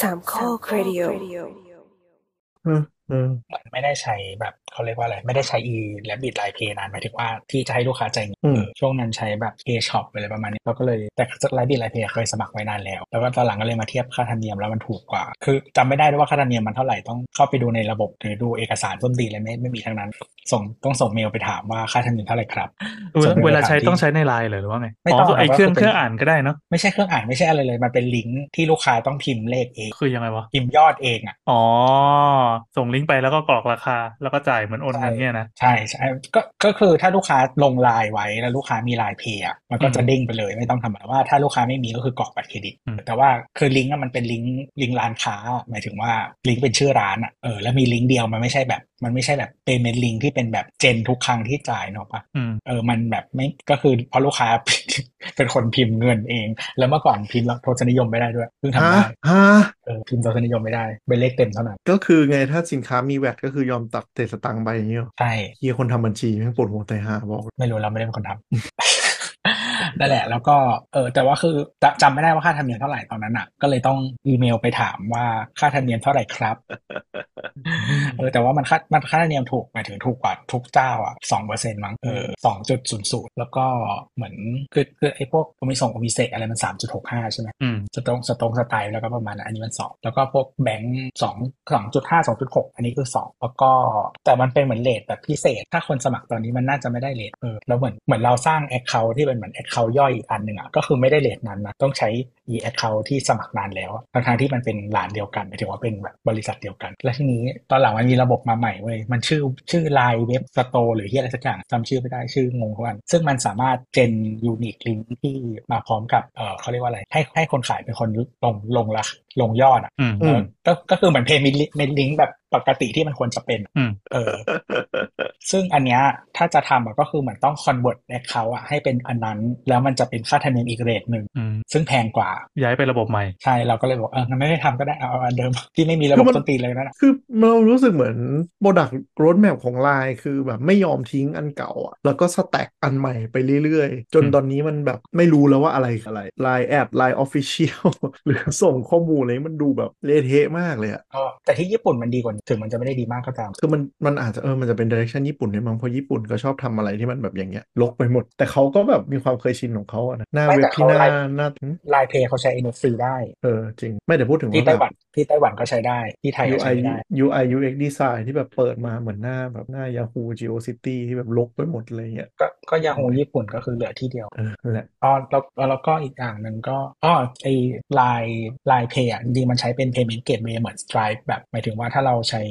สามข้อครดิโออืมอืมมันไม่ได้ใช้แบบเขาเรียกว่าอะไร ไม่ได้ใช้ e และบิดไลน์เพย์นานหมายถึงว่าที่จะให้ลูกค้าจ่ายเงินอืมเออช่วงนั้นใช้แบบ Pay Shop อะไรประมาณนี้เราก็เลยแต่ไลน์บิดไลน์เพย์เคยสมัครไว้นานแล้ว แล้วก็ตอนหลังก็เลยมาเทียบค่าธรรมเนียมแล้วมันถูกกว่า คือจำไม่ได้ด้วยว่าค่าธรรมเนียมมันเท่าไหร่ต้องเข้าไปดูในระบบหรือดูเอกสารต้นดีเลยไม่ไม่มีทั้งนั้น ส่งต้องส่งเมลไปถามว่าค่าธรรมเนียมเท่าไหร่ครับส่งมเวลาใช้ไปถมที่ต้องใช้ในไลน์เลยหรือว่าไงไม่ต้องอ๋อไอเครื่องครับเครื่องอ่านก็ได้เนาะไม่ใช่เครื่องอ่านไม่ใช่อะไรเลยมันเป็นลิงก์ที่ลูกค้าต้องพิมพ์เลขเองคือยังไงวะพิมพ์ยอดเองอะอ๋อส่งลิงก์ไปแล้วก็กรอกราคาแล้วก็จ่ายเหมือนโอนเงินเนี่ยนะใช่ใช่ก็ก็คือถ้าลูกค้าลงไลน์ไว้แล้วลูกค้ามี LINE Pay อะมันก็จะอืมเด้งไปเลยไม่ต้องทำอะไรว่าถ้าลูกค้าไม่มีก็คือกรอกบัตรเครดิตอืมแต่ว่าคือลิงก์อะมันเป็นลิงก์ลิงก์ร้านค้า หมายถึงว่าลิงก์เป็นชื่อร้านอะเออแล้วมีลิงก์เดียวมันไม่ใช่แบบ มันไม่ใช่แบบเป็น payment link ที่เป็นแบบ gen ทุกครั้งที่จ่ายเนอะปะอืมเออมันแบบไม่ก็คือเพราะลูกค้าเป็นคนพิมพ์เงินเอง แล้วเมื่อก่อนพิมพ์ทศนิยมไม่ได้ด้วยเพิ่งทำฮะได้ฮะเออพิมพ์ทศนิยมไม่ได้เป็นเลขเต็มเท่านั้น ก็คือไงถ้าสินค้ามีแวดก็คือยอมตัดเศษสตังค์ไปอย่างเงี้ยหรอใช่เฮียคนทำบัญชีแม่งปวดหัวใจหาบอก ไม่รู้เราไม่ได้เป็นคนทำ นั่นแหละ แล้วก็เออแต่ว่าคือจจำไม่ได้ว่าค่าธรรมเนียมเท่าไหร่ตอนนั้นอะ ก็เลยต้องอีเมลไปถามว่าค่าธรรมเนียมเท่าไหร่ครับเออแต่ว่ามันค่ามันค่าธรรมเนียมถูกหมายถึงถูกกว่าทุกเจ้าอะสองเปอร์เซ็นต์มั้งเออสองจุดศูนย์ศูนย์แล้วก็เหมือนคือคือไอ้พวก Omise Omise อะไรมันสามจุดหกห้าใช่ไหมอืม Stripe Stripe Stripe แล้วก็ประมาณนั้นอันนี้มันสองแล้วก็พวกแบงค์สองสองจุดห้าสองจุดหกอันนี้คือสองแล้วก็แต่มันเป็นเหมือน rate แบบพิเศษ ถ้าคนสมัครตอนนี้มันน่าจะไม่ได้ rate เออแล้วเหมือนเหมือนเราสร้าง account ที่เป็นเหมือน account ย่อยอีกอันหนึ่งอะก็คือไม่ได้ rate นั้นนะต้องใช้อี account ที่สมัครนานแล้วอะทั้งๆที่มันเป็นร้านเดียวกันหมายถึงว่าเป็นแบบบริษัทเดียวกัน และทีนี้ตอนหลังมันมีระบบมาใหม่เว้ยมันชื่อชื่อ LINE Web Store หรือที่อะไรสักอย่างจำชื่อไม่ได้ชื่องงทุกอันซึ่งมันสามารถ gen unique link ที่มาพร้อมกับเออเขาเรียกว่าอะไรให้ให้คนขายเป็นคนลงลงละลงยอดอะอืมอืมก็ก็คือเหมือน payment link แบบปกติที่มันควรจะเป็นอืมเออ ซึ่งอันเนี้ยถ้าจะทำอะก็คือเหมือนต้อง convert account อะให้เป็นอันนั้นแล้วมันจะเป็นค่าธรรมเนียมอีก rate หนึ่งอืมซึ่งแพงกว่าย้ายไประบบใหม่ ใช่เราก็เลยบอกเอองั้นไม่ได้ทำก็ได้เอาเอาอันเดิมที่ไม่มีระบคืบอมันต้นตีนเลยนั่นนะคือเรารู้สึกเหมือนโปรดักต์โรดแมพของไลน์คือแบบไม่ยอมทิ้งอันเก่าอะแล้วก็สแต็กอันใหม่ไปเรื่อยๆ จนอืมตอนนี้มันแบบไม่รู้แล้วว่าอะไรคืออะไรไลน์แอดไลน์ออฟฟิเชียลหรือส่งข้อมูลอะไรมันดูแบบเละเทะมากเลยอะก็แต่ที่ญี่ปุ่นมันดีกว่าถึงมันจะไม่ได้ดีมากก็ตาม คือมันมันอาจจะเออมันจะเป็น direction ญี่ปุ่นเนี่ยมั้งเพราะญี่ปุ่นก็ชอบทำอะไรที่มันแบบอย่างเงี้ยลกไปหมด แต่เขาก็แบบมีความเคยชินของเขาอะนะหน้าไม่เว็แต่บที่เขาหน้าไลน์หน้าหืมไลน์เพย์เขาใช้ NFC ได้ เออจริง ไม่แต่พูดถึงที่ว่าไต้แบหวันบ ที่ไต้หวันก็ใช้ได้ ที่ไทยก็ใช้ UI ไม่ได้ UI UX design ที่แบบเปิดมาเหมือนหน้าแบบหน้า Yahoo GeoCity ที่แบบลกไปหมดเลยอะก็ก็ยาฮูญี่ปุ่นก็คือเหลือที่เดียวเออนั่นแหละอ๋อแล้วแล้วก็อีกอย่างหนึ่งก็อ๋อไอไลน์ไลน์เพย์อะจริงๆมันใช้เป็น payment gateway เหมือน Stripe แบบหมายถึงว่าถ้าเราใช้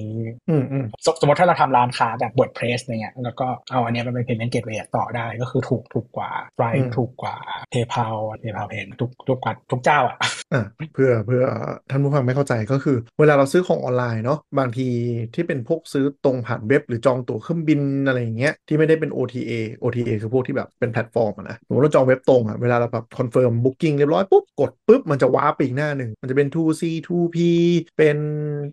อืมอืมสสมมติถ้าเราทำร้านค้าแบบ WordPress อะไรเงี้ยแล้วก็เอาอันเนี้ยมันเป็น payment gateway ต่อได้ก็คือถูกถูกกว่า Stripe ถูกกว่า PayPal PayPal Pay ทุกทุกกว่าทุกเจ้าอะอะเพื่อเพื่อท่านผู้ฟังไม่เข้าใจก็คือ เวลาเราซื้อของออนไลน์เนาะบางทีที่เป็นพวกซื้อตรงผ่านเว็บ หรือจองตั๋วเครื่องบินอะไรอย่างเงี้ยที่ไม่ได้เป็น OTA OTA คือพวกที่แบบเป็นแพลตฟอร์มอะนะสมมติเราจองเว็บตรงอะเวลาเราแบบ confirm booking เรียบร้อยปุ๊บกดปุ๊บมันจะ warp ไปอีกหน้าหนึ่งมันจะเป็น 2C2P เป็น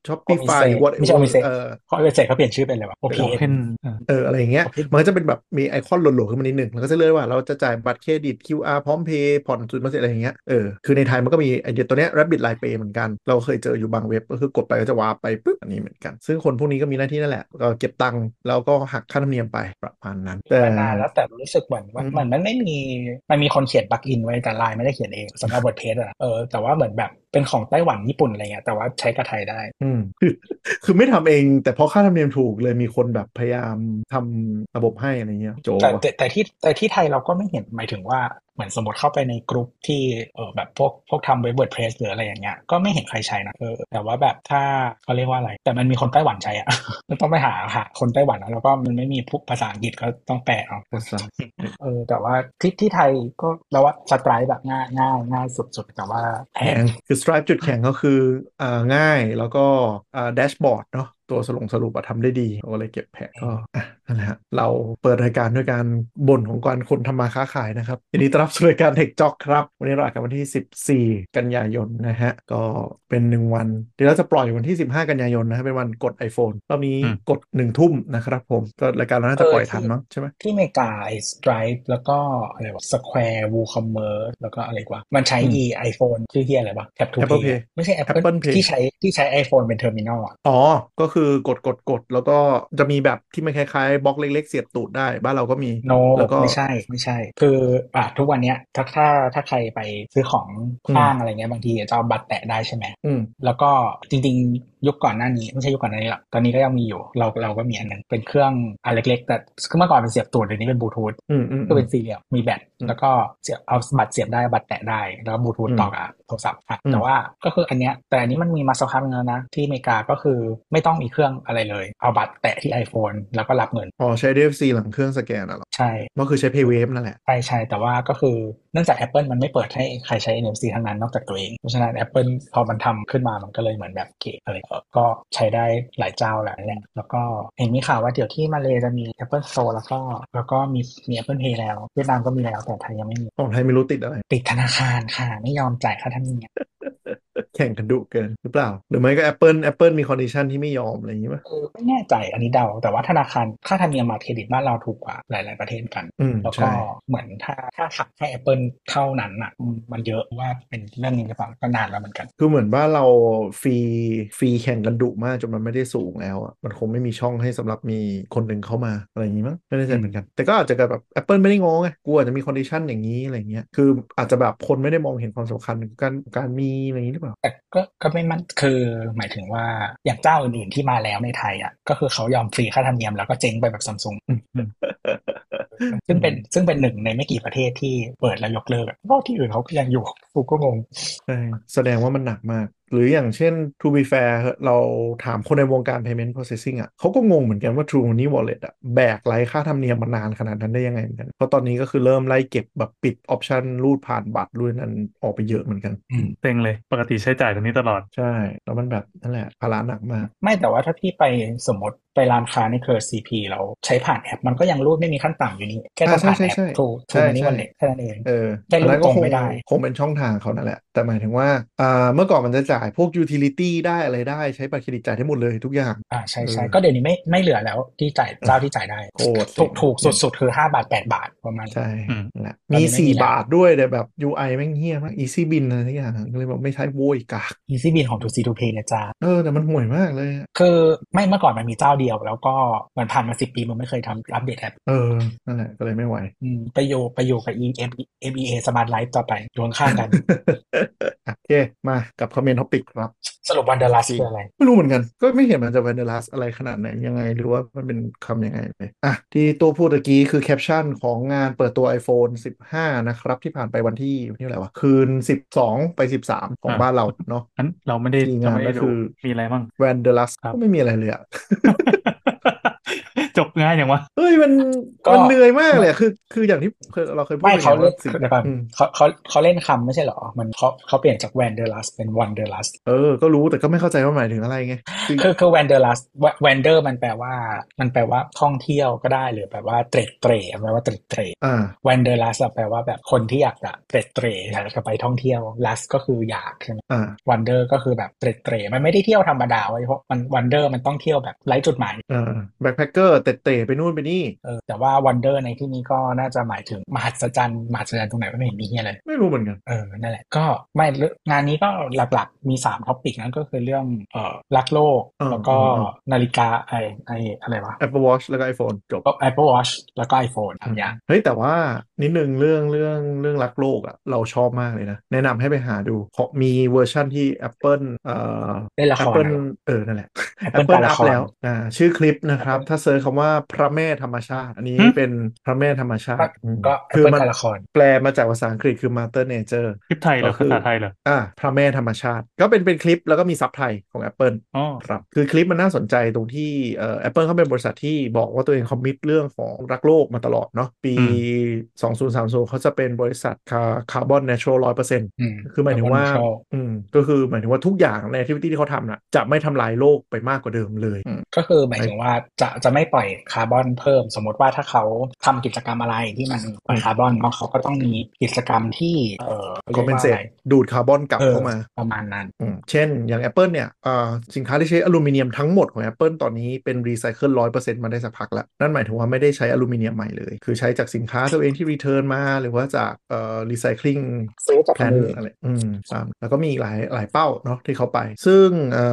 Shopify Omise what ไม่ใช่ Omise เออเพราะเว็บไซต์เขาเปลี่ยนชื่อเป็นอะไรวะ OPN Open อ่าเอออะไรอย่างเงี้ย Open มันก็จะเป็นแบบมีไอคอนโหลดๆขึ้นมานิดหนึ่งแล้วก็จะเลือกว่าเราจะจ่ายบัตรเครดิต QR พร้อมเพย์ผ่อนศูนย์เปอร์เซ็นต์อะไรอย่างเงี้ยเออคือในไทยมันก็มีไอเดียตัวเนี้ย Rabbit Line Pay เหมือนกันเราเคยเจออยู่บางเว็บก็คือกดไปก็จะ warp ไปปุ๊บอันนี้เหมือนกัน ซึ่งคนพวกนี้ก็มีหน้าที่นั่นแหละก็เก็บตังค์แล้วก็หักค่าธรรมเนียมไปประมาณนั้น แต่มานานแล้วแต่รู้สึกเหมือนว่าอืมเหมือนมันไม่มีมันมีคนเขียนปลั๊กอินไว้แต่ไลน์ไม่ได้เขียนเองสำหรับ WordPress อะเออแต่ว่าเหมือนแบบ เป็นของไต้หวันญี่ปุ่นอะไรเงี้ยแต่ว่าใช้กับไทยได้ อืมคือคือไม่ทำเอง แต่เพราะค่าธรรมเนียมถูกเลยมีคนแบบพยายามทำระบบให้อะไรเงี้ยโจแต่อะแต่แต่ที่แต่ที่ไทยเราก็ไม่เห็นหมายถึงว่าเหมือนสมมติเข้าไปในกลุ่มที่เออแบบพวกพวกทำเว็บ WordPress หรืออะไรอย่างเงี้ยก็ไม่เห็นใครใช้นะเออแต่ว่าแบบถ้าเขาเรียกว่าอะไร แต่มันมีคนไต้หวันใช้อะก็ต้องไปหาหาคนไต้หวันนะแล้วก็มันไม่มีพวกภาษาอังกฤษก็ต้องแปลเอาภาษาเออแต่ว่าที่ที่ไทยก็เราว่าสไตร์แบบง่ายง่ายง่ายสุดๆ แต่ว่าแพแข็งงคือ Stripe จุดแข็งก็คืออ่าง่ายแล้วก็อ่าแดชบอร์ดเนาะตัวสรุปสรุปอะทำได้ดีเราก็เลยเก็บแพะก็อะนั่นแหละฮะเราเปิดรายการด้วยการบ่นของการคนทำมาค้าขายนะครับยินดีต้อนรับสู่รายการเทคจ็อกครับ วันนี้เราอัดกันวันที่ 14 กันยายนนะฮะ ก็เป็นหนึ่งวัน เดี๋ยวเราจะปล่อยวันที่ 15 กันยายนนะฮะเป็นวันกด iPhone รอบนี้อืมกดหนึ่งทุ่มนะครับผมก็รายการเราน่าจะปล่อยทันมั้งใช่ไหมที่อเมริกาไอ้ Stripe แล้วก็อะไรวะ Square WooCommerce แล้วก็อะไรกว่ามันใช้อืม e iPhone ชื่อที่อะไรวะ Tap to Apple Pay Pay ไม่ใช่ Apple, Apple Pay ที่ใช้ที่ใช้ iPhone เป็นเทอร์มินอลอะอ๋อก็คือกดกดกดแล้วก็จะมีแบบที่มันคล้ายๆบล็อกเล็ก ๆ เสียบตูดได้ บ้านเราก็มีโนแล้วก็ไม่ใช่ไม่ใช่ คืออะทุกวันเนี้ยถ้าถ้าถ้าใครไปซื้อของห้างอะไรเงี้ยบางทีจะเอาบัตรแตะได้ใช่ไหมอืมแล้วก็จริงๆ ยุคก่อนหน้านี้ไม่ใช่ยุคก่อนหน้านี้หรอกตอนนี้ก็ยังมีอยู่ เราเราก็มีอันนึงเป็นเครื่องอันเล็กๆ แต่เมื่อก่อนเป็นเสียบตูดเดี๋ยวนี้เป็นบลูทูธอืมอืมก็เป็นสี่เหลี่ยมมีแบตอืมแล้วก็เสียบเอาบัตรเสียบได้บัตรแตะได้ แล้วบลูทูธอืมต่อกับโทรศัพท์อะอืมแต่ว่าก็คืออันเนี้ยแต่อันนี้มันมีมาสักพักนึงแล้วนะ ที่อเมริกาก็คือไม่ต้องมีเครื่องอะไรเลย เอาบัตรแตะที่ iPhone แล้วก็รับเงินอ๋อใช้ DFC หลังเครื่องสแกนอะเหรอใช่ก็คือใช้ PayWave นั่นแหละใช่ใช่แต่ว่าก็คือ เนื่องจาก Apple มันไม่เปิดให้ใครใช้ NFC ทั้งนั้นนอกจากตัวเอง เพราะฉะนั้น Apple พอมันทำขึ้นมามันก็เลยเหมือนแบบเก๋อะไรเออก็ใช้ได้หลายเจ้าแหละแหละแล้วก็เห็นมีข่าวว่าเดี๋ยวที่มาเลจะมี Apple Store แล้วก็แล้วก็มีมี Apple Pay แล้วเวียดนามก็มีแล้วแต่ไทยยังไม่มีของไทยไม่รู้ติดอะไรติดธนาคารค่ะไม่ยอมจ่ายค่าธรรมเนียม แข่งกันดุเกินหรือเปล่า หรือไม่ก็ Apple Apple มี condition ที่ไม่ยอมอะไรอย่างงี้ป่ะเออไม่แน่ใจอันนี้เดา แต่ว่าธนาคารค่าธรรมเนียมบัตรเครดิตบ้านเราถูกกว่าหลาย ๆ ประเทศกันอืมแล้วก็ใช่เหมือนถ้าถ้าหักให้ Apple เท่านั้นอะอืมมันเยอะว่าเป็นเรื่องนี้หรือเปล่าก็นานแล้วเหมือนกัน คือเหมือนบ้านเราฟรีฟรีแข่งกันดุมากจนมันไม่ได้สูงแล้วอะมันคงไม่มีช่องให้สำหรับมีคนหนึ่งเข้ามาอะไรอย่างงี้มั้งไม่แน่ใจเหมือนกัน แต่ก็อาจจะแบบ Apple ไม่ได้งงไงกูอาจจะมี condition อย่างนี้อะไรเงี้ยคืออาจจะแบบคนไม่ได้มองเห็นความสำคัญของการการมีอะไรอย่างนี้หรือเปล่า แต่ก็ก็ไม่มันคือหมายถึงว่าอย่างเจ้าอื่นๆที่มาแล้วในไทยอะก็คือเขายอมฟรีค่าธรรมเนียมแล้วก็เจ๊งไปแบบซัมซุงซึ่งเป็นซึ่งเป็นหนึ่งในไม่กี่ประเทศที่เปิดแล้วยกเลิกอะเพราะที่อื่นเขาก็ยังอยู่ กูก็งงใช่แสดงว่ามันหนักมาก หรืออย่างเช่น To be fair เราถามคนในวงการ payment processing อะเขาก็งงเหมือนกันว่า True Money Wallet อะแบกไร้ค่าธรรมเนียมมานานขนาดนั้นได้ยังไงเหมือนกัน เพราะตอนนี้ก็คือเริ่มไล่เก็บแบบปิดออปชันรูดผ่านบัตรรูดนั้นออกไปเยอะเหมือนกันอืมเต็งเลย ปกติใช้จ่ายตรงนี้ตลอด ใช่ แล้วมันแบบนั่นแหละภาระหนักมาก ไม่แต่ว่าถ้าพี่ไปสมมติไปร้านค้าในเครือ CP เราใช้ผ่านแอป มันก็ยังรูดไม่มีขั้นต่ำอยู่นี่แค่ต้องผ่านใช่แอปใช่ทูใช่ทูมันนี่ใช่วันเล็กแค่นั้นเองเออแค่รูดอันนั้นก็ตรงคงไม่ได้คงเป็นช่องทางเขานั่นแหละ แต่หมายถึงว่าอ่าเมื่อก่อนมันจะจ่ายพวก utility ได้อะไรได้ใช้บัตรเครดิตจ่ายได้หมดเลยทุกอย่าง อ่าใช่ใช่เออก็เดี๋ยวนี้ไม่ไม่เหลือแล้วที่จ่ายเจ้าที่จ่ายได้โคตรถูกถูกเจ๋งสุดๆ คือห้าบาทแปดบาทประมาณใช่อืมนั่นแหละตอนมีนี้ไม่มีสี่แล้วบาทด้วยแต่แบบ UI แม่งเฮี้ยมาก easy bin อะไรทุกอย่างก็เลยบอกไม่ใช่โว้ยกากอีซี่บินของทูซีทูเพย์นะจ๊ะเออแต่มันห่วยมากเลยอะคือไม่เมื่อก่อนมันมีเจ้าเดียว แล้วก็มันผ่านมาสิบปีมันไม่เคยทำอัปเดตแอปเออนั่นแหละก็เลยไม่ไหวอืมไปอยู่ไปอยู่กับ M M E A Smart Life ต่อไปอยู่ข้างๆกันโอเค มากับ comment topic ครับ สรุป Wonderlust คืออะไร ไม่รู้เหมือนกัน ก็ไม่เห็นมันจะ Wonderlust อะไรขนาดไหนยังไง หรือว่ามันเป็นคำยังไงเลยอะ ที่ตัวพูดตะกี้คือแคปชั่นของงานเปิดตัว iPhone 15 นะครับ ที่ผ่านไปวันที่วันที่อะไรวะ คืน 12 ไป 13 ของอะบ้านเราเนาะอันเราไม่ได้ที่เรางานไม่ได้ก็ดูคือมีอะไรบ้าง Vanderlust ครับก็ไม่มีอะไรเลยอะ จบง่ายอย่างวะเฮ้ยมันก็มันเหนื่อยมากเลยอะคือ คืออย่างที่เคยเราเคยพูดไม่ปเขาไงเล่นว่าสิ่งเดี๋ยวก่อนอืมเขาเขาเขาเล่นคำไม่ใช่เหรอ มันเขาเขาเปลี่ยนจาก Wanderlust เป็น Wanderlust เออ ก็รู้แต่ก็ไม่เข้าใจว่าหมายถึงอะไรไง คือคือคือ Wanderlust Wander มันแปลว่า มันแปลว่าท่องเที่ยวก็ได้หรือแปลว่าเตร็ดเตร่แปลว่าเตร็ดเตร่อ่า Wanderlust อะแปลว่าแบบคนที่อยากจะเตร็ดเตร่อยากจะไปท่องเที่ยว lust ก็คืออยากใช่ไหมอ่า Wander ก็คือแบบเตร็ดเตร่มันไม่ได้เที่ยวธรรมดาเว้ยเพราะมัน Wander มันต้องเที่ยวแบบไร้จุดหมายอ่า backpacker เตะๆไปนู่นไปนี่เออแต่ว่า Wonder ในที่นี้ก็น่าจะหมายถึงมหัศจรรย์มหัศจรรย์ตรงไหนก็ไม่เห็นมีเหี้ยเลยไม่รู้เหมือนกันเออนั่นแหละก็ไม่เรื่องงานนี้ก็หลักๆมีสาม topic นั่นก็คือเรื่องเอ่อรักโลกอ่าแล้วก็อ่านาฬิกาไอไออะไรวะ Apple Watch แล้วก็ iPhone จบก็ Apple Watch แล้วก็ iPhone ทำอย่างเฮ้ยแต่ว่านิดนึงเรื่องเรื่องเรื่องรักโลกอะ่ะเราชอบมากเลยนะ แนะนำให้ไปหาดูเพราะมีเวอร์ชั่นที่ Apple เอ่อเล่นละคร Apple เหรอเออนั่นแหละ Apple Apple ละอัพครแล้วอ่าชื่อคลิปนะครับ Apple ถ้าถ้าเซิร์ชคำว่าพระแม่ธรรมชาติ อันนี้หึเป็นพระแม่ธรรมชาติอืมก็คือ Apple มัน Paracord แปลมาจากภาษาอังกฤษคือ Mother Nature คลิปไทยเหรอก็คือภาษาไทยเหรออ่าพระแม่ธรรมชาติ ก็เป็นเป็นคลิปแล้วก็มีซับไทยของ Apple อ๋อครับคือคลิปมันน่าสนใจตรงที่เอ่อ Apple เขาเป็นบริษัทที่บอกว่าตัวเอง commit เรื่องของรักโลกมาตลอดเนาะปีอืม2030เขาจะเป็นบริษัท carbon neutral ร้อยเปอร์เซ็นต์อืมคือหมายถึงว่า Carbon neutral อืมก็คือหมายถึงว่าทุกอย่างใน activity ที่เขาทำน่ะจะไม่ทำลายโลกไปมากกว่าเดิมเลยอืมก็คือหมายถึงว่าจะจะไม่ปล่อยคาร์บอนเพิ่ม สมมติว่าถ้าเขาทำกิจกรรมอะไรที่มันปล่อยคาร์บอนเนาะเขาก็ต้องมีกิจกรรมที่เออ compensate ยกว่าอะไรดูดคาร์บอนกลับเออเข้ามาประมาณนั้นอืมเช่นอย่าง Apple เนี่ยเอ่อสินค้าที่ใช้อลูมิเนียมทั้งหมดของ Apple ตอนนี้เป็นรีไซเคิลร้อยเปอร์เซ็นต์มาได้สักพักแล้ว นั่นหมายถึงว่าไม่ได้ใช้อลูมิเนียมใหม่เลย คือใช้จากสินค้าตัวเองที่ return มา หรือว่าจากเอ่อ recycling ซื้อจากแพลคนนอื่นอะไรอืมตามแล้วก็มีอีกหลายหลายเป้าเนาะที่เขาไป ซึ่งเอ่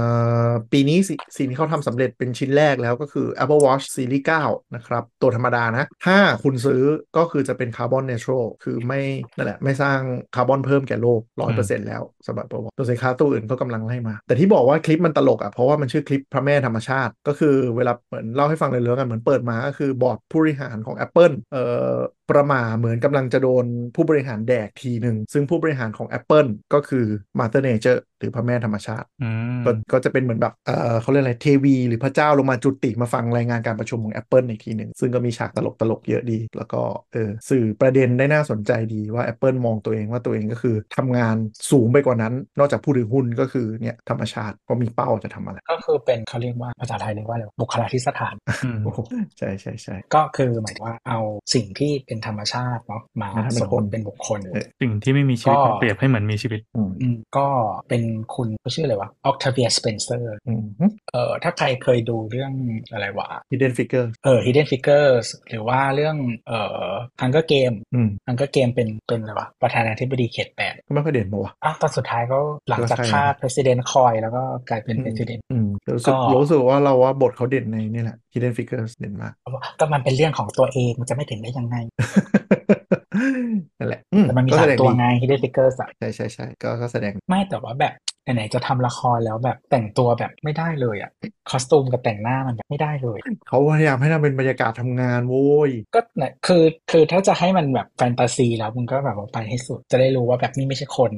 อปีนี้สิสิ่งที่เขาทำสำเร็จเป็นชิ้นแรกแล้วก็คือ Apple Apple Watch Series 9 นะครับ ตัวธรรมดานะ ถ้าคุณซื้อก็คือจะเป็นคาร์บอนเน r a l คือไม่นั่นแหละ ไม่สร้างคาร์บอนเพิ่มแก่โลก 100%แล้วสำหรับ Apple Watch ตัวสินค้าตัวอื่นก็กำลังไล่มา แต่ที่บอกว่าคลิปมันตลกอะเพราะว่ามันชื่อคลิปพระแม่ธรรมชาติ ก็คือเวลาเหมือนเล่าให้ฟังเลยเรื่องกันเหมือนเปิดมาก็คือบอร์ดผู้บริหารของ Apple เอ่อประหมาเหมือนกำลังจะโดนผู้บริหารแดกทีหนึ่งซึ่งผู้บริหารของ Apple ก็คือ Mother Nature หรือพระแม่ธรรมชาติอืมก็ก็จะเป็นเหมือนแบบเออเขาเรียกอะไรเทวี หรือพระเจ้าลงมาจุติมาฟังรายงานการประชุมของ Apple อีกทีหนึ่งซึ่งก็มีฉากตลกตลกๆเยอะดี แล้วก็เออสื่อประเด็นได้น่าสนใจดีว่า Apple มองตัวเองว่าตัวเองก็คือทำงานสูงไปกว่านั้น นอกจากผู้ถือหุ้นก็คือเนี่ยธรรมชาติก็มีเป้าจะทำอะไรก็คือเป็นเขาเรียกว่าภาษาไทยเรียกว่าอะไรวะบุคลาธิสถานอืมโอ้โหใช่ใช่ใช่ก็คือหมายถึงว่าเอาสิ่งที่เป็นธรรมชาติเนาะมามาทำเป็นสมมคนติเป็นบุคคลเออสิ่งที่ไม่มีชีวิตก็มาเปรียบให้เหมือนมีชีวิตอืมอืมก็เป็นคุณเขาชื่ออะไรวะ Octavia Spencer อืมเอ่อถ้าใครเคยดูเรื่องอะไรวะ hidden figure เออ Hidden Figures หรือว่าเรื่องเอ่อ Hunger Game อืม Hunger Game เป็นเป็นอะไรวะประธานาธิบดีเขตแปดก็ไม่ค่อยเด่นมาวะอะตอนสุดท้ายก็หลังจากก็ใช่ฆ่านะ President คอยแล้วก็กลายเป็นอืม President อืมรู้สึกก็รู้สึกว่าเราว่าบทเขาเด่นในนี่แหละ hidden figures เด่นมากก็มันเป็นเรื่องของตัวเองมันจะไม่ถึงได้ยังไง นั่นแหละแต่มันมีก็สาแสมดงตัวดีไง Hidden Figures อะใช่ใช่ใช่ก็ก็แสดงไม่แต่ว่าแบบไหนๆจะทำละครแล้วแบบแต่งตัวแบบไม่ได้เลยอะคอสตูมกับแต่งหน้ามันแบบไม่ได้เลย เขาพยายามให้ทำเป็นบรรยากาศทำงานโว้ยก็เนี่ยคือคือถ้าจะให้มันแบบแฟนตาซีแล้วมึงก็แบบว่าไปให้สุดจะได้รู้ว่าแบบนี่ไม่ใช่คน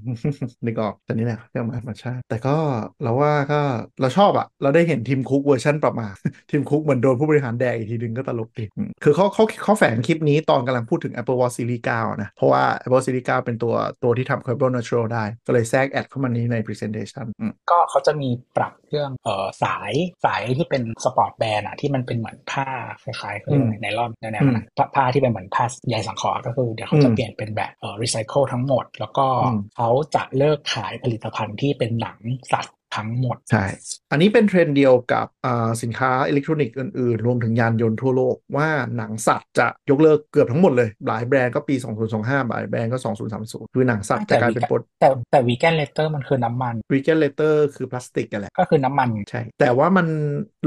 นึกออกแต่นี่แหละเรื่องธรรมชาติ แต่ก็เราว่าก็เราชอบอะเราได้เห็นทีมคุกเวอร์ชันประมาณทีมคุกเหมือนโดนผู้บริหารแดกอีกทีนึงก็ตลกดีอืมคือเขาเขาเขาแฝงคลิปนี้ตอนกำลังพูดถึง Apple Watch Series 9นะ เพราะว่า Apple Series 9เป็นตัวตัวที่ทำ Carbon Neutral ได้ ก็เลยแทรก add เข้ามานี้ใน Presentation อืมก็เขาจะมีปรับเรื่องเอ่อสายสายที่เป็น sport band อะที่มันเป็นเหมือนผ้าคล้ายๆเขาเรียกว่าไงไนลอนแนวๆนั้นอะผ้าผ้าที่เป็นเหมือนผ้าใยสังเคราะห์ก็คือเดี๋ยวเขาจะอืมเปลี่ยนเป็นแบบเอ่อรีไซเคิลทั้งหมด แล้วก็อืมเขาจะเลิกขายผลิตภัณฑ์ที่เป็นหนังสัตว์ ทั้งหมด ใช่ อันนี้เป็นเทรนด์เดียวกับอ่าสินค้าอิเล็กทรอนิกส์อื่นๆ รวมถึงยานยนต์ทั่วโลก ว่าหนังสัตว์จะยกเลิกเกือบทั้งหมดเลย หลายแบรนด์ก็ปี 2025 หลายแบรนด์ก็ 2030 คือหนังสัตว์จะกลายเป็นโปรแต่แต่ vegan leather มันคือน้ำมัน vegan leather คือพลาสติกกันแหละก็คือน้ำมันใช่ แต่ว่ามัน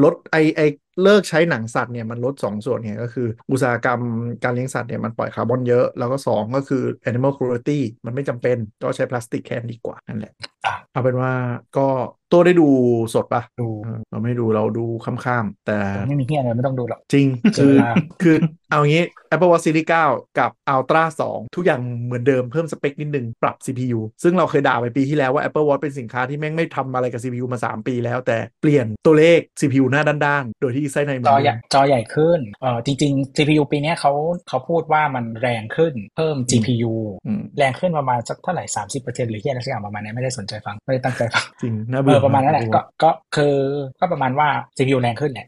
ลดไอไอ เลิกใช้หนังสัตว์เนี่ยมันลด 2 ส่วนเนี่ยก็คืออุตสาหกรรมการเลี้ยงสัตว์เนี่ยมันปล่อยคาร์บอนเยอะ แล้วก็ 2 ก็คือ animal cruelty มันไม่จำเป็นก็ใช้พลาสติกแค่นดีกว่านั่นแหละอะเอาเป็นว่าก็ตัวได้ดูสดปะดูเออเราไม่ดูเราดูค่ำๆแต่ไม่มีเฮียอะไรไม่ต้องดูหรอก จริงเจคืออแล้วคือเอางี้ Apple Watch Series 9 กับ Ultra 2 ทุกอย่างเหมือนเดิมเพิ่มสเปคนิดนึง ปรับ CPU ซึ่งเราเคยด่าไปปีที่แล้วว่า Apple Watch เป็นสินค้าที่แม่งไม่ทำอะไรกับ CPU มา 3 ปีแล้วแต่เปลี่ยนตัวเลข CPU หน้าด้านๆ โดยที่ไส้ในเหมืจออนใหเดิญ่มจอใหญ่ขึ้นเอ่อจริง ๆ CPU ปีเนี้ยเขาเขาพูดว่ามันแรงขึ้นเพิ่ม GPU อืมแรงขึ้นประมาณสักเท่าไหร่ 30%หรือที่อะไรสักอย่างประมาณนี้ไม่ได้สนใจฟังไม่ได้ตั้งใจฟังจริงน่าเอเบื่ออประมาณนั้นแหละกก็ก็คือก็ประมาณว่า CPU แรงขึ้นแหละ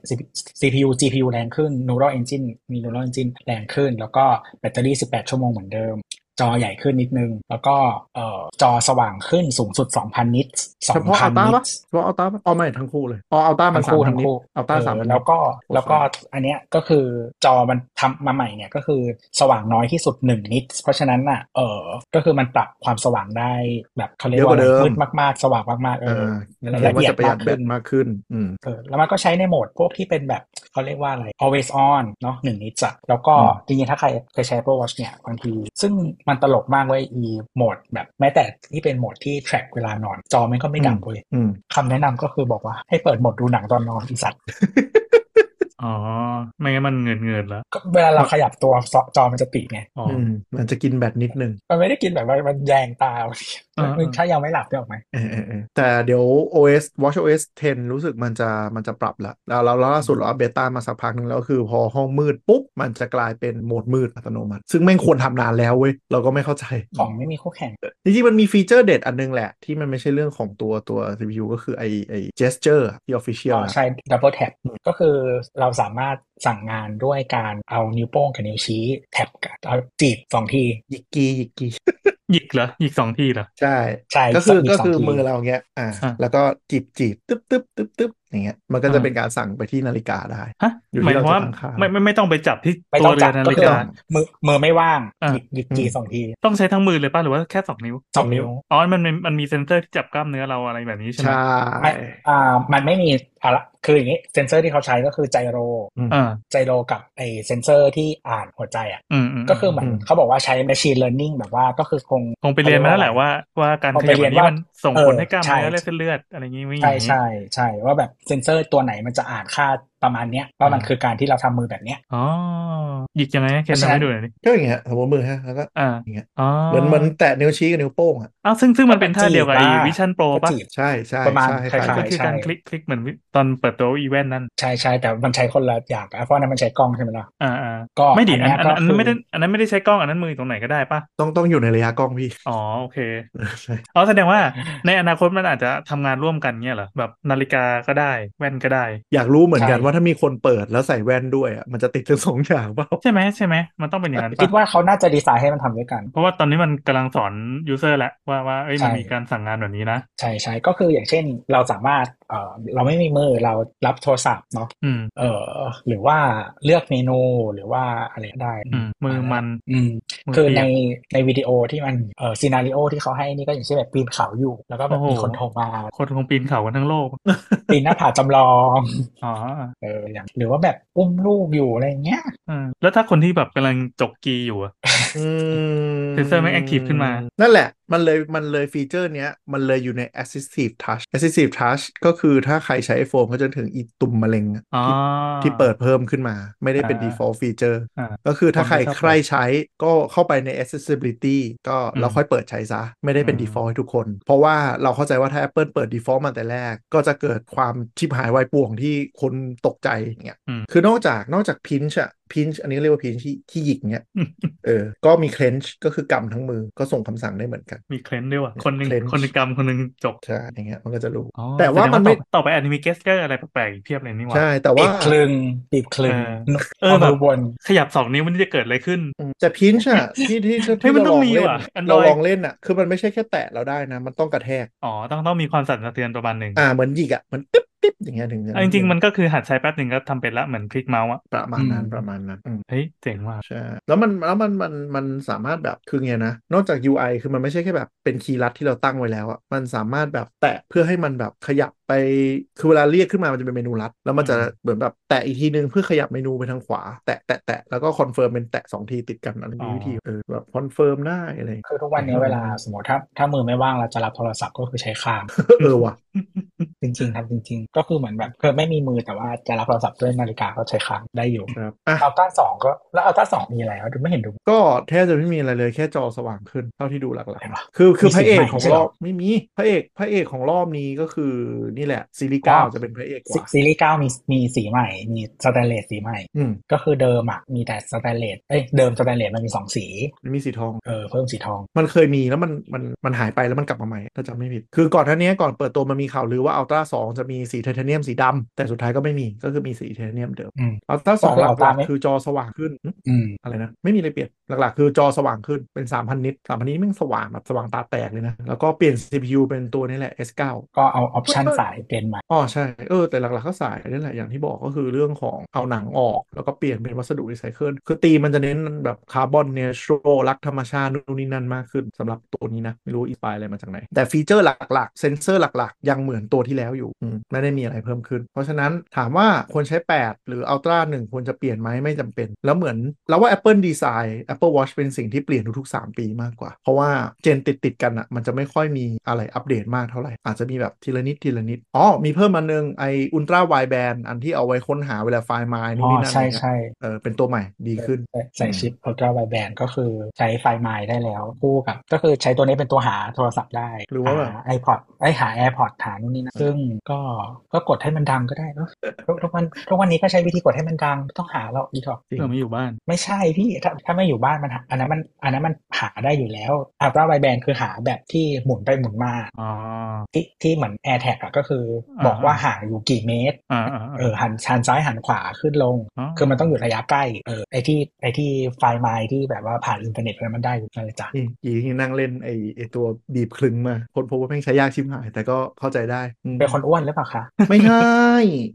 CPU GPU แรงขึ้น Neural Engine มี Neural Engine แรงขึ้น แล้วก็แบตเตอรี่ 18 ชั่วโมงเหมือนเดิม จอใหญ่ขึ้นนิดนึง แล้วก็เอ่อจอสว่างขึ้นสูงสุด 2,000 นิตส์เฉพาะ2,000 Ultra นิปะตส์เฉพาะ Ultra ปะอ๋อไม่ทั้งคู่เลยอ๋อ Ultra มันทั้งคู่3,000ทั้งนิตคู่ Ultra เออ3,000นิตแล้วก็แล้วก็อันเนี้ยก็คือจอมันทำมาใหม่เนี่ยก็คือสว่างน้อยที่สุด 1 นิตเพราะฉะนั้นน่ะเออก็คือมันปรับความสว่างได้แบบเขาเรียกว่าอะไรมืดมากๆ สว่างมากๆเอเอออละแสดงว่าเอียดจะประหยัมาดกแบขึ้ตนมากขึ้นอืมเออแล้วมันก็ใช้ในโหมดพวกที่เป็นแบบเขาเรียกว่าอะไร always on เนาะหนึ่งนิตอะแล้วก็อืมจริงๆถ้าใครเคยใช้ Apple Watch เนี่ยบางทีซึ่งมันตลกมากเว้ยอีโหมดแบบแม้แต่ที่เป็นโหมดที่ track เวลานอน จอมันก็ไม่ดับเว้ยอืมคำแนะนำก็คือบอกว่าให้เปิดโหมดดูหนังตอนนอนอีสัตว์อ๋อ ไม่งั้นมันเงินเงินๆแล้วก็เวลาเราขยับตัวจอมันจะติดไงอ๋ออืมมันจะกินแบตนิดนึง มันไม่ได้กินแบบว่ามันแยงตาอ่ามัน ถ้ายังไม่หลับได้ออกไหมเออเออเออแต่เดี๋ยว OS Watch OS 10 รู้สึกมันจะมันจะปรับละแล้วแล้วแล้วล่าสุดเราอัปเบต้ามาสักพักหนึ่งแล้วคือพอห้องมืดปุ๊บ มันจะกลายเป็นโหมดมืดอัตโนมัติ ซึ่งแม่งควรทำนานแล้วเว้ย เราก็ไม่เข้าใจ ของไม่มีคู่แข่ง จริงๆ มันมีฟีเจอร์เด็ดอันนึงแหละ ที่มันไม่ใช่เรื่องของตัวตัว CPU ก็คือไอไอ gesture อะที่ official อ๋อนะใช่ double tap อืมก็คือเราสามารถสั่งงานด้วยการเอานิ้วโป้งกับนิ้วชี้แท็บกับเอาจีบสองทียิกกี้ยิกกี้ หยิกเหรอหยิกสองทีเหรอใช่ใช่ก็คือมีก็สองคือทีมือเราเงี้ย อ่าอะแล้วก็จีบจีบตึ๊บตึ๊บตึ๊บตึ๊บอย่างเงี้ย มันก็จะอ่าเป็นการสั่งไปที่นาฬิกาได้ฮะอยู่หมายที่ความว่าเราจะตั้งค่าไม่ไม่ไม่ต้องไปจับที่ไม่ตัต้วองเรืจัอบนาก็ฬิคือกามือมือไม่ว่างอะหยิกหยิกจีสองที ต้องใช้ทั้งมือเลยป่ะหรือว่าแค่สองนิ้วสองนิ้วอ๋อมันมันมันมีเซนเซอร์ที่จับกล้ามเนื้อเราอะไรแบบนี้ใช่ไหมใช่ไม่อ่ามันไม่มีอะไรคืออย่างนี้เซนเซอร์ที่เขาใช้ก็คือไจโรอ่าไจโรกับไอเซนเซอร์ที่อ่านหัวใจอะอืมอืมก็คือเหมือนเขาบอกว่าใช้ machine learning แบบว่าก็คือคงคงไปเรียนมาแล้วแหละว่า ว่าการคงขไปยับเรีแบยนบนี้ว่ามันส่งเออผลให้กล้ามเนื้อใช่และเส้นเลือดอะไรอย่างงี้ไม่อใช่ย่างนี้ใช่ใช่ว่าแบบเซนเซอร์ตัวไหนมันจะอ่านค่า ประมาณเนี้ยว่ามันอืมคือการที่เราทำมือแบบเนี้ยอ๋อหยิกยังไงให้เคนเพราะฉะทำนั้นให้ดูหน่อยดิก็อย่างเงี้ยสมมติมือฮะแล้วก็อ่าอย่างเงี้ยอ๋อเหมือนเหมือนแตะนิ้วชี้กับนิ้วโป้งอะอ้าวซึ่งซึ่งมันเป็นท่าเดียวกับไอ้จีบ Vision Pro ก็ป่ะจีบใช่ใช่ประมาณใช่คล้ายๆก็คือการใช่คลิกคลิกเหมือนตอนเปิดตัวอีเวนต์นั่นใช่ใช่แต่มันใช้คนละอย่างกันเพราะอันนั้นมันใช้กล้องใช่ไหมล่ะอ่าอ่าก็ไม่ดิอัอันนเนี้ยอันก็อันคืนั้นอไม่ได้อันนั้นไม่ได้ใช้กล้องอันนั้นมือตรงไหนก็ได้ป่ะต้องต้องอยู่ในระยะกล้องพี่อ๋อโอเคใช่อ๋อแสดงว่าในอนาคตมันอาจจะทำงานร่วมกันเงี้ยเหรอแบบนาฬิกาก็ได้แว่นก็ได้ อยากรู้เหมือนกันใช่ว่าถ้ามีคนเปิดแล้วใส่แว่นด้วยอะมันจะติดทั้งสองอย่างเปล่าใช่ไหมใช่ไหมมันต้องเป็นอย่างนั้นคิดปะว่าเขาน่าจะดีไซน์ให้มันทำด้วยกัน เพราะว่าตอนนี้มันกำลังสอน user แหละว่าว่าเอ้ยมันใช่มีการสั่งงานแบบนี้นะ ใช่ใช่ก็คืออย่างเช่นเราสามารถเอ่อเราไม่มีมือเรารับโทรศัพท์เนาะอืมเออหรือว่าเลือกเมนูหรือว่าอะไรก็ได้อืมมือมันอืมมือคือเปียกในในวิดีโอที่มันเออ scenario ที่เขาให้นี่ก็อย่างเช่นแบบปีนเขาอยู่ แล้วก็แบบโอ้โหมีคนโทรมา คนคงปีนเขากันทั้งโลก ปีนหน้าผาจำลองอ๋อเอออย่างหรือว่าแบบอุ้มลูกอยู่อะไรเงี้ยอืมแล้วถ้าคนที่แบบกำลังจกกีอยู่อะอืมเซนเซอร์ไม่ active ขึ้นมา นั่นแหละ มันเลยมันเลยฟีเจอร์เนี้ย มันเลยอยู่ใน assistive touch assistive touch ก็คือถ้าใครใช้ iPhone ก็จะถึงอีตุ่มมะเร็งอะอ๋อที่ที่เปิดเพิ่มขึ้นมา ไม่ได้เป็นอ่า default feature อ่าก็คือถ้าใครผมไม่ชอบใครใช้ก็เข้าไปใน accessibility ก็อืมเราค่อยเปิดใช้ซะ ไม่ได้เป็นอืม default ให้ทุกคน เพราะว่าเราเข้าใจว่าถ้า Apple เปิด default มาแต่แรก ก็จะเกิดความชิบหายวายป่วงที่คนตกใจอย่างเงี้ยอืมคือนอกจากนอกจาก pinch อะ pinch อันนี้เรียกว่า pinch ที่ที่หยิกเงี้ยเออ ก็มี clench ก็คือกำทั้งมือก็ส่งคำสั่งได้เหมือนกัน มี clench ด้วยว่ะคนหนึ่ง clench คนหนึ่งกำคนหนึ่งจกใช่อย่างเงี้ยมันก็จะรู้อ๋อแต่ว่ามันไม่สดงต่อต่อไปอาจจะมี gesture อะไรแปลกๆอีกเพียบเลยนี่หว่าใช่แต่ปีว่าบคลึงปีบคลึงเออเออเอาแบบมือบนขยับสองนิ้วมันจะเกิดอะไรขึ้นอืมแต่ pinch อะที่ที่ที่เฮ้ยที่มันเราต้ลอองงมีเล่นว่ะเรา Android ลองเล่นอะคือมันไม่ใช่แค่แตะเราได้นะ มันต้องกระแทกอ๋อต้องต้องมีความสั่นสะเทือนประมาณหนึ่งอ่าเหมือนหยิกอะเหมือนติ๊บ ติ๊บอย่างเงี้ยถึงจะเอาจริงๆมันก็คือหัดใช้แป๊บหนึ่งก็ทำเป็นละเหมือนคลิกเมาส์อะประมาณนั้นอืมประมาณนั้นอืมเฮ้ยเจ๋งว่ะใช่แล้วมันแล้วมันมันมันสามารถแบบคือไงนะ นอกจาก UI คือมันไม่ใช่แค่แบบเป็นคีย์ลัดที่เราตั้งไว้แล้วอะมันสามารถแบบแตะเพื่อให้มันแบบขยับ ไปคือเวลาเรียกขึ้นมามันจะเป็นเมนูลัด แล้วมันจะอืมเหมือนแบบแตะอีกทีนึงเพื่อขยับเมนูไปทางขวา แตะแตะแตะแล้วก็ confirm เป็นแตะสองทีติดกันอันนี้มีวิธีเออแบบ confirm ได้อะไรอย่างเงี้ยคือทุกวันนี้เวลาสมมติถ้าถ้ามือไม่ว่างเราจะรับโทรศัพท์ก็คือใช้คางเออว่ะจริงๆครับจริง ๆ ก็คือเหมือนแบบคือไม่มีมือแต่ว่าจะรับโทรศัพท์ด้วยนาฬิกาก็ใช้คางได้อยู่ครับอะอัลต้าสองก็แล้วอัลต้าสองมีอะไรวะดูไม่เห็นดูก็แทบจะไม่มีอะไรเลยแค่จอสว่างขึ้นเท่าที่ดูหลักเห็นปะๆคือคือมีพระเอกสีใหม่ของใช่รเหรออบไม่มีพระเอกพระเอกของรอบนี้ก็คือนี่แหละ ซีรีส์เก้าอ๋อจะเป็นพระเอกกซีว่าซีรีส์เก้ามีมีสีใหม่ มีสแตนเลสสีใหม่อืมก็คือเดิมอะมีแต่สแตนเลสเอ้ยเดิมสแตนเลสมันมีสองสีมันมีสีทองเออเพิ่มสีทอง มันเคยมีแล้วมันมันมันหายไปแล้วมันกลับมาใหม่ถ้าจำไม่ผิด คือก่อนหน้านี้ก่อนเปิดตัวมันมีข่าวลือว่าอัลตร้าสองจะมีสีไทเทเนียมสีดำแต่สุดท้ายก็ไม่มีก็คือมีสีไทเทเนียมเดิมอืมอัลตร้าสองก็คือห Ultra ลักไม่ๆคือจอสว่างขึ้นหึอืมอะไรนะไม่มีอะไรเปลี่ยน หลักๆ คือจอสว่างขึ้นเป็น 3,000 นิต3,000 นิตแม่งสว่างแบบสว่างตาแตกเลยนะ แล้วก็เปลี่ยน CPU เป็นตัวนี้แหละ S9 ก็เอาออปชันสายเป็นมาอ๋อใช่ เออ แต่หลักๆก็สายนี่แหละอย่างที่บอกก็คือเรื่องของเอาหนังออก แล้วก็เปลี่ยนเป็นวัสดุรีไซเคิลคือตีมันจะเน้นแบบ carbon neutral รักธรรมชาตินู่นนี่นั่นมากขึ้นสำหรับตัวนี้นะ ไม่รู้ inspire อะไรมาจากไหน แต่ฟีเจอร์หลักๆ เซนเซอร์หลักๆ ยังเหมือนตัวที่แล้วอยู่อืมไม่ได้มีอะไรเพิ่มขึ้น เพราะฉะนั้นถามว่าควรใช้ 8 หรือ Ultra 1ควรจะเปลี่ยนไหมไม่จำเป็น แล้วเหมือนแล้วว่า Apple design Apple Watch เป็นสิ่งที่เปลี่ยนทุกๆ 3 ปีมากกว่า เพราะว่า gen ติดติดๆกันอะมันจะไม่ค่อยมีอะไรอัปเดตมากเท่าไหร่ อาจจะมีแบบทีละนิดทีละนิด อ๋อ มีเพิ่มมานึงไอ ultra-wideband อันที่เอาไว้ค้นหาเวลา Find My นู่อ๋นอนี่นั่นใช่อะไรเงี้ยใช่เออเป็นตัวใหม่ดีขึ้น ใส่ใส่ชิป Ultra Wideband ก็คือใช้ไฟล์ไมล์ได้แล้วคู่กับ ก็คือใช้ตัวนี้เป็นตัวหาโทรศัพท์ได้ หรือว่าแบบไอพอดไอยหา AirPod หานู่นนี่นะซึ่งก็ก็กดให้มันดังก็ได้เนอะทุกทุกวันทุกวันนี้ก็ใช้วิธีกดให้มันดังไม่ต้องหาหรอกอีกหรอกจริงเออไม่อยู่บ้าน ไม่ใช่พี่ถ้าถ้าไม่อยู่บ้านมันหาอันนั้นมันอันนั้นมันหาได้อยู่แล้ว Ultra Wideband คือหาแบบที่หมุนไปหมุนมาอ๋อที่ที่เหมือน AirTag อะก็คืออาบอกว่าห่างอยู่กี่เมตรอ่าอ่าเออหันหันซ้ายหันขวาขึ้นลงอ๋อคือมันต้องอยู่ระยะใกล้เออไอที่ไอที่ไฟล์ไมล์ที่แบบว่าผ่านอินเทอร์เน็ตแล้วมันได้อยู่นั่นเลยจ้ะนี่ยีที่นั่งเล่นไอไอตัวบีบคลึงมาคนพบว่าแม่งใช้ยากชิบหาย แต่ก็เข้าใจได้อืมเป็นคนอ้วนหรือเปล่าคะไม่ใช่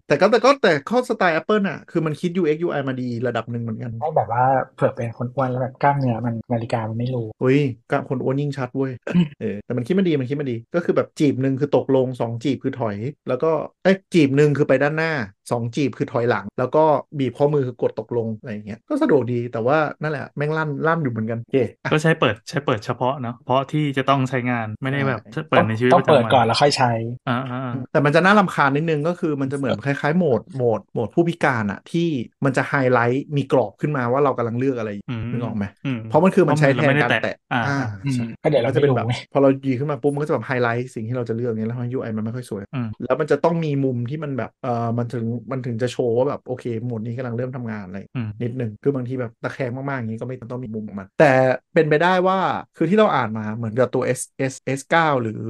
แต่ก็แต่ก็แต่ข้อสไตล์ Apple อะคือมันคิด UX UI มาดีระดับหนึ่งเหมือนกันให้แบบว่าเผื่อเป็นคนอ้วนแล้วแบบกล้ามเนื้อมันนาฬิกามันไม่รู้อุ้ยกับคนอ้วนยิ่งชัดเว้ยเออแต่มันคิดมาดีมันคิดมาดี ก็คือแบบจีบหนึ่งคือตกลงสองจีบคือถอย แล้วก็เอ้ยจีบหนึ่งคือไปด้านหน้า สองจีบคือถอยหลัง แล้วก็บีบข้อมือคือกดตกลงอะไรอย่างเงี้ยก็สะดวกดีแต่ว่านั่นแหละแม่งลั่นลั่นอยู่เหมือนกันโอเคอะก็ใช้เปิดใช้เปิดเฉพาะเนาะเพราะที่จะต้องใช้งานไม่ได้แบบใช่เปิดในชีวิตต้องประจำเปิดวันก่อนแล้วค่อยใช้อ่าอ่าอ่าแต่มันจะน่ารำคาญนิดนึงก็คือมันจะเหมือนคล้ายๆโหมดโหมดโหมดผู้พิการอะที่มันจะไฮไลท์มีกรอบขึ้นมาว่าเรากำลังเลือกอะไรอยู่อืมนึกออกไหมอืมเพราะมันคือมันใช้แทเพราะนมันการไม่ได้แตะแตะอ่าอ่าอืมใช่ก็เดี๋ยวเราก็จะเป็นแบบไม่รู้ไงพอเรายีขึ้นมาปุ๊บมันก็จะแบบไฮไลท์สิ่งที่เราจะเลือกอย่างเงี้ยแล้ว UI มันไม่ค่อยสวยอืมแล้วมันจะต้องมีมุมที่มันแบบเออมันถึงมันถึงจะโชว์ว่าแบบโอเคโหมดนี้กำลังเริ่มทำงานอะไรอืมนิดหนึ่งคือบางทีแบบตะแคงมากๆอย่างนี้ก็ไม่ต้องมีมุมของมัน แต่เป็นไปได้ว่าคือที่เราอ่านมาเหมือนกับตัว S S S 9หรือ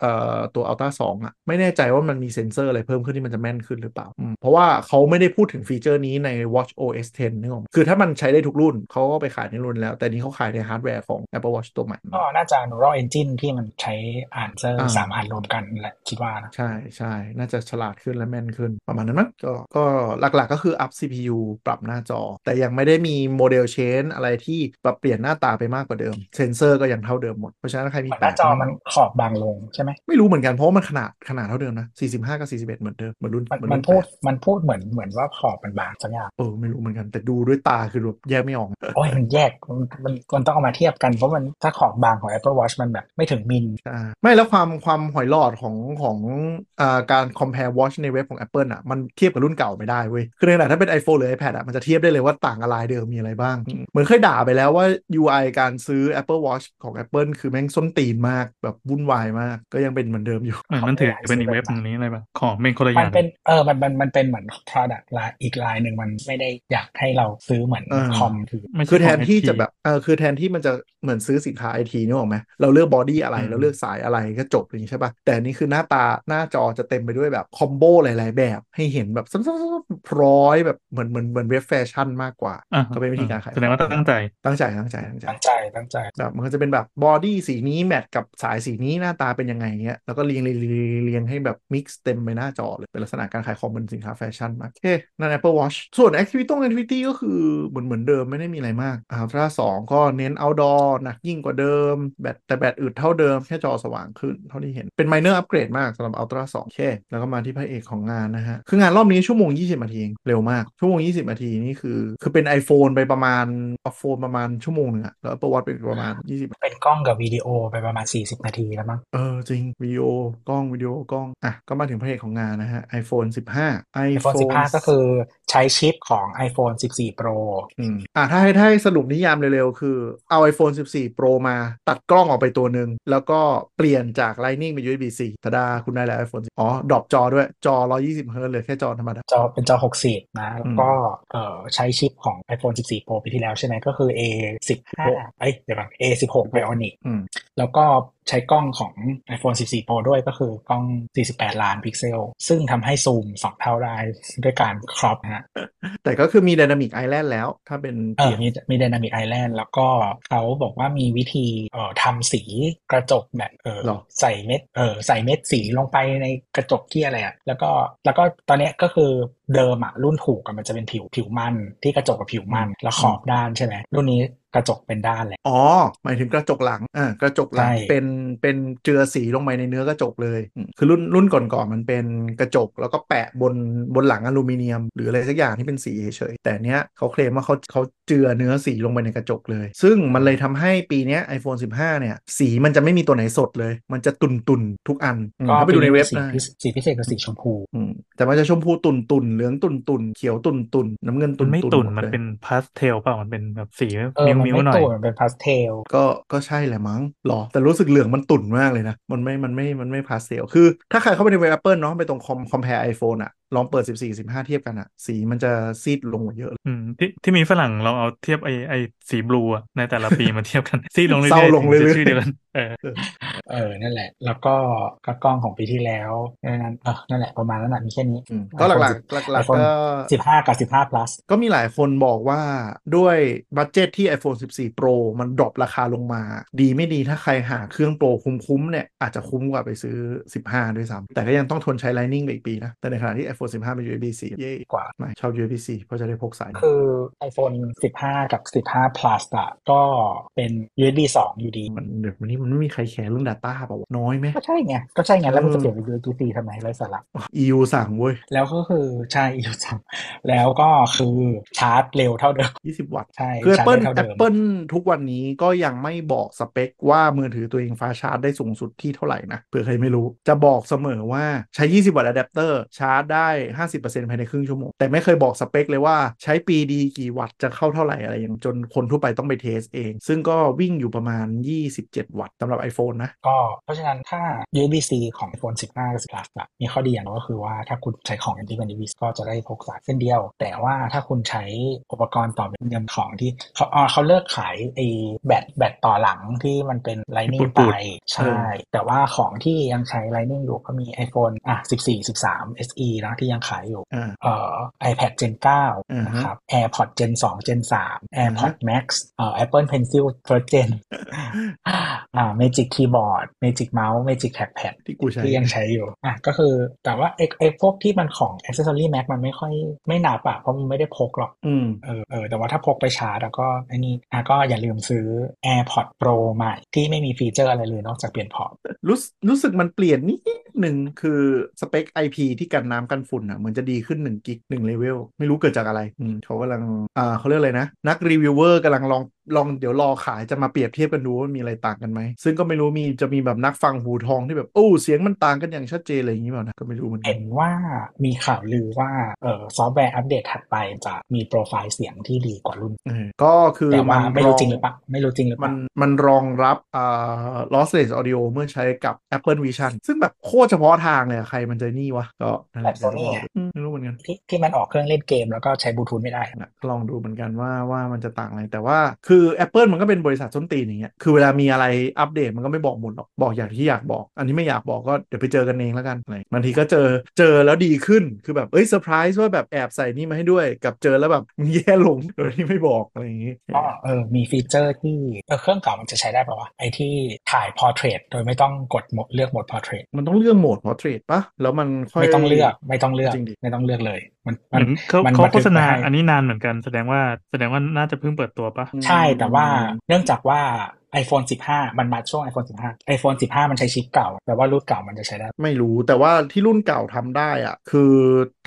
เอ่อตัว Ultra 2อะไม่แน่ใจว่ามันมีเซ็นเซอร์อะไรเพิ่มขึ้นที่มันจะแม่นขึ้นหรือเปล่าอืมเพราะว่าเขาไม่ได้พูดถึงฟีเจอร์นี้ใน Watch OS 10นึกออกไหมคือถ้ามันใช้ได้ทุกรุ่นเขาก็ไปขายในรุ่นแล้ว แต่นี้เขาขายในฮาร์ดแวร์ของ Apple Watch ตัวใหม่ก็น่าจะ Neural Engine ที่มันใช้อ่านเซนเซอร์อ่าสามอันรวมกันแหละคิดว่านะใช่ใช่น่าจะฉลาดขึ้นและแม่นขึ้นประมาณนั้นมั้งก็ก็หลักๆก็คืออัพ CPU ปรับหน้าจอ แต่ยังไม่ได้มี model change อะไรที่ปรับเปลี่ยนหน้าตาไปมากกว่าเดิม เซนเซอร์ก็ยังเท่าเดิมหมด เพราะฉะนั้นใครมีเหมือนหน้าจอมันขอบบางลงใช่ไหมไม่รู้เหมือนกันเพราะว่ามันขนาดขนาดเท่าเดิมนะ 45 กับ 41 เหมือนเดิมเหมือนรุ่นมันเหมือนมัรุ่นนพูดแปมันพูดเหมือนเหมือนว่าขอบมันบางสักอย่างเออไม่รู้เหมือนกันแต่ดูด้วยตาคือแบบแยกไม่ออกโอ้ยมันแยกมันมันมันต้องเอามาเทียบกันเพราะมันถ้าขอบบางของ Apple Watch มันแบบไม่ถึงมิลใช่ไม่แล้วความความหอยหลอดของของอ่าการ compare watch ในเว็บของ Apple อะมันเทียบกับรุ่นเก่าไม่ได้เว้ย คือในขณะถ้าเป็น iPhone หรือ iPad อะมันจะเทียบได้เลยว่าต่างอะไรเดิมมีอะไรบ้างอืมเหมือนเคยด่าไปแล้วว่า UI การซื้อ Apple Watch ของ Apple คือแม่งส้นตีนมากแบบวุ่นวายมาก ก็ยังเป็นเหมือนเดิมอยู่เหมือนมันถือเป็นอีกเว็บหนึงนี้อะไรปะของเป็นคนละอมันย่างเป็นเออมันมันมันเป็นเหมือน product ลายอีกลายหนึ่งมันไม่ได้อยากให้เราซื้อเหมือนเออคอมถือไม่ใช่คือแทนของที่ IT จะแบบเออคือแทนที่มันจะเหมือนซื้อสินค้าไอทีนึกออกไหมเราเลือก body อะไรอืมเราเลือกสายอะไรก็จบอย่างนี้ใช่ปะแต่อันนี่คือหน้าตาหน้าจอจะเต็มไปด้วยแบบ combo หลาย ๆ แบบให้เห็นแบบซ้ำๆๆพร้อยแบบเหมือนเหมือนเหมือนเว็บแฟชั่นมากกว่าอ่า ก็เป็นวิธีการขายแสดงว่าตั้งใจ ตั้งใจตั้งใจตั้งใจตั้งใจตั้งใจแบบมันก็จะเป็นแบบ body สีนี้ match กับสายสีนี้หน้าตาเป็นยังไงเงี้ยแล้วก็เรียงเรียงเรียงเรียงให้แบบ mix เต็มไปหน้าจอเลยเป็นลักษณะการขายของบนสินค้าแฟชั่นมากโอเคนั่น Apple Watch ส่วน Activity ต้อง Activity ก็คือเหมือนเหมือนเดิมไม่ได้มีอะไรมาก Ultra 2ก็เน้น outdoor หนักยิ่งกว่าเดิมแบตแต่แบตอึดเท่าเดิมแค่จอสว่างขึ้นเท่าที่เห็นเป็น minor upgrade มากสำหรับ Ultra 2โอเคแล้วก็มาที่พระเอกของงานนะฮะคืองานรอบนี้ชั่วโมง 20นาทีเองเร็วมาก ชั่วโมง 20นาทีนี่คือ คือเป็น iPhone ไปประมาณ iPhone ประมาณชั่วโมงหนึงอะแล้ว Apple Watch ไปประมาณ 20 เป็นกล้องกับวิดีโอไปประมาณ 40 นาทีแล้วมั้งเออจริงวิดีโอกล้องวิดีโอกล้องอะก็มาถึงพระเอกของงานนะฮะ iPhone 15 iPhone 15 ก็คือใช้ชิปของ iPhone 14 Pro อืมอะถ้าให้ถ้าให้สรุปนิยามเร็วๆ คือเอา iPhone 14 Pro มาตัดกล้องออกไปตัวหนึ่งแล้วก็เปลี่ยนจาก Lightning เป็น USB-C ตาดาคุณได้แล้ว iPhone 10 อ๋อ drop จอด้วยจอ 120เฮิร์ตซ์เหลยแค่จอธรรมดาจอเป็นจอ 60 นะ แล้วก็เอ่อใช้ชิปของ iPhone 14 Pro ปีที่แล้วใช่ไหมก็คือ A15 เอ้ยเดี๋ยวก่อน A16 Bionic อืมแล้วก็ ใช้กล้องของ iPhone 14 Pro ด้วยก็คือกล้อง 48 ล้านพิกเซล ซึ่งทำให้ซูม 2 เท่าได้ด้วยการครอปนะฮะ แต่ก็คือมี Dynamic Island แล้ว ถ้าเป็นเออมีมี Dynamic Island แล้วก็เขาบอกว่ามีวิธีเอ่อทำสีกระจกแบบเออหรอใส่เม็ดเออใส่เม็ดสีลงไปในกระจกที่อะไรอะแล้วก็แล้วก็ตอนเนี้ยก็คือเดิมอะรุ่นถูกอะมันจะเป็นผิวผิวมันที่กระจกกับผิวมันแล้วขอบด้านใช่ไหมรุ่นนี้ กระจกเป็นด้านแหละอ๋อ หมายถึงกระจกหลังอ่ากระจกหลังใช่เป็นเป็นเจือสีลงไปในเนื้อกระจกเลยอืมคือรุ่นรุ่นก่อนๆมันเป็นกระจกแล้วก็แปะบนบนหลังอลูมิเนียม หรืออะไรสักอย่างที่เป็นสีเฉยๆแต่เนี้ยเขาเคลมว่าเขาเขาเจือเนื้อสีลงไปในกระจกเลย ซึ่งมันเลยทำให้ปีเนี้ย iPhone 15 เนี่ย สีมันจะไม่มีตัวไหนสดเลย มันจะตุนๆทุกอันอืมก็ถ้าไปดูในเว็บสีได้พิสีพิเศษคือสีชมพูอืมแต่มันจะชมพูตุนตุนๆเหลืองตุนตุนๆเขียวตุนตุนๆน้ำเงินตุมันนไม่ตุนตุ่นหดมันเลยเป็นพาสเทลเปล่ามันเป็นแบบสีเออมิ้วมันมิ้วไม่หน่อยตูนมันเป็นพาสเทลก็ก็ใช่แหละมั้งหรอ แต่รู้สึกเหลืองมันตุ่นมากเลยนะ มันไม่มันไม่มันไม่พาสเทลคือ ถ้าใครเข้าไปในเว็บ Apple เนาะไปตรง com compare iPhone อะ ลองเปิด14 15เทียบกันอะสีมันจะซีดลงกว่าเยอะเลยอืมที่ที่มีฝรั่งลองเอาเทียบไอไอสี blue อะในแต่ละปีมาเทียบกัน ซีดลงเรื่อยๆเศร้าลงเรื่อยๆถึงจะชื่อเดียวกันเออเออนั่นแหละ แล้วก็ก็กล้องของปีที่แล้วนั่นเออนั่นแหละประมาณนั้นแหละมีแค่นี้อืมก็หลักๆหลักๆ iPhone ก็สิบห้ากับสิบห้า plus ก็มีหลายคนบอกว่าด้วย budget ที่ iPhone 14 Pro มัน drop ราคาลงมา ดีไม่ดีถ้าใครหาเครื่อง Pro คุ้มๆเนี่ยอาจจะคุ้มกว่าไปซื้อ 15 ด้วยซ้ำแต่ก็ยังต้องทนใช้ Lightning ไปอีกปีนะแต่ในขณะที่ iPhone 15 เป็น USB-C เย่กว่าไม่ชอบ USB-C เพราะจะได้พกสาย คือ iPhone 15 กับ 15 plus อะก็เป็น USB 2 อยู่ดี มันเดี๋ยวนี้มันไม่มีใครแคร์เรื่อง Data เปล่าวะน้อยไหมก็ใช่ไง ก็ใช่ไง แล้วมันเออจะเปลี่ยนเป็น USB ทำไมไรสาระ EU สั่งเว้ย แล้วก็คือ ใช่อยู่ซ้ำแล้วก็คือชาร์จเร็วเท่าเดิม 20 วัตต์ ใช่คือชาร์จ Apple ได้เท่าเดิม Apple ทุกวันนี้ก็ยังไม่บอกสเปคว่ามือถือตัวเอง fast charge ได้สูงสุดที่เท่าไหร่นะเผื่อใครไม่รู้จะบอกเสมอว่าใช้ 20 วัตต์อะแดปเตอร์ชาร์จได้50%ภายในครึ่งชั่วโมง แต่ไม่เคยบอกสเปคเลยว่าใช้ PD กี่วัตต์จะเข้าเท่าไหร่อะไรอย่างจนคนทั่วไปต้องไป test เอง ซึ่งก็วิ่งอยู่ประมาณ 27 วัตต์สำหรับ iPhone นะ ก็เพราะฉะนั้นถ้า USB-C ของ iPhone 15 กับ10 plus อะมีข้อดีอย่างหนึงก็คือว่าถ้าคุณใช้ของ anti v a n i s ก็จะได้พกสายเส้นเดียว แต่ว่าถ้าคุณใช้อุปกรณ์ต่อเป็นเงินของที่เขาอ่าเขาเลิกขายไอ้แบตแบตต่อหลังที่มันเป็น Lightning ปูไปดใช่ แต่ว่าของที่ยังใช้ Lightning อยู่ก็มี iPhone อะ14 13 SE นะที่ยังขายอยู่อ่าเอ่อ iPad Gen 9อือฮะนะครับ AirPods Gen 2 Gen 3 AirPods Max เอ่อ Apple Pencil First Gen อ่า Magic Keyboard Magic Mouse Magic Trackpad ที่กูใช้ที่ยังใช้อยู่อะก็คือแต่ว่าไอ้ไอ้พวกที่มันของ Accessory Mac มันไม่ค่อยไม่นับอะเพราะมันไม่ได้พกหรอกอืมเออเออแต่ว่าถ้าพกไปชาร์จแล้วก็ไอ้นี่อะก็อย่าลืมซื้อ AirPods Pro ใหม่ที่ไม่มี feature อะไรเลยนอกจากเปลี่ยน portรู้สึรู้สึกมันเปลี่ยนนิดหนึ่งคือสเปค IP ที่กันน้ำกันฝุ่นอะเหมือนจะดีขึ้น1กิก1เลเวลไม่รู้เกิดจากอะไรเขากำลังอ่าเขาเรียกอะไรนะ นักรีวิวเวอร์กำลังลอง ลองเดี๋ยวรอขายจะมาเปรียบเทียบกันดูว่ามีอะไรต่างกันไหม ซึ่งก็ไม่รู้มีจะมีแบบนักฟังหูทองที่แบบโอ้เสียงมันต่างกันอย่างชัดเจนอะไรอย่างนี้เปล่านะก็ไม่รู้เหมือนกันเห็นว่ามีข่าวลือว่าเออซอฟต์แวร์อัปเดตถัดไปจะมีโปรไฟล์เสียงที่ดีกว่ารุ่นเออก็คือแต่ว่ามันไม่รู้องจริงหรือเปล่าไม่รู้จริงหรือเปมัล่ามันมันรองรับอ่า lossless audio เมื่อใช้กับ Apple Vision ซึ่งแบบโคตรเฉพาะทางเลยอะใครมันจะนี่วะก็นั่นแหละแบบ Sony เดี๋ยวรออืมไม่รู้เหมือนกันที่ที่มันออกเครื่องเล่นเกมแล้วก็ใช้บลูทูธไม่ได้นะลองดูเหมือนกันว่าว่ามันจะต่างอะไรแต่ว่าคือ Apple มันก็เป็นบริษัทส้นตีนอย่างเงี้ยคือเวลามีอะไรอัปเดตมันก็ไม่บอกหมดหรอกบอกอย่างที่อยากบอก อันนี้ไม่อยากบอกก็เดี๋ยวไปเจอกันเองแล้วกันอะไรบางทีก็เจอเจอแล้วดีขึ้นคือแบบเอ้ยเซอร์ไพรส์ว่าแบบแอบใส่นี่มาให้ด้วย กับเจอแล้วแบบมึงแย่ลงโดยที่ไม่บอกอะไรอย่างงี้ก็เออมี feature ที่เออเครื่องเก่ามันจะใช้ได้ป่าวะไอที่ถ่าย portrait โดยไม่ต้องกดโหมดเลือก mode portraitมันต้องเลือกโหมด portrait ปะแล้วมันค่อยไม่ต้องเลือกไม่ต้องเลือกจริงดิไม่ต้องเลือกเลยมันเหมันมือนเขามันเขาบันโฆทึกษณาไว้ให้อันนี้นานเหมือนกันแสดงว่าแสดงว่าน่าจะเพิ่งเปิดตัวปะใช่แต่ว่าเนื่องจากว่า iPhone 15 มันมาช่วง iPhone 15 iPhone 15 มันใช้ชิปเก่าแต่ว่ารุ่นเก่ามันจะใช้ได้ ไม่รู้แต่ว่าที่รุ่นเก่าทำได้อะคือ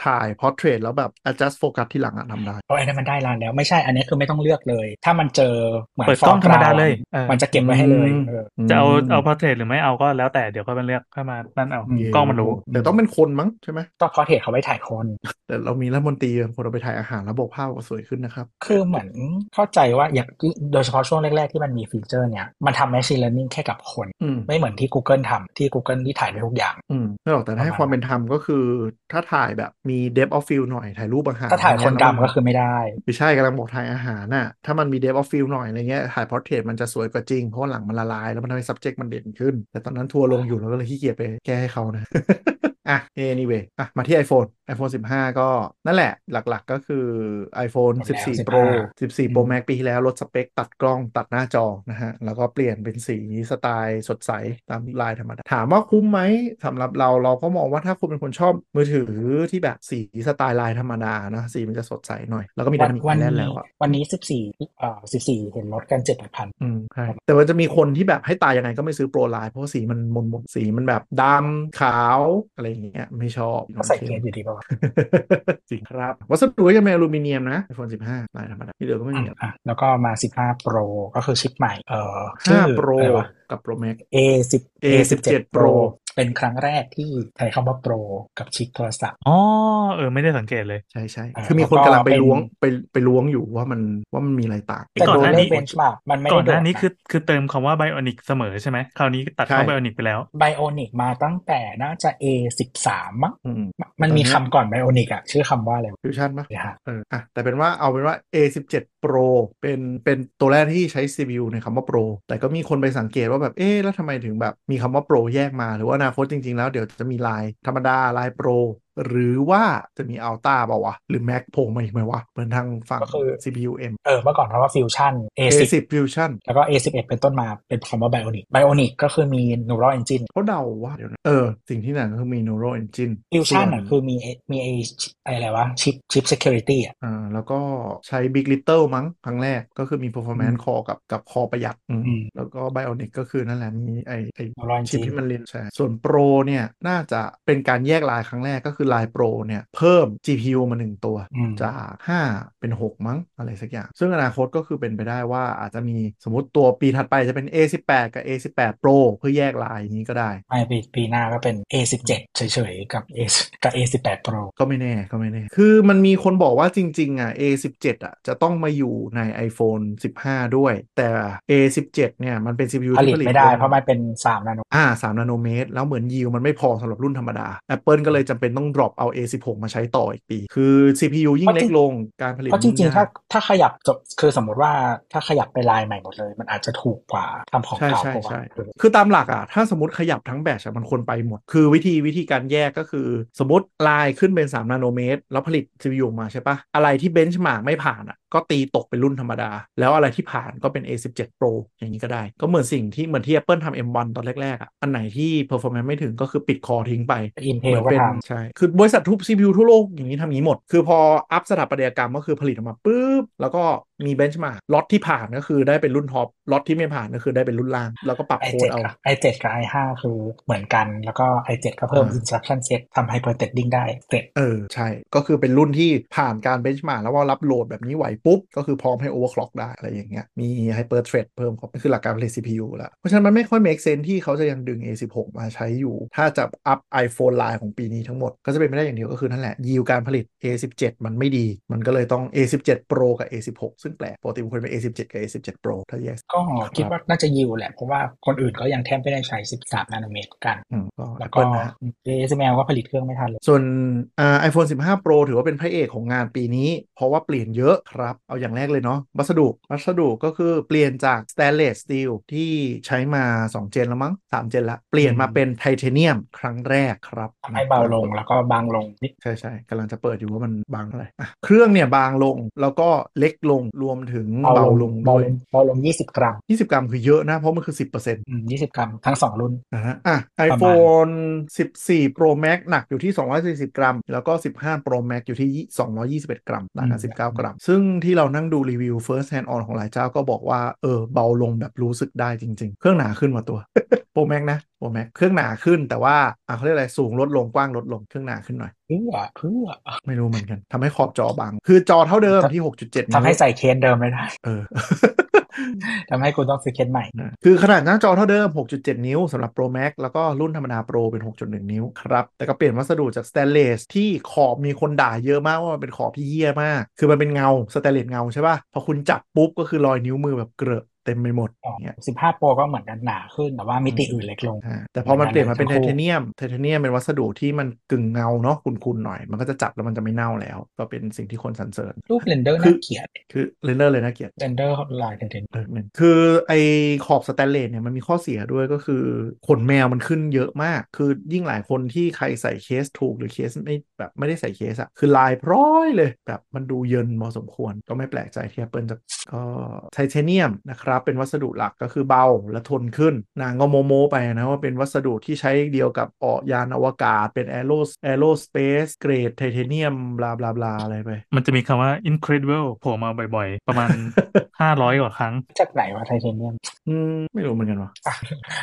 ถ่าย portrait แล้วแบบ adjust focus ที่หลังอะทำได้เพราะไอ้นั้นมันได้ร้านแล้วไม่ใช่อันนี้คือไม่ต้องเลือกเลย ถ้ามันเจอเหมือนเปิดกล้องธรรมดา foreground เลยเออมันจะเก็บไว้ให้เลยอืมเออจะเอามเอาพอร์เทรตหรือไม่เอาก็แล้วแต่เดี๋ยวก็มาเลือกเข้ามานั่นเอาอืมกล้องมันรู้แต่ต้องเป็นคนมั้งใช่ไหมก็พอเทรดเขาไว้ถ่ายคน แต่เรามีรัฐมนตรีบางคนเอาไปถ่ายอาหารแล้วบอกภาพก็สวยขึ้นนะครับคือเหมือนเข้าใจว่าอย่างโดยเฉพาะช่วงแรกๆที่มันมีฟีเจอร์เนี่ยมันทำ machine learning แค่กับคนอืมไม่เหมือนที่ Google ทำที่ Google ที่ถ่ายได้ทุกอย่างอืมไม่หรอกแต่ถ้าให้ประมาณความเป็นธรรมก็คือถ้าถ่ายแบบมี depth of field หน่อยถ่ายรูปอาหารถ้าถ่ายคนแล้วมัดำก็คือไม่ได้ไม่ใช่กำลังบอกถ่ายอาหารน่ะถ้ามันมี depth of field หน่อยอะไรเงี้ยถ่าย portrait มันจะสวยกว่าจริงเพราะว่าหลังมันละลาย แล้วมันทำให้ subject มันเด่นขึ้น แต่ตอนนั้นทัวร์ลงอยู่เราก็เลยขี้เกียจไปแก้ให้เขานะอะ anyway อะมาที่ iPhone iPhone 15 ก็นั่นแหละหลักๆก็คือ iPhone หมดแล้ว14 Pro 15 14 Pro Max ปีที่แล้วลดสเปค ตัดกล้องตัดหน้าจอนะฮะ แล้วก็เปลี่ยนเป็นสีสไตล์สดใสตามลายธรรมดา ถามว่าคุ้มไหมสำหรับเราเราก็มองว่าถ้าคุณเป็นคนชอบมือถือที่แบบสีสไตล์ลายธรรมดานะสีมันจะสดใสหน่อย แล้วก็มีวัดานมิกวันแลนนี้แล้วอะวันนี้สิบสี่เอ่อสิบสี่เห็นลดกันเจ็ดพันอืมใช่แต่มันจะมีคนที่แบบให้ตายยังไงก็ไม่ซื้อโปรไลน์เพราะว่าสีมันมนมนสีมันแบบดำขาวอะไรอย่างเงี้ยไม่ชอบก็ใส่เคสอยู่ดีป่าวะจริงครับ วัสดุก็จะเป็นอลูมิเนียมนะ iPhone 15ลายธรรมดาที่เหลือก็ไม่อะมีอะแล้วก็มาสิบห้า Pro ก็คือชิปใหม่ เอ่อชื่อ5 Pro อะไรวะกับ Pro Max A สิบ A สิบเจ็ด A17 Pro Pro เป็นครั้งแรกที่ใช้คำว่า Pro กับชิปโทรศัพท์ อ๋อ เออ ไม่ได้สังเกตเลย ใช่ใช่อ่าคือมีคนแล้วก็กำลังไปเป็นล้วงไปไปล้วงอยู่ว่ามันว่ามันมีอะไรต่างแต่ก่อนดูหน้าเลนี้ขเบนช์มาร์กมันไม่ก่ได้อนหโดน้าดนี้นะคือคือเติมคำว่า Bionic เสมอใช่ไหม คราวนี้ตัดใช่เข้า Bionic ไปแล้ว Bionic มาตั้งแต่น่าจะ A สิบสามมั้งอืมมันมีตอนเนี้ยคำก่อน Bionic อะชื่อคำว่าอะไรวะฟิวชั่นปะเดี๋ยวหาเอออะแต่เป็นว่าเอาเป็นว่า A17 Pro เป็นเป็นตัวแรกที่ใช้ CPU ในคำว่า Pro แต่ก็มีคนไปสังเกตว่าแบบเอ๊ะแล้วทำไมถึงแบบมีคำว่า Pro แยกมาหรือว่าอนาคตจริง ๆ แล้วเดี๋ยวจะมีลายธรรมดา line Pro หรือว่าจะมี Ultra เปล่าวะ หรือ Max โผล่มาอีกไหมวะ เหมือนทางฝั่งก็คือ CPU M เออเมื่อก่อนคำว่าฟิวชั่น A สิบ A10 Fusion แล้วก็ A สิบเอ็ดเป็นต้นมาเป็นคำว่าไบโอนิก Bionic ก็คือมี neural engine เขาเดาว่าเดี๋ยวนะเออ สิ่งที่นั่นก็คือมี Neural Engine ฟิวชั่นส่วอะคือมีมีไออะไรวะชิปชิป security อะอ่าแล้วก็ใช้ Big Little มั้งครั้งแรกก็คือมี performance core กับกับ core ประหยัดอืมอืมแล้วก็ Bionic ก็คือนั่นแหละมีไอไอ Neural chip Engine ที่มันเรียนใช่ส่วน Pro เนี่ยน่าจะเป็นการแยกลายครั้งแรกก็คือลาย Pro เนี่ยเพิ่ม GPU มา 1 ตัวอืมจาก 5 เป็น 6 มั้ง อะไรสักอย่าง ซึ่งอนาคตก็คือเป็นไปได้ว่าอาจจะมีสมมติตัวปีถัดไปจะเป็น A18 กับ A18 Pro เพื่อแยกลายอย่างนี้ก็ได้ไม่ปีปีหน้าก็เป็น A สิบเจ็ดเฉยๆ กับ A กับ A สิบแปด Pro ก็ไม่แน่ก็ไม่แน่ คือมันมีคนบอกว่าจริงๆอะ A17 อะจะต้องมาอยู่ใน iPhone 15 ด้วย แต่ A17 เนี่ยมันเป็น CPU ผที่ลิตผลิตไม่ได้บนเพราะมันเป็นสามนาโนอ่า3นาโนเมตร แล้วเหมือนยิวมันไม่พอสำหรับรุ่นธรรมดา Apple ก็เลยจำเป็นต้อง drop เอา A16 มาใช้ต่ออีกปี คือ CPU ยิ่งเล็กลงการผลิตเพราะจริงๆ ถ้ามันยกถ้าขยับจบคือสมมติว่าถ้าขยับไปลายใหม่หมดเลย มันอาจจะถูกกว่าทำของใช่เก่าใช่เพราะว่าใช่เออคือตามหลักอะ ถ้าสมมติขยับทั้งแบตอะมันควรไปหมด คือวิธีวิธีการแยกก็คือ สมมติลายขึ้นเป็น 3 นาโนเมตร แล้วผลิต CPU ออกมาใช่ปะอะไรที่เบนช์มาร์กไม่ผ่านอะ ก็ตีตกเป็นรุ่นธรรมดา แล้วอะไรที่ผ่านก็เป็น A17 Pro อย่างนี้ก็ได้ ก็เหมือนสิ่งที่เหมือนที่ Apple ทำ M1 ตอนแรกๆอะอันไหนที่ performance ไม่ถึงก็คือปิดคอทิ้งไปอินเทเหมืลอนก็เป็นทใช่ คือบริษัททุบ CPU ทั่วโลกอย่างนี้ทำอย่างนี้หมด คือพอ up สถาปัตยกรรมก็คือผลิตออกมาปุ๊บแล้วก็มี benchmark ล็อตที่ผ่านก็คือได้เป็นรุ่น top ล็อตที่ไม่ผ่านก็คือได้เป็นรุ่นล่าง แล้วก็ปรับำโค้ i7 ดเอากับ i7 กับ i5 คือเหมือนกัน แล้วก็ i7 ก็เพิ่มอ่า instruction set ทำ hyperthreading ได้เสร็จเออ ใช่ ก็คือเป็นรุ่นที่ผ่านการ benchmark แล้วว่ารับ load แบบนี้ไหวปุ๊บ ก็คือพร้อมให้ overclock ได้อะไรอย่างเงี้ยมี hyper thread เพิ่มเข้าไปคือหลักการผลิต CPU แล้วเพราะฉะนั้นมันไม่ค่อย make sense ที่เขาจะยังดึง A16 มาใช้อยู่ ถ้าจะ up iPhone ไลน์ของปีนี้ทั้งหมด ก็จะเป็นไม่ได้อย่างเดียวก็คือนั่นแหละยิวการผลิต A17 มันไม่ดี มันก็เลยต้อง A17 Pro กับ A16 ซึ่งแปลกปกติมันควรเป็น A17 กับ A17 Pro ถ้าแยกก็คิดว่าน่าจะยิวแหละ เพราะว่าคนอื่นก็ยังแทบไม่ได้ใช้ 13 นาโนเมตรกันอืมก็แล้วก็ Apple นะฮะ ASML ก็ผลิตเครื่องไม่ทันเลยส่วนอ่า iPhone 15 Pro ถือว่าเป็นพระเอกของงานปีนี้ เพราะว่าเปลี่ยนเยอะครับเอาอย่างแรกเลยเนาะวัสดุวัสดุก็คือเปลี่ยนจาก stainless steel ที่ใช้มา 2 เจนแล้วมั้ง 3 เจนละ เปลี่ยนมาเป็นไทเทเนียมครั้งแรกครับทำให้เบาลงแล้วก็บางลงนิดใช่ใช่กำลังจะเปิดอยู่ว่ามันบางเท่าไหร่อะเครื่องเนี่ยบางลงแล้วก็เล็กลงรวมถึงเบาลงเบาด้วยลงเบาลง 20 กรัม 20 กรัมคือเยอะนะ เพราะมันคือ 10%อืม20 กรัมทั้ง 2 รุ่นนะฮะอะประมาณ iPhone 14 Pro Max หนักอยู่ที่ 240 กรัม แล้วก็ 15 Pro Max อยู่ที่ 221 กรัมต่างกัน19 กรัม ซึ่งที่เรานั่งดูรีวิว first hand on ของหลายเจ้าก็บอกว่าเออเบาลงแบบรู้สึกได้จริง ๆ เครื่องหนาขึ้นมาตัว Pro Max นะ Pro Max เครื่องหนาขึ้นแต่ว่าอะเขาเรียกอะไรสูงลดลงกว้างลดลงเครื่องหนาขึ้นหน่อยเพื่อเพื่อไม่รู้เหมือนกันทำให้ขอบจอบาง คือจอเท่าเดิมที่ 6.7นิ้วทำให้ใส่เคสเดิมไม่ได้เออ ทำให้คุณต้องซื้อเคสใหม่ คือขนาดหน้าจอเท่าเดิม 6.7 นิ้วสำหรับ Pro Max แล้วก็รุ่นธรรมดา Pro เป็น 6.1 นิ้วครับ แต่ก็เปลี่ยนวัสดุจากสแตนเลสที่ขอบมีคนด่าเยอะมากว่ามันเป็นขอบที่เหี้ยมาก คือมันเป็นเงาสแตนเลสเงาใช่ป่ะพอคุณจับปุ๊บก็คือรอยนิ้วมือแบบเกลอะ เต็มไปหมดอ๋อเนี่ยสิบห้าโปรก็เหมือนกันหนาขึ้นแต่ว่ามิติอื่นเล็กลงอ่าแต่พอมันเปลี่ยนมาเป็นเหมือนกันเทเนียมไทเทเนียมเป็นวัสดุที่มันกึ่งเงาเนาะขุ่นๆหน่อย มันก็จะจับแล้วมันจะไม่เน่าแล้ว ก็เป็นสิ่งที่คนสรรเสริญ รูป render คือน่าเกลียดคือ render เลยนะเกลียด render ลายเทนเลิกหนึ่งคือไอขอบสแตนเลสเนี่ยมันมีข้อเสียด้วยก็คือขนแมวมันขึ้นเยอะมาก คือยิ่งหลายคนที่ใครใส่เคสถูกหรือเคสไม่แบบไม่ได้ใส่เคสอะคือลายพร้อยเลยแบบมันดูเยินพอสมควรก็ไม่แปลกใจที่ Apple จะก็ไทเทเนียมนะครับเป็นวัสดุหลักก็คือเบาและทนขึ้นนางก็โม้โม้ไปนะว่าเป็นวัสดุที่ใช้เดียวกับออกยานอวกาศ เป็นแอโรaerospace grade titanium blah blah blah อะไรไป มันจะมีคำว่า incredible โผล่มาบ่อยๆ ประมาณ 500 กว่าครั้ง จากไหนวะไทเทเนียม อืม ไม่รู้เหมือนกันวะ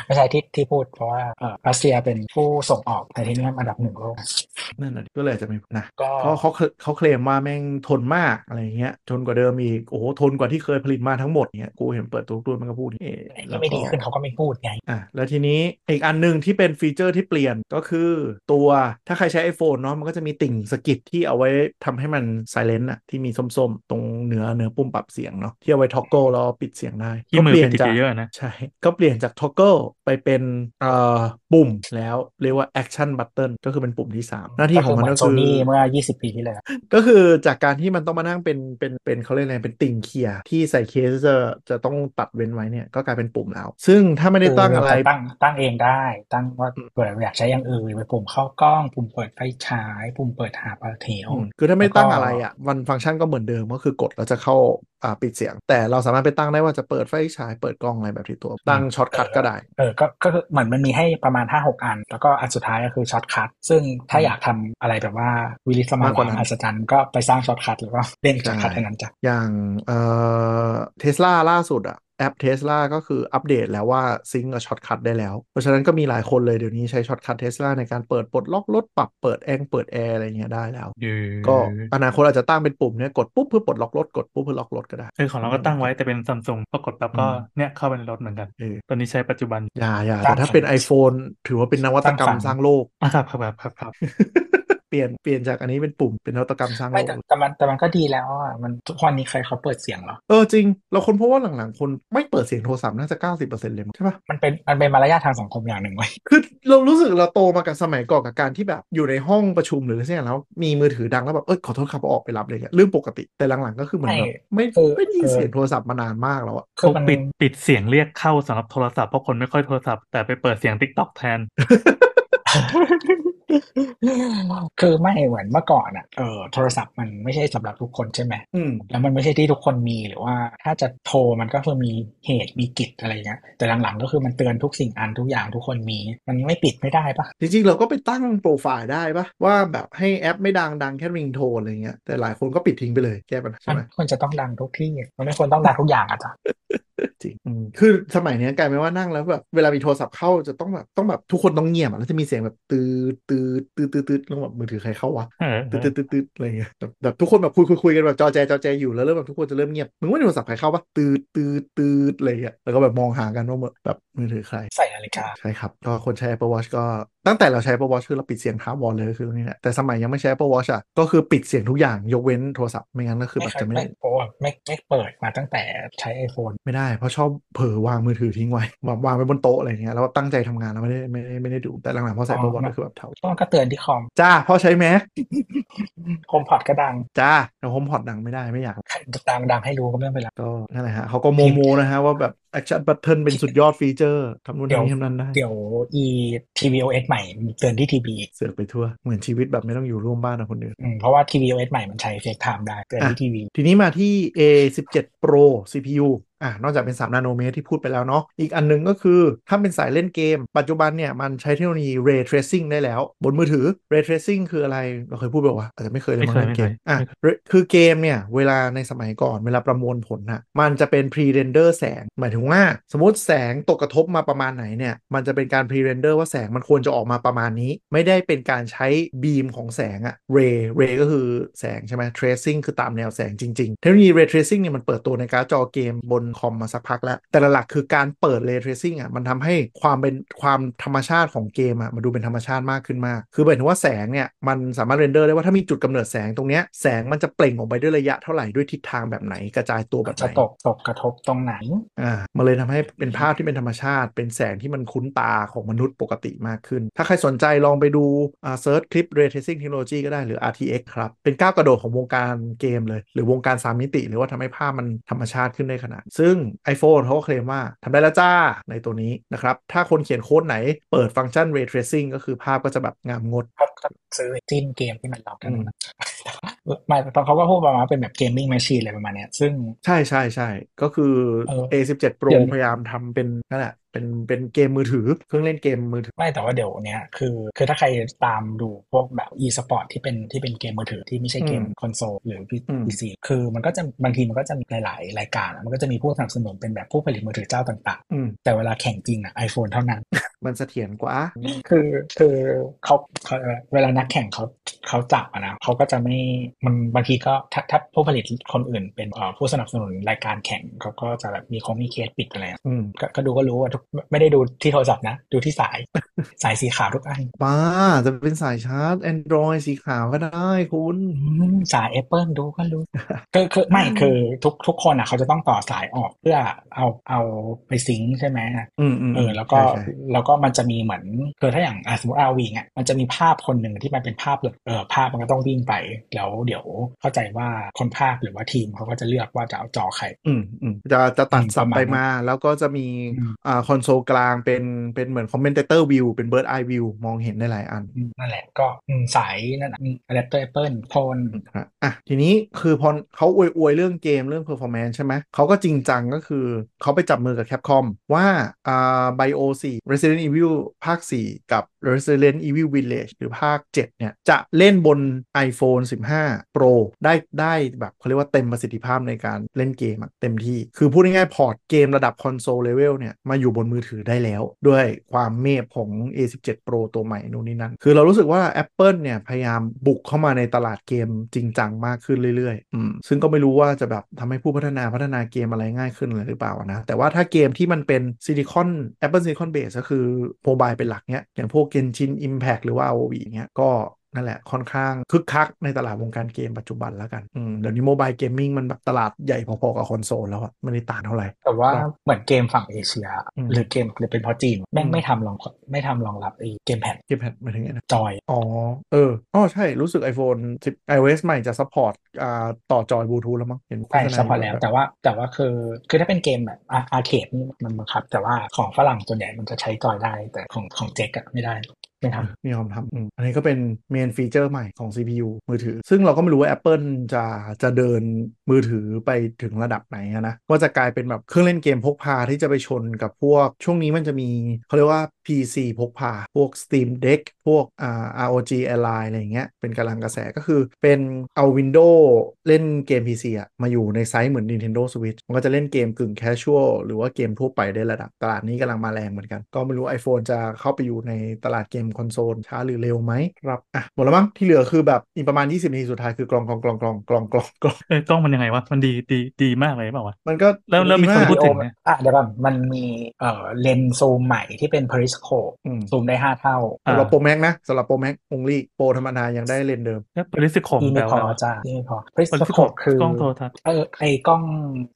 ไม่ใช่ที่ที่พูดเพราะว่าเอ่อรัสเซียเป็นผู้ส่งออกไทเทเนียมอันดับหนึ่งโลกนั่นแหละก็เลยอาจจะไม่นะก็ก็เขาเคเขาเคลมว่าแม่งทนมากอะไรเงี้ยทนกว่าเดิมอีกโอ้โหทนกว่าที่เคยผลิตมาทั้งหมดเนี้ยกูเห็นเปิดตัวรุ่นมันก็พูดเอ๊ะไอ้แล้วที่ไม่ก็ดีขึ้นเขาก็ไม่พูดไงอะแล้วทีนี้อีกอันหนึ่งที่เป็นฟีเจอร์ที่เปลี่ยนก็คือตัวถ้าใครใช้ iPhone เนาะมันก็จะมีติ่งสกิดที่เอาไว้ทำให้มัน silent อะที่มีส้มๆ ตรงเหนือเหนือปุ่มปรับเสียงเนาะที่เอาไว้ toggle แล้วปิดเสียงได้ที่มือเปลี่เป็นจากเยอะๆนะใช่ก็เปลี่ยนจาก toggle ไปเป็นเอ่อปุ่มแล้วเรียกว่า action button ก็คือเป็นปุ่มที่ 3 หน้าที่ก็ขคือองมัเหมืนอนก็โซคือนี่เมื่อ 20 ปีที่แล้ว ก็คือจากการที่มันต้องมานั่งเป็นเป็นเป็นเขาเรียกอะไรเป็นติ่งเคลียร์ที่ใส่เคสจะจะต้องตัดเว้นไว้เนี่ยก็กลายเป็นปุ่มแล้ว ซึ่งถ้าไม่ได้ตั้งอะไรตั้งตั้งเองได้ ตั้งว่าเปิดอยากใช้อย่างอื่นไปปุ่มเข้ากล้อง ปุ่มเปิดไฟฉาย ปุ่มเปิดหาปลาเทวอืมคือถ้าไม่แล้วก็ตั้งอะไรอะวันฟังก์ชันก็เหมือนเดิมก็คือกดแล้วจะเข้าอ่าปิดเสียง แต่เราสามารถไปตั้งได้ว่าจะเปิดไฟฉายเปิดกล้องอะไรแบบที่ตัวตั้ง shortcut ก็ได้เออก็ก็คือเหมือนมันมีให้ประมาณ 5 6 อัน แล้วก็อันสุดท้ายก็คือ shortcut ซึ่งถ้าอยากทำอะไรแบบว่าวิลิสมาากกว่ามาวหนั้วันอัศจรรย์ก็ไปสร้าง shortcut แล้วก็เล่น shortcut ใช่เท่านั้นจ้ะอย่างเอ่อเทสลาล่าสุดอะ แอปเทสลาก็คืออัปเดตแล้วว่า sync กับ shortcut ได้แล้ว เพราะฉะนั้นก็มีหลายคนเลยเดี๋ยวนี้ใช้ shortcut เทสลาในการเปิดปลดล็อกรถปรับเปิดแองเปิดแอร์อะไรเงี้ยได้แล้ว ก็อนาคตอาจจะตั้งเป็นปุ่มเนี่ยกดปุ๊บเพื่อปลดล็อกรถกดปุ๊บเพื่อล็อกรถก็ได้เออของเราก็ตั้งไว้แต่เป็นซัมซุงปรากฏปั๊บก็อืมเนี่ยเข้าไปในรถเหมือนกันเออตอนนี้ใช้ปัจจุบันอย่าอย่าแต่ถ้าเป็น iPhone ถือว่าเป็นนวัตกรรมสร้างโลกอะครับครับครับครับ เปลี่ยนเปลี่ยนจากอันนี้เป็นปุ่มเป็นนวัตกรรมสร้างโลไม่กแต่แต่มันแต่มันก็ดีแล้วอะมันทุกวันนี้ใครเขาเปิดเสียงเหรอเออจริง เราคนพบว่าหลังๆ คนไม่เปิดเสียงโทรศัพท์น่าจะ 90%เลยมั้งใช่ปะมันเป็นมันเป็นมารยาททางสังคมอย่างหนึ่งไว้ยคือเรารู้สึกเราโตมากับสมัยก่อนกับการที่แบบอยู่ในห้องประชุมหรืออะไรสักอย่างแล้วมีมือถือดังแล้วแบบเออขอโทษครับออกไปรับเลยเรื่องปกติแต่หลังๆก็คือเหมือนแบบไม่เออไม่ได้ยินเออเสียงโทรศัพท์มานานมากแล้วอะคือเขามันปิดปิดเสียงเรียกเข้าสำหรับโทรศัพท์เพราะคนไม่ค่อยโทรศัพท์แต่ไปเปิดเสียง t ิ k t o k แทน คือไม่เหมือนเมื่อก่อนอะ เออโทรศัพท์มันไม่ใช่สำหรับทุกคนใช่ไหมอืมแล้วมันไม่ใช่ที่ทุกคนมีหรือว่า ถ้าจะโทรมันก็คือมีเหตุมีกิจอะไรเงี้ย แต่หลังๆก็คือมันเตือนทุกสิ่งอันทุกอย่างทุกคนมี มันไม่ปิดไม่ได้ปะจริงๆ เราก็ไปตั้งโปรไฟล์ได้ปะว่าแบบให้แอปไม่ดังดังแค่ริงโทนอะไรเงี้ย แต่หลายคนก็ปิดทิ้งไปเลยแก้ปัญหาใช่มันไหมควรจะต้องดังทุกที่ มันไม่ควรต้องดังทุกอย่างอะจ้ะจริงอืมคือสมัยเนี้ยกลายเป็นว่านั่งแล้วแบบเวลามีโทรศัพท์เข้าจะต้องแบบต้องแบบทุกคนต้องเงียบอะแล้วจะมีเสียงแบบตืดตืดตืดตืดตืดแล้วแบบมือถือใครเข้าวะเออตืดตืดตืดตืดอะไรเงี้ยแบบแบบทุกคนแบบคุยคุยคุยกันแบบจอแจจอแจอยู่แล้วเริ่มแบบทุกคนจะเริ่มเงียบมึงว่าในโทรศัพท์ใครเข้าปะตืดตืดตืดอะไรเงี้ยแล้วก็แบบมองหากันว่าแบบมือถือใคร ใส่นาฬิกาใช่ครับ ก็คนใช้ Apple Watch ก็ ตั้งแต่เราใช้ Apple Watch คือเราปิดเสียงถาวรเลยคือตรงนี้แหละแต่สมัยยังไม่ใช้ Apple Watch อะก็คือปิดเสียงทุกอย่างยกเว้นโทรศัพท์ไม่งั้นก็คือไม่แบบเคยจะไม่ไม่โอ้ไม่ไม่เปิดมาตั้งแต่ใช้ iPhone ไม่ได้ เพราะชอบเผลอวางมือถือทิ้งไว้แบบวางไว้บนโต๊ะอะไรเงี้ยแล้วตั้งใจทำงานแล้วไม่ได้ไม่ได้ไม่ได้ดูแต่หลังๆพอใส่อ๋อ Apple Watch ก็คือแบบเท่าก็มันก็เตือนที่คอมจ้าพ่อใช้ Mac HomePod ก็ดังจ้าแต่ HomePod ดังไม่ได้ไม่อยากดังดังให้รู้ก็ไม่เป็นไรก็นั่นแหละฮะเขาก็โม้โม้นะฮะว่าแบบ Action Button เป็นสุดยอดฟีเจอร์ทำนู่นเดี๋ยวทำนี่ทำนั้นได้เดี๋ยว e tvOS ใหม่มันเตือนที่ทีวีเสือกไปทั่ว เหมือนชีวิตแบบไม่ต้องอยู่ร่วมบ้านกับคนอื่นเพราะว่า tvOS ใหม่มันใช้ FaceTime ได้เตือนที่ทีวีทีนี้มาที่ A17 Pro CPU อะนอกจากเป็น 3 นาโนเมตรที่พูดไปแล้วเนาะอีกอันหนึงก็คือถ้าเป็นสายเล่นเกม ปัจจุบันเนี่ยมันใช้เทคโนโลยี Ray Tracing ได้แล้ว บนมือถือ Ray Tracing คืออะไร เราเคยพูดไปว่าอาจจะไม่เคยเลยไม่มั้งเคยเล่นเกมไม่เคยอะไม่เคย Ray- คือเกมเนี่ย เวลาในสมัยก่อนเวลาประมวลผลน่ะมันจะเป็น pre render แสง หมายถึงว่า สมมติแสงตกกระทบมาประมาณไหนเนี่ยมันจะเป็นการ pre render ว่าแสงมันควรจะออกมาประมาณนี้ ไม่ได้เป็นการใช้บีมของแสงอะ ray ray ก็คือแสงใช่ไหม tracing คือตามแนวแสงจริงๆเทคโนโลยี ray tracing เนี่ยมันเปิดตัวในการ์ดจอเกมบนคอมมาสักพักแล้ว แต่หลักๆคือการเปิด ray tracing อะมันทำให้ความเป็นความธรรมชาติของเกมอะมันดูเป็นธรรมชาติมากขึ้นมาก คือหมายถึงว่าแสงเนี่ยมันสามารถ render ได้ว่าถ้ามีจุดกำเนิดแสงตรงเนี้ยแสงมันจะเปล่งออกไปด้วยระยะเท่าไหร่ด้วยทิศทางแบบไหนกระจายตัวแบบไหนจะตกตกกระทบตรงไหนอ่ามันเลยทำให้เป็นภาพที่เป็นธรรมชาติ เป็นแสงที่มันคุ้นตาของมนุษย์ปกติมากขึ้น ถ้าใครสนใจลองไปดูอ่า search คลิป ray tracing technology ก็ได้หรือ RTX ครับเป็นก้าวกระโดดของวงการเกมเลย หรือวงการ3มิติ หรือว่าทำให้ภาพมันธรรมชาติขึ้นได้ขนาดซึ่ง iPhone เขาก็เคลมว่าทำได้แล้วจ้าในตัวนี้นะครับ ถ้าคนเขียนโค้ดไหนเปิดฟังก์ชัน ray tracing ก็คือภาพก็จะแบบงามงดก็ก็ซื้อจิ้มเกมที่มันลองกันนะไม่ตอนเขาก็พูดประมาณว่าเป็นแบบ gaming machine อะไรประมาณเนี้ยซึ่ง ใช่ใช่ใช่ก็คือเออ A17 Pro เดี๋ยวพยายามทำเป็นนั่นแหละ เป็นเป็นเกมมือถือเครื่องเล่นเกมมือถือ ไม่แต่ว่าเดี๋ยวเนี้ยคือคือถ้าใครตามดูพวกแบบ e สปอร์ตที่เป็นที่เป็นเกมมือถือที่ไม่ใช่เกมอืมคอนโซลหรืออืมพีซีคือมันก็จะบางทีมันก็จะมีหลาย ๆ รายการอะมันก็จะมีผู้สนับสนุนเป็นแบบผู้ผลิตมือถือเจ้าต่างอืมๆแต่เวลาแข่งจริงอะ iPhone เท่านั้น มันเสถียรกว่า คือคือเขาเขาเวลานักแข่งเขาเขาจับอะนะเขาก็จะไม่มันบางทีก็ถ้าถ้าผู้ผลิตคนอื่น เป็นเอ่อผู้สนับสนุนรายการแข่งเขาก็จะแบบมีคงมีเคสปิดอะไรอะอืมก็ก็ดูก็รู้ว่าทุกไม่ได้ดูที่โทรศัพท์นะ ดูที่สายสายสีขาวทุกอันป้าจะเป็นสายชาร์จ Android สีขาวก็ได้คุณอืมสาย Apple ดูก็รู้ก็คือไม่คือทุกทุกคนอะเขาจะต้องต่อสายออกเพื่อเอาเอาไปซิงค์ใช่ไหมอืมอืมเออแล้วก็ใช่ใช่แล้วก็มันจะมีเหมือนคือถ้าอย่างอะสมมติอาวีอะมันจะมีภาพคนหนึ่งที่มันเป็นภาพเลยเออภาพมันก็ต้องวิ่งไป แล้วเดี๋ยวเข้าใจว่าคนภาพหรือว่าทีมเขาก็จะเลือกว่าจะเอาจอใครอืมอืมจะจะตัดอืมสับประมาณไปนั้นมา แล้วก็จะมีอืมอ่าคอนโซลกลางเป็นเป็นเหมือน commentator view เป็น bird eye view มองเห็นได้หลายอันอืมนั่นแหละก็อืมสายนั่นอะอะแดปเตอร์แอปเปิลโทนครับอะทีนี้คือพอเขาอวยอวยเรื่องเกมเรื่อง performance ใช่ไหมเขาก็จริงจังก็คือเขาไปจับมือกับ Capcom ว่าอ่า Bio 4 Resident Evil ภาค 4 กับ Resident Evil Village หรือภาค 7 เนี่ย จะเล่นบน iPhone 15 Pro ได้ได้แบบเขาเรียกว่าเต็มประสิทธิภาพในการเล่นเกมเต็มที่ คือพูดง่ายๆ พอร์ตเกมระดับ console level เนี่ย มาอยู่บนมือถือได้แล้ว ด้วยความเมพของ A17 Pro ตัวใหม่นู่นนี่นั่น คือเรารู้สึกว่า Apple เนี่ย พยายามบุกเข้ามาในตลาดเกมจริงจังมากขึ้นเรื่อยๆอืมซึ่งก็ไม่รู้ว่าจะแบบทำให้ผู้พัฒนาพัฒนาเกมอะไรง่ายขึ้นเลยหรือเปล่านะแต่ว่าถ้าเกมที่มันเป็นซิลิคอน Apple Silicon Base ก็คือ mobile เป็นหลักเนี้ยอย่างพวก Genshin Impact หรือว่า ROV เนี้ยก็ นั่นแหละค่อนข้างคึกคักในตลาดวงการเกมปัจจุบันแล้วกันอืมเดี๋ยวนี้ mobile gaming มันแบบตลาดใหญ่พอๆกับคอนโซลแล้วอะไม่ได้ต่างเท่าไหร่ แต่ว่าครับเหมือนเกมฝั่งเอเชียอืมหรือเกมหรือเป็นเพราะจีนแม่งอืมไม่ทำรองไม่ทำรองรับไอ้ gamepad gamepad หมายถึงไงนะจอย อ๋อ เอออ๋อใช่รู้สึก iPhone 10 iOS ใหม่จะ support อ่าต่อจอยบลูทูธแล้วมั้งเห็นโฆใช่ษณาเฉพาะอยู่แล้วบบแต่ว่าแต่ว่าคือคือถ้าเป็นเกมแบบ Arcade นี่มันบังคับ แต่ว่าของฝรั่งส่วนใหญ่มันจะใช้จอยได้แต่ของของเจ๊กอะไม่ได้ ไม่ทำไม่ยอมทำอันนี้ก็เป็น main feature ใหม่ของ CPU มือถือ ซึ่งเราก็ไม่รู้ว่า Apple จะจะเดินมือถือไปถึงระดับไหนนะว่าจะกลายเป็นแบบเครื่องเล่นเกมพกพาที่จะไปชนกับพวกช่วงนี้มันจะมีเขาเรียกว่า PC พกพา พวก Steam Deck พวกอ่า ROG Ally อะไรอย่างเงี้ย เป็นกำลังกระแสก็คือเป็นเอา Windows เล่นเกม PC อะมาอยู่ในไซส์เหมือน Nintendo Switch มันก็จะเล่นเกมกึ่ง casual หรือว่าเกมทั่วไปได้ระดับ ตลาดนี้กำลังมาแรงเหมือนกัน ก็ไม่รู้ iPhone จะเข้าไปอยู่ในตลาดเกมคอนโซลช้าหรือเร็วไหมครับ อะ หมดแล้วมั้งที่เหลือคือแบบอีกประมาณ 20นาทีสุดท้ายคือกลองกลองกลองกลองกลองกลองกลองเอ้ยกล้องมันยังไงวะ มันดีดีดีมากเลยเปล่าวะมันก็เริ่มเริ่มมีดีคนากพูดถึงโออะเดี๋ยวก่อนมันมีเอ่อเลนส์ซูมใหม่ที่เป็น periscope อืมซูมได้ห้าเท่าอ่าสำหรับโปรแม็กนะสำหรับโปรแม็กองลี่โปรธรรมดายังได้เลนส์เดิมแล้วบริสิคมที่แปลไม่พว่าออะไรวะจ้าที่ไม่พอบริสิคม periscope คือกล้องโทรทัศน์เออไอ้กล้อง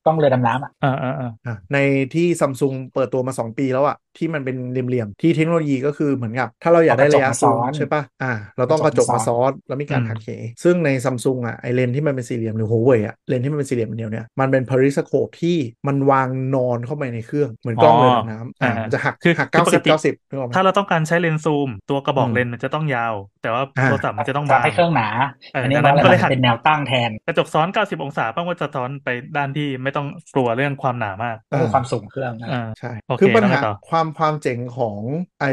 กล้องเรือดำน้ำอะอ่าอ่าอ่าอะในที่ซัมซุงเปิดตัวมา 2 ปีแล้วอะ ที่มันเป็นเหลี่ยมๆที่เทคโนโลยีก็คือเหมือนกับ ถ้าเราอยากได้ระยะซูมใช่ปะอ่า เราต้องกระจกมาซ้อนแล้วมีการหักเหซึ่งในซัมซุงอะไอเลนส์ที่มันเป็นสี่เหลี่ยมหรือหัวเว่ยอะเลนส์ที่มันเป็นสี่เหลี่ยมอันเดียวเนี่ยมันเป็น periscope ที่มันวางนอนเข้าไปในเครื่องเหมือนกล้องเรือดำน้ำอ่ามันจะหักคือหักคือปก90ติ90นึกออกไหมถ้าเราต้องการใช้เลนส์ซูม ตัวกระบอกอืมเลนส์มันจะต้องยาว แต่ว่าอ่าโทรศัพท์มันจะต้องจะบางให้เครื่องหนาเอออัอันนี้ดังมันั้นนก็เลยหักเป็นแนวตั้งแทน กระจกซ้อน 90 องศาป้องว่าสะท้อนไปด้านที่ไม่ต้องกลัวเรื่องความหนามากก็คือความสูงเครื่องนั่นแหละอ่าใช่โอเคคือปัญแล้วไงหาต่อความความเจ๋งของไอ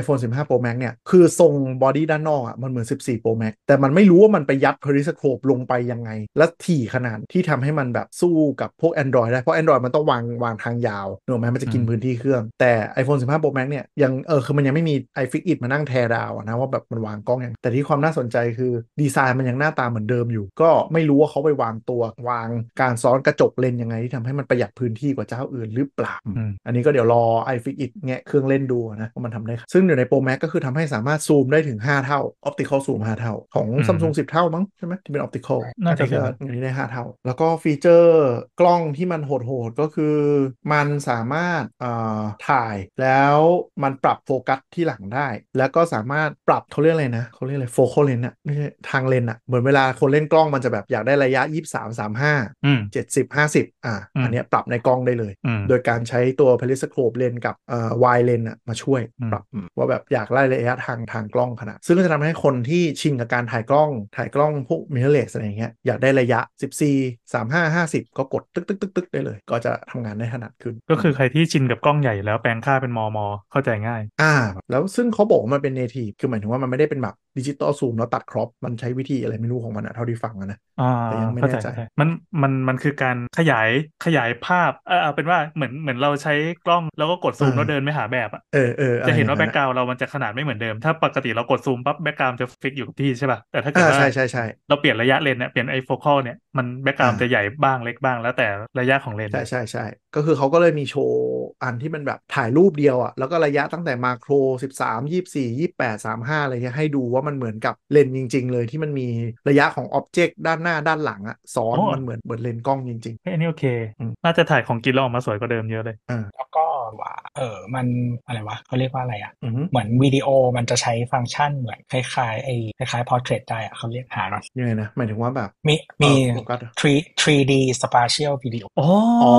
iPhone 15 Pro Max เนี่ย คือทรง body ด้านนอกอะมันเหมือน 14 Pro Max แต่มันไม่รู้ว่ามันไปยัด periscope ลงไปยังไง และถี่ขนาดที่ทำให้มันแบบสู้กับพวก Android ได้ เพราะ Android มันต้องวางวางทางยาวนึกออกไหมมันจะกินอืมพื้นที่เครื่อง แต่ iPhone 15 Pro Max เนี่ยยังเออคือมันยังไม่มี iFixit มานั่งแทดาวอะนะว่าแบบมันวางกล้องอย่างแต่ที่ความน่าสนใจคือดีไซน์มันยังหน้าตาเหมือนเดิมอยู่ ก็ไม่รู้ว่าเขาไปวางตัววางการซ้อนกระจกเลนส์ยังไงที่ทำให้มันประหยัดพื้นที่กว่าเจ้าอื่นหรือเปล่าอืมอันนี้ก็เดี๋ยวรอ iFixit แงะเครื่องเล่นดูนะว่ามันทำได้ซึ่งอยู่ใน Pro Max ก็คือทำให้สามารถซูมได้ถึง 5 เท่า Optical Zoom 5 เท่า ของอืม Samsung 10 เท่ามั้งใช่ไหมที่เป็น Optical น่าจะอันนี้ก็ใช่อันนี้ได้ 5 เท่า แล้วก็ฟีเจอร์กล้องที่มันโหดๆก็คือมันสามารถเอ่อถ่ายแล้วมันปรับโฟกัสที่หลังได้ แล้วก็สามารถปรับเขาเรียกอะไรนะเขาเรียกอะไรโฟกัสเลนส์อะไม่ใช่ทางเลนส์อะเหมือนเวลาคนเล่นกล้องมันจะแบบอยากได้ระยะ23 35อืม70 50อะอืมอันเนี้ยปรับในกล้องได้เลยอืมโดยการใช้ตัว periscope เลนกับเอ่อ wide lens อะมาช่วยอืมปรับว่าแบบอยากไล่ระยะทางทางกล้องขนาดซึ่งก็จะทำให้คนที่ชินกับการถ่ายกล้องถ่ายกล้องพวก mirrorless อะไรอย่างเงี้ยอยากได้ระยะ 14 35 50 ก็กดตึกตึกตึกตึกได้เลย ก็จะทำงานได้ถนัดขึ้น ก็คือใครที่ชินกับกล้องใหญ่แล้วแปลงค่าเป็นมอมอเข้าใจง่าย อ่า แล้วซึ่งเขาบอกว่ามันเป็น native คือหมายถึงว่ามันไม่ได้เป็นแบบดิจิตอลซูมแล้วตัดครอปมันใช้วิธีอะไรไม่รู้ของมันอะเท่าที่ฟังอะนะอ่าแต่ยังไม่เข้าใจแน่ใจเข้าใจมันมันมันคือการขยายขยายภาพเออเอาเป็นว่าเหมือนเหมือนเราใช้กล้องแล้วก็กดซูมเออแล้วเดินไม่หาแบบอะเออเอออไรจะเห็นว่าอย่แบ็งก ground เรามันจะขนาดไม่เหมือนเดิม ถ้าปกติเรากดซูมปั๊บ background จะ fix อยู่กับที่ใช่ป่ะแต่ถ้าเกิดอ่าว่าใช่ใช่ใช่เราเปลี่ยนระยะเลนส์เนี่ยเปลี่ยนไอ focal เนี่ยมัน background อ่าจะใหญ่บ้างเล็กบ้างแล้วแต่ระยะของเลนส์ใช่ใช่ใช่ก็คือเขาก็เลยมีโชว์อันที่มันแบบถ่ายรูปเดียวอะ่ะแล้วก็ระยะตั้งแต่ macro 13 24 28 35อะไรเงี้ยให้ดูว่ามันเหมือนกับเลนส์จริง ๆ เลยที่มันมีระยะของอ็อบเจกต์ด้านหน้าด้านหลังอะ่ะซ้อนมันเหมือนเหมือนเลนส์กล้องจริงเฮ้ยอันนี้โอเคอืมน่าจะถ่ายของกินแล้วออกมาสวยกว่าเดิมเยอะเลยๆอ่าแล้วก็ ว่าเออมันอะไรวะเขาเรียกว่าอะไรอะอือฮึเหมือนวิดีโอมันจะใช้ฟังก์ชันเหมือนคล้ายๆไอ้คล้ายๆ portrait ได้อะเขาเรียกหาหน่อยยังไงนะหมายถึงว่าแบบมีมีเอ่อโฟกัส3 3D spatial video อ๋ออ๋อ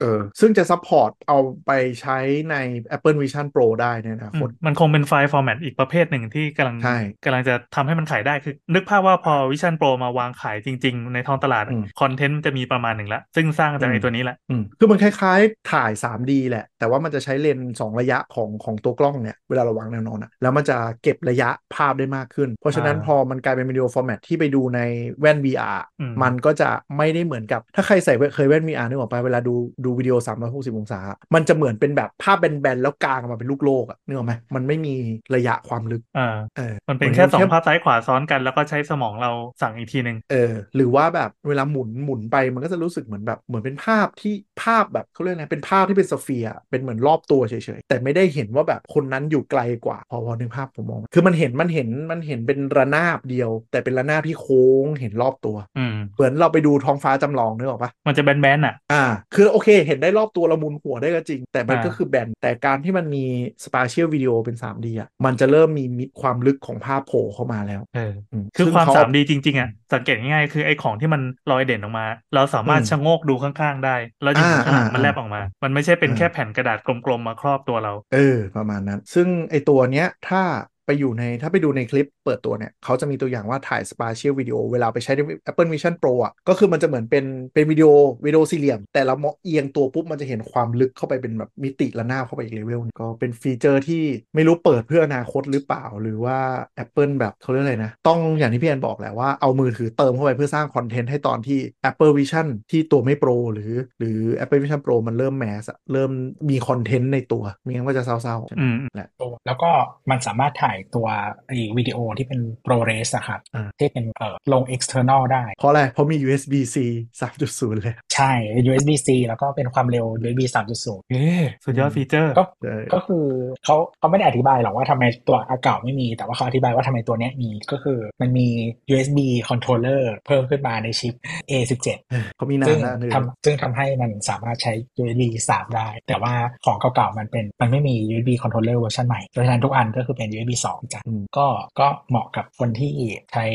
เออซึ่งจะ support เอาไปใช้ใน Apple Vision Pro ได้ในอนาคตมันคงเป็นไฟล์ format อีกประเภทหนึ่งที่กำลังใช่กำลังจะทำให้มันขายได้คือ นึกภาพว่าพอ Vision Pro มาวางขายจริง ๆ ในท้องตลาดอืมคอนเทนต์มันจะมีประมาณหนึ่งละ ซึ่งสร้างจากอืมไอ้ตัวนี้แหละอืมคือมันคล้ายๆถ่าย 3D แหละ แต่ว่ามันจะใช้เลนส์สองระยะของของตัวกล้องเนี่ย เวลาเราวางแนวนอนอะแล้วมันจะเก็บระยะภาพได้มากขึ้น เพราะฉะนั้นอ่าพอมันกลายเป็นวิดีโอ format ที่ไปดูในแว่น VR อืมมันก็จะไม่ได้เหมือนกับถ้าใครใส่เคยแว่น VR นึกออกไปะเวลาดูดูวิดีโอ 360 องศา มันจะเหมือนเป็นแบบภาพแบนๆแล้วกลางออกมาเป็นลูกโลกอะนึกออกไหมมันไม่มีระยะความลึกอ่าเออมันเป็นหแค่สองแค่ภาพซ้ายขวาซ้อนกัน แล้วก็ใช้สมองเราสั่งอีกทีหนึ่งเออหรือว่าแบบเวลาหมุนหมุนไปมันก็จะรู้สึกเหมือนแบบเหมือนเป็นภาพที่ภาพแบบเขาเรียกอะไรเป็นภาพที่เป็นสเฟียร์เป็นเหมือนรอบตัวเฉยๆ แต่ไม่ได้เห็นว่าแบบคนนั้นอยู่ไกลกว่า พอพอนึกภาพผมมอง คือมันเห็นมันเห็นมันเห็นเป็นระนาบเดียว แต่เป็นระนาบที่โค้งเห็นรอบตัวอืมเหมือนเราไปดูท้องฟ้าจำลองนึกออกปะมันจะแบนๆอะอ่า คือโอเค เห็นได้รอบตัวเราหมุนหัวได้ก็จริง แต่มันอ่าก็คือแบนแต่การที่มันมีสปาเชียลวิดีโอเป็น 3D อะมันจะเริ่มมีมิดความลึกของภาพโผล่เข้ามาแล้วเอออืมคือซึ่งความเขสามดีจริงๆอะสังเกตง่ายๆคือไอ้ของที่มันลอยเด่นออกมา เราสามารถอืมชะโงกดูข้างๆได้ แล้วยิงอ่าข้างหลังอ่ามันแลบออกมา มันไม่ใช่เป็นอ่าแค่แผ่นกระดาษกลมๆมาครอบตัวเรา เออ ประมาณนั้น ซึ่งไอตัวเนี้ยถ้า ไปอยู่ในถ้าไปดูในคลิปเปิดตัวเนี่ย เขาจะมีตัวอย่างว่าถ่าย spatial video เวลาไปใช้ใน Apple Vision Pro อะก็คือมันจะเหมือนเป็นเป็นวิดีโอวิดีโอสี่เหลี่ยม แต่เรามองเอียงตัวปุ๊บ มันจะเห็นความลึกเข้าไปเป็นแบบมิติระนาบเข้าไปอีกเลเวลหนึ่งก็เป็นฟีเจอร์ที่ไม่รู้เปิดเพื่ออนาคตหรือเปล่า หรือว่า Apple แบบเขาเรียกอะไรนะ ต้องอย่างที่พี่แอนบอกแหละว่าเอามือถือเติมเข้าไปเพื่อสร้างคอนเทนต์ให้ตอนที่ Apple Vision ที่ตัวไม่ Pro หรือ หรือ Apple Vision Pro มันเริ่ม mass อะเริ่มมีคอนเทนต์ในตัวไมีงั้นก็จะเศร้าๆอืมแหละตัวแล้วก็มันสามารถถ่ายตัวไอ้วิดีโอที่เป็น ProRes อะครับอ่าที่เป็นเอ่อลง external ได้ เพราะอะไร เพราะมี USB-C 3.0 เลย ใช่ USB-C แล้วก็เป็นความเร็ว USB 3.0 เอ๊ะสุดยอดฟีเจอร์ ก็ใช่ก็คือเขาเขาไม่ได้อธิบายหรอกว่าทำไมตัวเก่าไม่มี แต่ว่าเขาอธิบายว่าทำไมตัวเนี้ยมีก็คือมันมี USB controller เพิ่มขึ้นมาในชิป A17 เขามีนาซึ่นงแล้วนึงทำซึ่งทำให้มันสามารถใช้ USB 3 ได้ แต่ว่าของเก่าๆมันเป็นมันไม่มี USB controller เวอร์ชันใหม่เพราะฉะนั้นทุกอันก็คือเป็น USB 2จ้ะอืมก็ก็เหมาะกับคนที่ใช้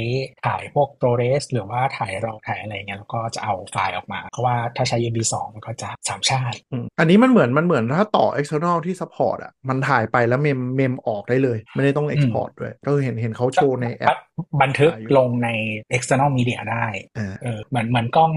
ถ่ายพวก ProRes หรือว่าถ่าย RAW ถ่ายอะไรเงี้ยแล้วก็จะเอาไฟล์ออกมา เพราะว่าถ้าใช้ USB 2มันก็จะสามชาติอืมอันนี้มันเหมือนมันเหมือนถ้าต่อ external ที่ support อะมันถ่ายไปแล้วเมมเมมออกได้เลย ไม่ได้ต้อง export ด้วย ก็คือเห็นเห็นเขาโชว์ในแอป บันทึกอ่าอยู่ลงใน external media ได้อ่าเออเหมือนเหมือนกล้อง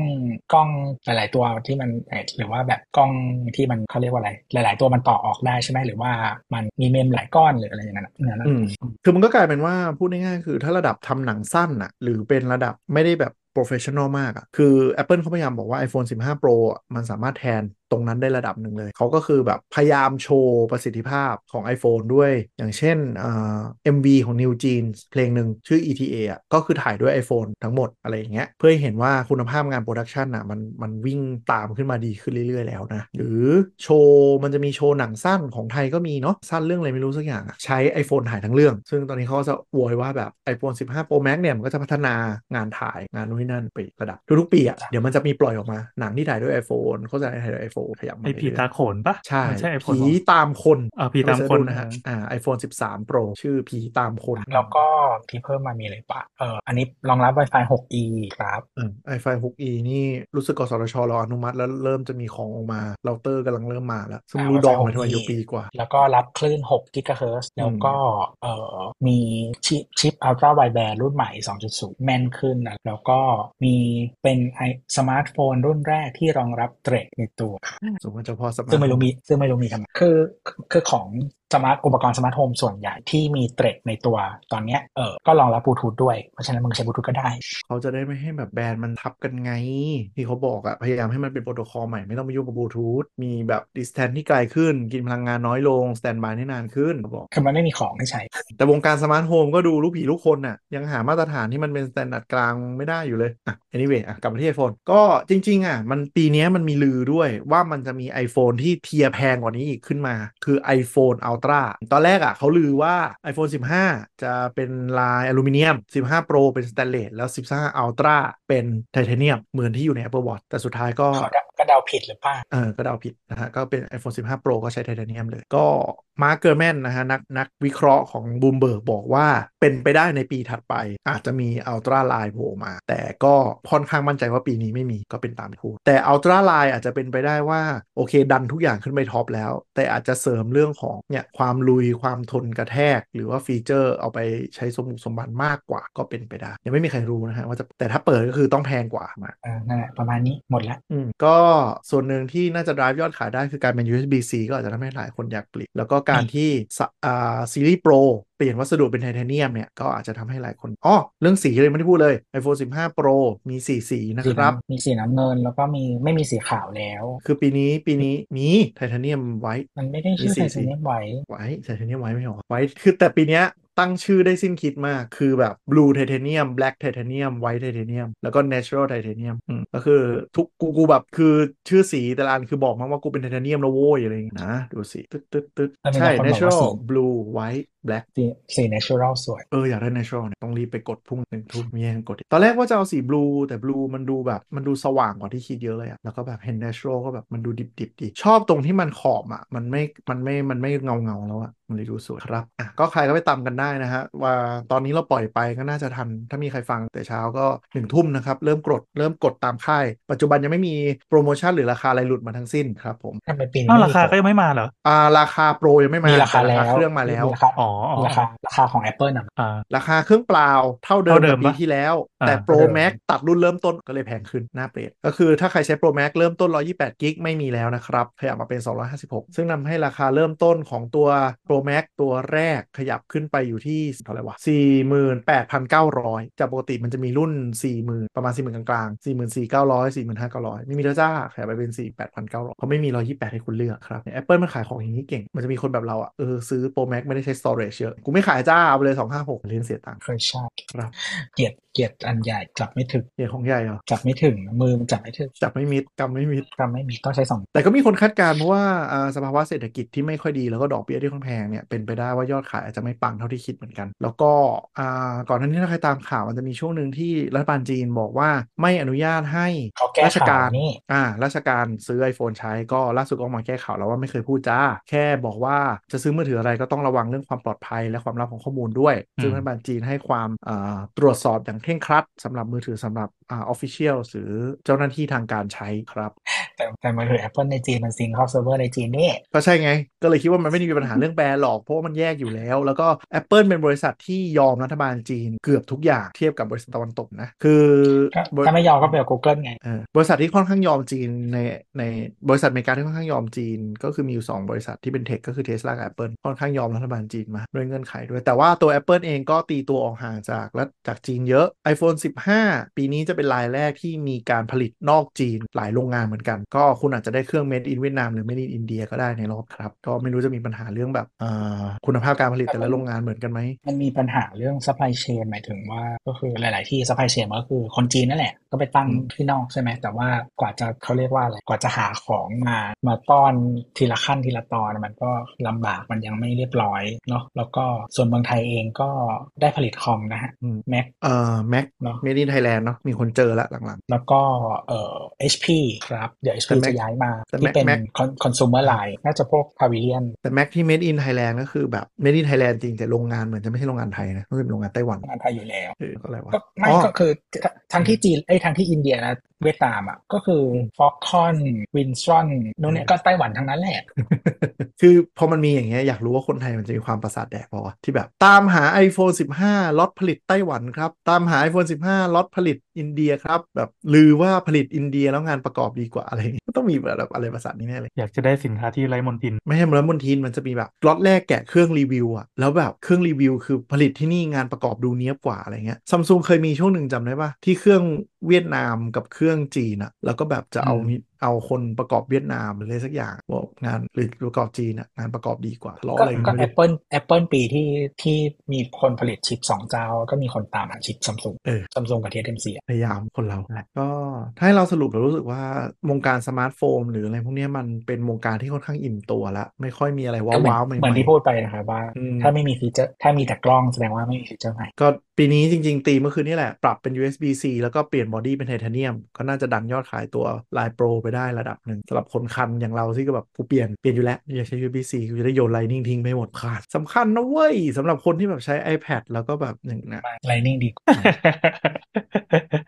กล้องหลาย ๆ ตัวที่มันเอ่อหรือว่าแบบกล้องที่มันเขาเรียกว่าอะไร หลาย ๆ ตัวมันต่อออกได้ใช่ไหมหรือว่ามันมีเมมหลายก้อนหรืออะไรอย่างนั้นอะนั่นนะอืมคือมันก็กลายเป็นว่าพูดง่ายๆคือถ้าระดับทำหนังสั้นอะหรือเป็นระดับไม่ได้แบบ professional มากอะคือ Apple เขาพยายามบอกว่า iPhone 15 Pro มันสามารถแทน ตรงนั้นได้ระดับหนึ่งเลย เขาก็คือแบบพยายามโชว์ประสิทธิภาพของ iPhone ด้วย อย่างเช่นเอ่า MV ของ New Jeans เพลงหนึ่งชื่อ ETA อะก็คือถ่ายด้วย iPhone ทั้งหมดอะไรอย่างเงี้ยเพื่อให้เห็นว่าคุณภาพงาน production อะมันมันวิ่งตามขึ้นมาดีขึ้นเรื่อยๆแล้วนะ หรือโชว์มันจะมีโชว์หนังสั้นของไทยก็มีเนาะสั้นเรื่องอะไรไม่รู้สักอย่างใช้ iPhone ถ่ายทั้งเรื่อง ซึ่งตอนนี้เขาก็จะอวยว่าแบบ iPhone 15 Pro Max เนี่ยมันก็จะพัฒนางานถ่ายงานนู้นนนั่นไประดับทุกๆปีอะเดี๋ยวมันจะมีปล่อยออกมาหนังที่ถ่ายด้วย iPhone โฆษณาถ่ายด้วย iPhone ขยับมาไอผีเรื่อยๆตาโขนปะใช่มันใช่ไอโฟนผีตามคนอ่าผีตามคนไปเสิร์ชดูนะฮะอ่า iPhone 13 Pro ชื่อผีตามคน แล้วก็ที่เพิ่มมามีอะไรปะเอออันนี้รองรับ Wi-Fi 6E ครับอืม iPhone 6e นี่รู้สึกกสทชรออนุมัติแล้วเริ่มจะมีของออกมาเราเตอร์กำลังเริ่มมาแล้วซึ่งอ่ารู้ดองมา Wi-Fi ทำไม 6E อยู่ปีกว่า แล้วก็รับคลื่น6 GHz แล้วก็เอ่อมีชิปชิป Ultra Wideband รุ่นใหม่ 2.0 แม่นขึ้นนะแล้วก็มีเป็นไอสมาร์ทโฟนรุ่นแรกที่รองรับ Thread ในตัวสมมติเฉพาะ smart ซึ่งไม่รู้มีซึ่งไม่รู้มีทำไมคือคือของ smart อุปกรณ์ smart home ส่วนใหญ่ที่มี Thread ในตัวตอนเนี้ยเออก็รองรับบลูทูธด้วย เพราะฉะนั้นมึงใช้บลูทูธก็ได้ เขาจะได้ไม่ให้แบบ band มันทับกันไง ที่เขาบอกอะพยายามให้มันเป็นโปรโตคอลใหม่ไม่ต้องมายุ่งกับบลูทูธมีแบบ distance ที่ไกลขึ้น กินพลังงานน้อยลง standby ได้นานขึ้นเขาบอกคือมันไม่มีของให้ใช้ แต่วงการ smart home ก็ดูลูกผีลูกคนน่ะยังหามาตรฐานที่มันเป็น standard กลางไม่ได้อยู่เลยอะ anyway อะกลับมาที่ iPhone ก็จริง ๆอะมันปีเนี้ยมันมีลือด้วยว่ามันจะมี iPhone ที่ tier แพงกว่านี้อีกขึ้นมา คือ iPhone Ultra ตอนแรกอะเขาลือว่า iPhone 15 จะเป็นลายอลูมิเนียม 15 Pro เป็นสแตนเลสแล้ว 15 Ultra เป็นไทเทเนียม เหมือนที่อยู่ใน Apple Watch แต่สุดท้ายก็เขาเดาก็เดาผิดหรือเปล่าเออก็เดาผิดนะฮะก็เป็น iPhone 15 Pro ก็ใช้ไทเทเนียมเลยก็ Mark Gurman นะฮะนักนักวิเคราะห์ของบูมเบิร์กบอกว่าเป็นไปได้ในปีถัดไป อาจจะมี Ultra line โผล่มา แต่ก็ค่อนข้างมั่นใจว่าปีนี้ไม่มีก็เป็นตามที่พูดแต่ Ultra line อาจจะเป็นไปได้ว่า โอเคดันทุกอย่างขึ้นไป top แล้ว แต่อาจจะเสริมเรื่องของเนี่ยความลุยความทนกระแทก หรือว่าฟีเจอร์เอาไปใช้สมบุกสมบันมากกว่าก็เป็นไปได้ ยังไม่มีใครรู้นะฮะว่าจะแต่ถ้าเปิดก็คือต้องแพงกว่ามาเออนั่นแหละประมาณนี้หมดแล้วอืมก็ส่วนหนึ่งที่น่าจะ drive ยอดขายได้คือการเป็น USB-C ก็อาจจะทำให้หลายคนอยากเปลี่ยนแล้วก็การที่ซีรีส์ Pro เปลี่ยนวัสดุเป็นไทเทเนียมเนี่ยก็อาจจะทำให้หลายคนอ๋อเรื่องสีเลยไม่ได้พูดเลย iPhone 15 Pro มีสีสีนะครับ มีสีน้ำเงินแล้วก็มีไม่มีสีขาวแล้ว คือปีนี้ปีนี้มีไทเทเนียมไว้ มันไม่ได้ชื่อมีสีไทเทเนียมไว้ไว้ไทเทเนียมไว้ไม่หรอไว้คือแต่ปีเนี้ยตั้งชื่อได้สิ้นคิดมาก คือแบบ blue titanium black titanium white titanium แล้วก็ natural titanium อืมก็คือทุกกูกูแบบคือชื่อสีแต่ละอันคือบอกมาว่ากูเป็นไทเทเนียมแล้วโว้ยอะไรอย่างเงี้ยนะ ดูสิ ตึ๊ดตึ๊ดตึ๊ดแล้วมีใช่บาง คนบอกว่า natural สี blue white black สีสี natural สวย เออ อยากได้ natural เนี่ยต้องรีบไปกดพรุ่งหนึ่งทุ่มมีแย่งกด ตอนแรกว่าจะเอาสี blue แต่ blue มันดูแบบมันดูสว่างกว่าที่คิดเยอะเลยอะแล้วก็แบบเห็น natural ก็แบบมันดูดิบๆดีชอบตรงที่มันขอบอะมันไม่มันไม่มันไม่เงาเงาๆแล้วอะมันเลยดูสวยครับอะก็ใครก็ไปตามกันได้นะฮะว่าตอนนี้เราปล่อยไปก็น่าจะทัน ถ้ามีใครฟังแต่เช้าก็หนึ่งทุ่มนะครับ เริ่มกดเริ่มกดตามค่าย ปัจจุบันยังไม่มีโปรโมชั่นหรือราคาอะไรหลุดมาทั้งสิ้นครับผมทำไมปีนี้อ้าวไม่รามีคาโปก็ยังไม่มาเหรออ่าราคาโปรยังไม่มามีราคาแต่แล้วเครื่องมาแล้วมีราคาอ๋ออ๋อมีราคาราคาของ Apple น่ะอ่าราคาเครื่องเปล่าเท่าเดิมเท่าเดิมกับปีปะที่แล้วอ่าแต่เท่า Pro เดิม Max ตัดรุ่นเริ่มต้นก็เลยแพงขึ้นหน้าเปรตก็คือถ้าใครใช้ Pro Max เริ่มต้น128กิกไม่มีแล้วนะครับขยับมาเป็น 256 ซึ่งนำให้ราคาเริ่มต้นของตัว Pro Max ตัวแรกขยับขึ้นไปอยู่ที่เท่าไหร่วะ48,900 จากปกติมันจะมีรุ่น 40,000 ประมาณ 40,000 กลางๆ 44,900 45,900 ไม่มีแล้วจ้า ขยับไปเป็น 48,900เขาไม่มี 128 ให้คุณเลือกครับ Apple มันขายของอย่างนี้เก่ง มันจะมีคนแบบเราอะ เออ ซื้อ Pro Max ไม่ได้ใช้ storage เยอะ กูไม่ขายจ้า เอาไปเลย 256 เล่นเสียตังค์เคยชอบครับ เกลียดเกลียดอันใหญ่จับไม่ถึงเหี้ยของใหญ่เหรอ จับไม่ถึง มือมันจับไม่ถึง จับไม่มิดกำไม่มิดก็ไม่มีต้องใช้สองแต่ก็มีคนคาดการณ์เพราะว่าอ่าสภาวะเศรษฐกิจที่ไม่ค่อยดีแล้วก็ดอกเบี้ยที่ค่อนแพงเนี่ยเป็นไปได้ว่ายอดขายอาจจะไม่ปังเท่าที่คิดเหมือนกัน แล้วก็อ่าก่อนหน้านี้ถ้าใครตามข่าวมันจะมีช่วงหนึ่งที่รัฐบาลจีนบอกว่าไม่อนุญาตให้เขาแก้ราชข่าการวนี่อ่าราชการซื้อ iPhone ใช้ก็ล่าสุดก็ออกมาแก้ข่าวแล้วว่าไม่เคยพูดจ้า แค่บอกว่าจะซื้อมือถืออะไรก็ต้องระวังเรื่องความปลอดภัยและความลับของข้อมูลด้วย ซึ่งอืมรัฐบาลจีนให้ความอ่าตรวจสอบอย่างเคร่งครัดสำหรับมือถือสำหรับอ่า official หรือเจ้าหน้าที่ทางการใช้ครับ แต่แต่มือถือ Apple ในจีน มัน sync เข้าเซิร์ฟเวอร์ในจีนนี่ ก็ใช่ไง ก็เลยคิดว่ามันไม่ได้มีปัญหาเรื่องแบรนด์หรอก เพราะว่ามันแยกอยู่แล้ว แล้วก็ Apple เป็นบริษัทที่ยอมรัฐบาลจีนเกือบทุกอย่างเทียบกับบริษัทตะวันตกนะ คือก็บริถ้าไม่ยอมก็ไปกับ Google ไงเออบริษัทที่ค่อนข้างยอมจีนในในบริษัทอเมริกาที่ค่อนข้างยอมจีน ก็คือมีอยู่ 2 บริษัทที่เป็น tech ก็คือ Tesla กับ Apple ค่อนข้างยอมรัฐบาลจีนมาด้วยเงื่อนไขด้วย แต่ว่าตัว Apple เองก็ตีตัวออกห่างจากรัฐจากจีนเยอะ iPhone 15 ปีนี้จะเป็นรายแรกที่มีการผลิตนอกจีนหลายโรงงานเหมือนกัน ก็คุณอาจจะได้เครื่อง made in เวียดนามหรือ made in อินเดียก็ได้ในรอบครับ ก็ไม่รู้จะมีปัญหาเรื่องแบบอ่าคุณภาพการผลิตแต่ละโรงงานเหมือนกันไหมมันมีปัญหาเรื่อง supply chain หมายถึงว่าก็คือหลาย ๆ ที่ supply chain มันก็คือคนจีนนั่นแหละก็ไปตั้งอืมที่นอกใช่ไหมแต่ว่ากว่าจะเขาเรียกว่าอะไรกว่าจะหาของมามาต้อนทีละขั้นทีละตอนมันก็ลำบากมันยังไม่เรียบร้อยเนาะแล้วก็ส่วนเมืองไทยเองก็ได้ผลิตคอมนะฮะอืม Mac เอ่อ Mac เนาะ made in Thailand เนาะมีคนเจอแล้วหลังแล้วก็เอ่อ HP ครับ เดี๋ยว HP แต่ Mac จะย้ายมาแต่ที่ Mac เป็น Mac con- consumer line น่าจะพวก Pavilion ๆแต่ Mac ที่ made in Thailand ก็คือแบบ made in Thailand จริง แต่โรงงานเหมือนจะไม่ใช่โรงงานไทยนะต้องเป็นโรงงานไต้หวันงานไทยอยู่แล้วเออก็อะไรวะก็ไม่อ๋อก็คือทั้งที่จีนไอ้ยทั้งที่อินเดียนะเวียดนามอะก็คือฟ็อกคอนวินสตรอนนู่นเนี่ยก็ไต้หวันทั้งนั้นแหละ คือพอมันมีอย่างเงี้ยอยากรู้ว่าคนไทยมันจะมีความประสาทแดกเปล่าวะที่แบบ ตามหา iPhone 15 ล็อตผลิตไต้หวันครับ ตามหา iPhone 15 ล็อตผลิต อินเดียครับ แบบลือว่าผลิตอินเดียแล้วงานประกอบดีกว่าอะไรอย่างเงี้ยก็ต้องมีแบบอะไรประสาทนี้แน่เลย อยากจะได้สินค้าที่ไร้มลทิน ไม่ใช่มลมลทินมันจะมีแบบล็อตแรกแกะเครื่องรีวิวอะแล้วแบบเครื่องรีวิวคือผลิตที่นี่งานประกอบดูเนี้ยบกว่าอะไรเงี้ยซัมซุงเคยมีช่วงหนึ่งจำได้ปะที่เครื่องเวียดนามกับเครื่องจีนอะแล้วก็แบบจะเอาอืมเอาคนประกอบเวียดนามหรืออะไรสักอย่างบอกงานหรือประกอบจีนอะงานประกอบดีกว่าทะเลาะก็อะไรก็ไม่รู้ Apple Apple ปีที่ที่มีคนผลิตชิปสองเจ้า ก็มีคนตามหาชิปซัมซุงเออซัมซุงกับ TSMC อะพยายามคนเราแหละก็ถ้าให้เราสรุปเรารู้สึกว่าวงการสมาร์ทโฟนหรืออะไรพวกเนี้ยมันเป็นวงการที่ค่อนข้างอิ่มตัวแล้วไม่ค่อยมีอะไรก็เหมือนว้าวๆใหม่เหมือนที่ๆพูดไปนะครับว่าอืมถ้าไม่มีฟีเจอร์ถ้ามีแต่กล้องแสดงว่าไม่มีฟีเจอร์ใหม่ก็ ปีนี้จริง ๆ ตีเมื่อคืนนี่แหละ ปรับเป็น USB-C แล้วก็เปลี่ยนบอดี้เป็นไทเทเนียม ก็น่าจะดันยอดขายตัว line Pro ไปได้ระดับหนึ่งสำหรับคนคันอย่างเราที่ก็แบบกูเปลี่ยนเปลี่ยนอยู่แล้วอยากใช้ USB-C กูจะได้โยน Lightning ทิ้งไปหมดขาดสำคัญนะเว้ยสำหรับคนที่แบบใช้ iPad แล้วก็แบบหนึ่งนะ Lightning ดีกว่า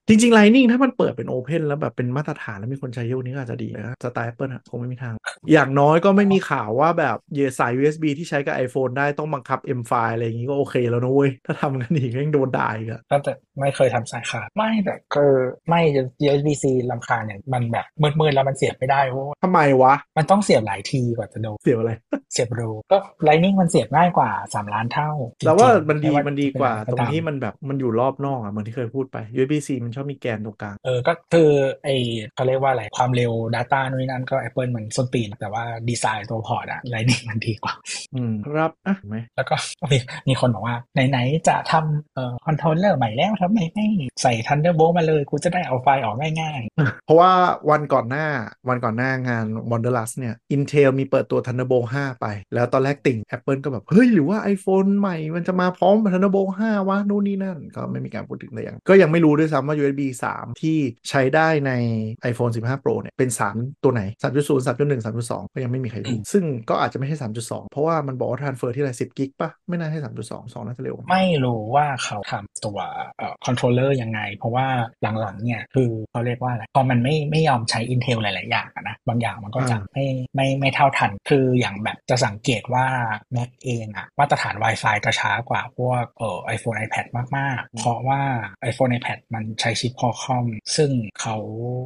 จริงๆ Lightning ถ้ามันเปิดเป็น Open แล้วแบบเป็นมาตรฐานแล้วมีคนใช้เยอะกว่านี้ก็อาจจะดีนะสไตล์ Apple อะคงไม่มีทาง อย่างน้อยก็ไม่มีข่าวว่าแบบสาย USB ที่ใช้กับ iPhone ได้ต้องบังคับ M5 อะไรอย่างงี้ก็โอเคแล้วนะเว้ยถ้าทำกันอีกก็ยังโดนด่าอีกอะก็แต่ไม่เคยทำสายขาดไม่แต่คือไม่ USB-C ลำคาญเนี่ยมันแบบมืดๆแล้วมันเสียบไม่ได้โว้ยทำไมวะ มันต้องเสียบหลายทีกว่าจะโดนเสียอะไร เสียบรูก็ Lightning มันเสียบง่ายกว่า 3 ล้านเท่าแต่ว่าจริงๆมันดีไมันดีกว่าเป็ตนรอะงไที่มันแบบมันอยู่รอบนอกอะเหมือนที่เคยพูดไป USB-C มันชอบมีแกนตรงกลางเออก็คือไอเขาเรียกว่าอะไรความเร็ว Data นู่นนนั่นก็ Apple มันส้นตีนแต่ว่าดีไซน์ตัวพอร์ตอะ Lightning มันดีกว่า อืมครับอะเห็นไหมแล้วก็มีมีคนบอกว่าไหนๆจะทำเอ่อ controller ใหม่แล้วทำไมไม่ใส่ Thunderbolt มาเลยกูจะได้เอาไฟล์ออกง่ายเพราะว่าวันก่อนหน้าวันก่อนหน้างาน Wonderlust เนี่ย Intel มีเปิดตัว Thunderbolt 5 ไป แล้วตอนแรกติ่ง Apple ก็แบบ เฮ้ย หรือว่า iPhone ใหม่มันจะมาพร้อมกับ Thunderbolt 5วะนู่นนี่นั่น ก็ไม่มีการพูดถึงแต่อย่างก็ยังไม่รู้ด้วยซ้ำว่า USB 3 ที่ใช้ได้ใน iPhone 15 Pro เนี่ยเป็น 3 ตัวไหน 3.0 3.1 3.2 ก็ยังไม่มีใครรู้ซึ่งก็อาจจะไม่ใช่ 3.2 เพราะว่ามันบอกว่า transfer ที่อะไร10กิกปะไม่น่าใช่3.2 2น่าจะเร็วกว่าๆไม่รู้ว่าเขาทำตัวเอ่อคอนโทรลเลอร์ยังไง เพราะว่าหลังๆเนี่ยคือเขาเรียกว่าอะไรพอมันไม่ไม่ยอมใช้ Intel หลาย ๆ อย่างอะนะบางอย่างมันก็จะอ่าไม่ไม่ไม่เท่าทัน คืออย่างแบบจะสังเกตว่า Mac เองอะมาตรฐาน Wi-Fi จะช้ากว่าพวกเอ่อ iPhone iPad มาก ๆ เพราะว่า iPhone iPad มันใช้ชิป Qualcomm ซึ่งเขา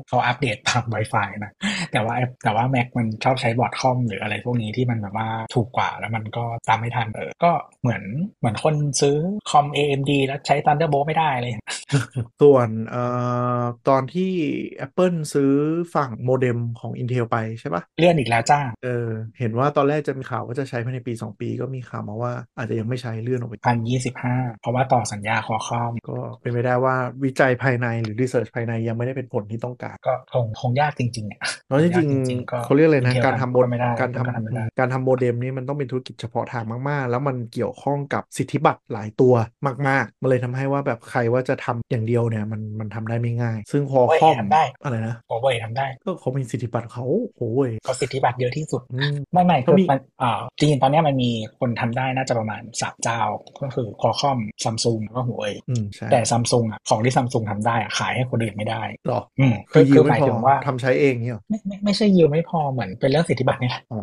เขาอัปเดตตาม Wi-Fi นะแต่ว่าแต่ว่า Mac มันชอบใช้ Broadcom หรืออะไรพวกนี้ที่มันแบบว่าถูกกว่าแล้วมันก็ตามไม่ทันเออก็เหมือนเหมือนคนซื้อคอม AMD แล้วใช้ Thunderbolt ไม่ได้เลย ส่วนเอ่อตอนที่ Apple ซื้อฝั่งโมเด็มของ Intel ไปใช่ปะเลื่อนอีกแล้วจ้าเออเห็นว่าตอนแรกจะมีข่าวว่าจะใช้ภายในปี 2 ปีก็มีข่าวมาว่าอาจจะยังไม่ใช้เลื่อนออกไปพันยี่สิบห้าเพราะว่าต่อสัญญา Qualcomm ก็เป็นไปได้ว่าวิจัยภายในหรือรีเสิร์ชภายในยังไม่ได้เป็นผลที่ต้องการ ก็คงคงยากจริงๆเนี่ยแล้วจริงยากจริงๆก็ๆเขาเรียกเลยนะ Intel การทำโมก็ไม่ได้การทก็ทำไม่ได้ำการทำโมเด็มนี่มันต้องเป็นธุรกิจเฉพาะทางมากๆ แล้วมันเกี่ยวข้องกับสิทธิบัตรหลายตัวมากๆมันเลยทำให้ว่าแบบใครว่าจะทำอย่างเดียวเนี่ยมันมันทำได้ไม่ง่าย ซึ่งพอโอ้ยข้อมทำได้อะไรนะโอเวอร์ทำได้ ก็เขามีสิทธิบัตรเขาโอ้ยก็สิทธิบัตรเยอะที่สุดอืมไม่ไม่ก็คือมีมันอ่าจริงๆตอนเนี้ยมันมีคนทำได้น่าจะประมาณสามเจ้า ก็คือคอคอมซัมซุงแล้วก็หัวเว่ยอืมใช่แต่ซัมซุงอะของที่ซัมซุงทำได้อะขายให้คนอื่นไม่ได้หรออืมคือคืยิอวหไม่มายพอถึงว่าทำใช้เองเนี่ยหรอไม่ไม่ไม่ใช่ยิวไม่พอเหมือนเป็นเรื่องสิทธิบัตรนี่แหละอ๋อ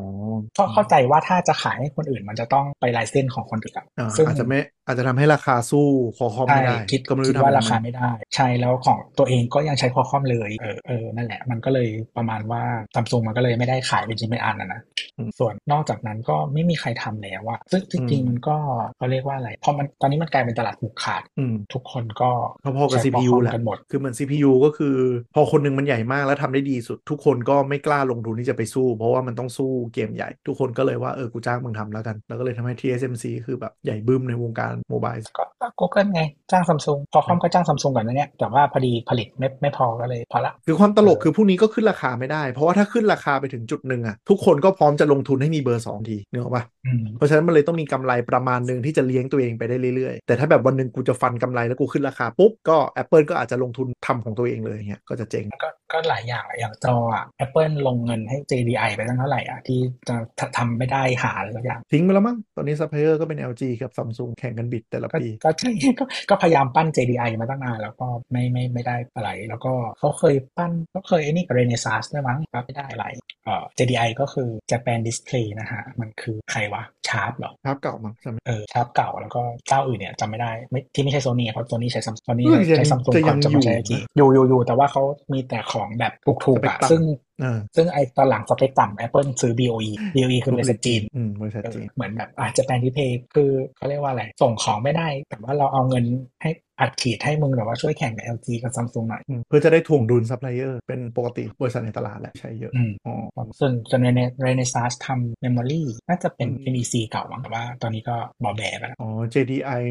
ก็เข้าใจว่าถ้าจะขายให้คนอื่นมันจะต้องไปลายเส้นของคนอื่นอะอ่าซึ่งอาจจะไม่อาจจะทำให้ราคาสู้คอคอมใช่ไม่ได้คิดก็ไม่คิรู้ดทำว่ายังราคาไงไม่ได้ ใช่แล้วของตัวเองก็ยังใช้คอคอมเลยเออเออนั่นแหละ มันก็เลยประมาณว่าซัมซุงมันก็เลยไม่ได้ขายเป็นชิ้นเป็นอันนะนะอืมส่วนนอกจากนั้นก็ไม่มีใครทำแล้วอะซึ่งจริงอืมๆมันก็เขาเรียกว่าอะไรพอมันตอนนี้มันกลายเป็นตลาดผูกขาดอืมทุกคนก็พอๆกับใช้ CPU Qualcomm แหละกันหมดคือเหมือน CPU ก็คือ พอคนหนึ่งมันใหญ่มากแล้วทำได้ดีสุด ทุกคนก็ไม่กล้าลงทุนที่จะไปสู้ เพราะว่ามันต้องสู้เกมใหญ่ ทุกคนก็เลยว่าเออกูจ้างมึงทำแล้วกัน แล้วก็เลยทำให้ TSMC คือแบบใหญ่บึ้มในวงการโมบายก็ก็ Google ไง จ้างซัมซุงคอคอมก็จ้างซัมซุงก่อนนะเนี่ย แต่ว่าพอดีผลิตไม่ไม่พอก็เลยพอละ คือความตลกคือพวกนี้ก็ขึ้นราคาไม่ได้ เพราะว่าถ้าขึ้นราคาไปถึงจุดหนึ่งอะทุกคนก็พร้อมจะลงทุนให้มีเบอร์สองทีนึกออกปะอืมเพราะฉะนั้นมันเลยต้องมีกำไรประมาณหนึ่งที่จะเลี้ยงตัวเองไปได้เรื่อยๆ แต่ถ้าแบบวันหนึ่งกูจะฟันกำไรแล้วกูขึ้นราคาปุ๊บก็ Apple ก็อาจจะลงทุนทำของตัวเองเลยอย่างเงี้ยก็จะเจ๊งก็ก็หลายอย่างอะอย่างจออะ Apple ลงเงินให้ JDI ไปตั้งเท่าไหร่อะที่จะททำไม่ได้หาอะไรสักอย่าง ทิ้งไปแล้วมั้งตอนนี้ซัพพลายเออร์ก็เป็น LG กับ Samsung แข่งกันบิดแต่ละก็ปี ก็ใช่ก็ก็พยายามปั้น JDI มาตั้งนานแล้วก็ไม่ไม่ไม่ได้อะไรแล้วก็เขาเคยปั้นเขาเคยไอ้นี่กับ Renesas ด้วยมั้งก็ไม่ได้อะไรเอ่อ JDI ก็คือ Japan Display นะฮะมันคือใครวะชาร์ปเหรอภาพเก่ามั้งใช่ไหมเออชาร์ปเก่าแล้วก็เจ้าอื่นเนี่ยจำไม่ได้ไม่ที่ไม่ใช่โซนี่เพราะโซนี่ใช้ซัมโซนี่เออยังใช้ซัมซุงจะก่ยัอนงจะมาใช้อยู่จีนะอยู่อยู่อยู่แต่ว่าเขามีแต่ของแบบถูกๆอะสเปคต่ำซึ่งเออซึ่งไอตอนหลังสเปคต่ำ Apple ซื้อ BOE BOE คือบริษัทจีนอืมบริษัทเออจีน เหมือนแบบอาจจะแปลนที่เพย์คือเขาเรียกว่าอะไร ส่งของไม่ได้ แต่ว่าเราเอาเงินให้ อัดฉีดให้มึงแบบว่าช่วยแข่งกับ LG กับ Samsung หน่อยอืมเพื่อจะได้ถ่วงดุลซัพพลายเออร์เป็นปกติบริษัทในตลาดแหละใช้เยอะอืมอ๋อส่วนส่วนใน Renesas ทำ memory น่าจะเป็นอืม NEC เก่ามั้งแต่ว่าตอนนี้ก็บ๊อแบ๊ไปแล้วอ๋อ JDI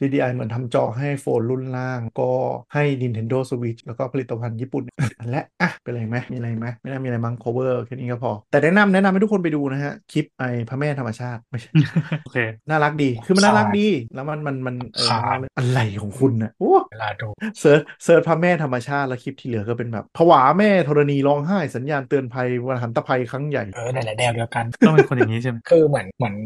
JDI เหมือนทำจอให้โฟนรุ่นล่าง ก็ให้ Nintendo Switch แล้วก็ผลิตภัณฑ์ญี่ปุ่น และอะเป็นอะไรไหมมีอะไรไหมไม่น่ามีอะไรมั้ง cover แค่นี้ก็พอ แต่แนะนำแนะนำให้ทุกคนไปดูนะฮะ คลิปไอพระแม่ธรรมชาติไม่ใช่โอเคน่ารักดีคือมันน่ารักดีแล้วมันมันมันเออค่ะอะไรของคุณนะโอ้เวลาดู search search พระแม่ธรรมชาติแล้วคลิปที่เหลือก็เป็นแบบพระแม่ธรณีร้องไห้สัญญาณเตือนภัยวันหันตภัยครั้งใหญ่เออหลายๆแนวเดียวกันต้องเป็นคนอย่างนี้ใช่ไหมคือเหมือนเหมือน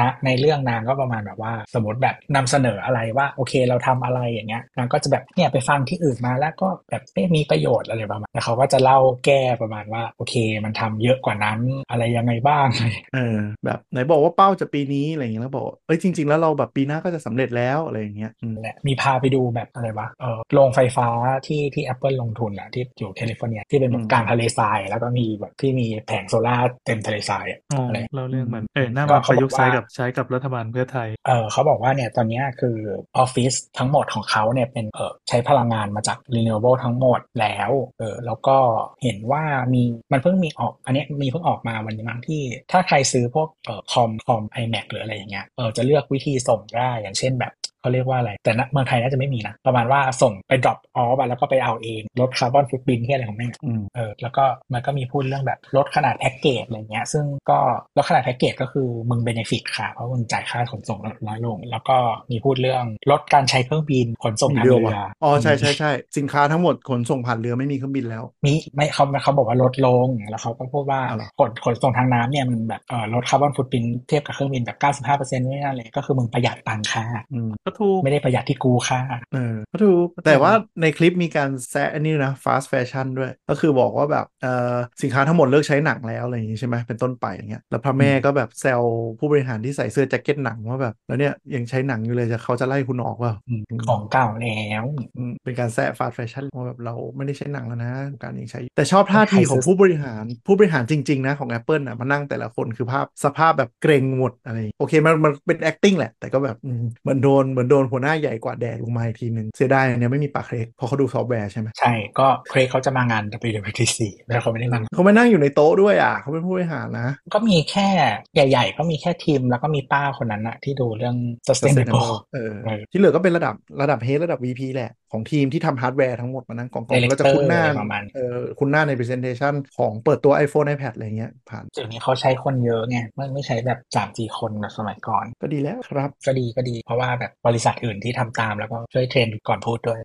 นะในเรื่องนางก็ประมาณแบบว่า สมมติแบบนำเสนออะไรว่าโอเคเราทำอะไรอย่างเงี้ยนางก็จะแบบเนี่ยไปฟังที่อื่นมาแล้วก็แบบไม่มีประโยชน์อะไรประมาณแต่เขาก็จะเล่าแก้ประมาณว่าโอเค มันทำเยอะกว่านั้นอะไรยังไงบ้างเออแบบไหนบอกว่าเป้าจะปีนี้อะไรอย่างเงี้ยแล้วบอกเอ้ยจริง ๆ แล้วเราแบบปีหน้าก็จะสำเร็จแล้วอะไรอย่างเงี้ยอืมแหละมีพาไปดูแบบอะไรวะเออโรงไฟฟ้าที่ที่ Apple ลงทุนอะที่อยู่แคลิฟอร์เนียที่เป็นแบบอืมกลางทะเลทราย แล้วก็มีแบบที่มีแผงโซล่าร์เต็มทะเลทรายอะอ๋ออะไรเราเรื่องมันเออหน้าก็มาปเขาระบอกยุกต์ใช้ว่ากับใช้กับรัฐบาลเพื่อไทยเออเขาบอกว่าเนี่ยตอนเนี้ยคือออฟฟิศทั้งหมดของเขาเนี่ยเป็นเออใช้พลังงานมาจาก renewable ทั้งหมดแล้วเออแล้วก็เห็นว่ามีมันเพิ่งมีออก อันเนี้ยมีเพิ่งออกมาวันนี้มั้งที่ ถ้าใครซื้อพวกเออคอมคอม iMac หรืออะไรอย่างเงี้ยเออจะเลือกวิธีส่งได้อย่างเช่นแบบ เขาเรียกว่าอะไร แต่ณเมืองไทยน่าจะไม่มีนะ ประมาณว่าส่งไป drop off อะแล้วก็ไปเอาเองลด carbon footprint ที่อะไรของแม่งอืมเออแล้วก็มันก็มีพูดเรื่องแบบลดขนาดแพ็กเกจอะไรเงี้ยซึ่งก็ลดขนาดแพ็กเกจก็คือมึง benefit ค่ะ เพราะมึงจ่ายค่าขนส่งน้อยลง แล้วก็มีพูดเรื่องลดการใช้เครื่องบินขนส่งทางมีเรืด้วยอวะอ๋อใช่ใช่ใช่สินค้าทั้งหมดขนส่งผ่านเรือไม่มีเครื่องบินแล้ว มีไม่เขาเขาบอกว่าลดลงแล้วเขาก็พูดว่าอ๋อเหรอขนขนส่งทางน้ำเนี่ยมันแบบเออลดคาร์บอนฟุตบินเทียบกับเครื่องบินแบบ95%ไม่นั่นเลยก็คือมึงประหยัดตังค่าอืมก็ถูก ไม่ได้ประหยัดที่กูค่าเออก็ถูก แต่ว่าในคลิปมีการแซะอันนี้นะ fast fashion ด้วย ก็คือบอกว่าแบบเออสินค้าทั้งหมดเลิกใช้หนังแล้วอะไรอย่างงี้ใช่ไหมเป็นต้นไปอย่างเงี้ยแล้วพระแม่ก็แบบแซวผู้บริหารที่ใส่เสื้อแจ็คเก็ตหนังว่าแบบแล้วเนี่ยยังใช้หนังอยู่เลยจะเขาจะไล่คุณออกเปล่าอืมของเก่าแล้วอืมเป็นการแซะ fast fashion ว่าแบบเราไม่ได้ใช้หนังแล้วนะ การยังใช้อยู่แต่ชอบท่าทีใครซื้อของผู้บริหารผู้บริหารจริงๆนะของ Apple อะมานั่งแต่ละคนคือภาพสภาพแบบเกรงหมดอะไรโอเคมันมันเป็น acting แหละ แต่ก็แบบอืมเหมือนโดนเหมือนโดนหัวหน้าใหญ่กว่าแดดลงมาอีกทีหนึ่งเสียดายอันเนี่ยไม่มีปากเครกเพราะเขาดูซอฟต์แวร์ใช่ไหมใช่ ก็เครกเขาจะมางาน WWDC แต่เขาไม่ได้มาเขาไม่นั่งอยู่ในโต๊ะด้วยอะเขาเป็นผู้บริหารนะ ก็มีแค่ใหญ่ ๆ ก็มีแค่ทีม แล้วก็มีป้าคนนั้นอะที่ดูเรื่อง sustainable เออเออที่เหลือก็เป็นระดับระดับ head ระดับ VP แหละของทีมที่ทำฮาร์ดแวร์ทั้งหมดมานั่งกองกอง Director ก็จะคุ้นหน้าอะไรประมาณเออคุ้นหน้าใน presentation ของเปิดตัว iPhone iPad อะไรเงี้ยผ่านเดี๋ยวนี้เขาใช้คนเยอะไงไม่ไม่ใช้แบบสามสี่คนแบบสมัยก่อน ก็ดีแล้วครับ ก็ดีก็ดี เพราะว่าแบบบริษัทอื่นที่ทำตามแล้วก็ช่วย train ก่อนพูดด้วย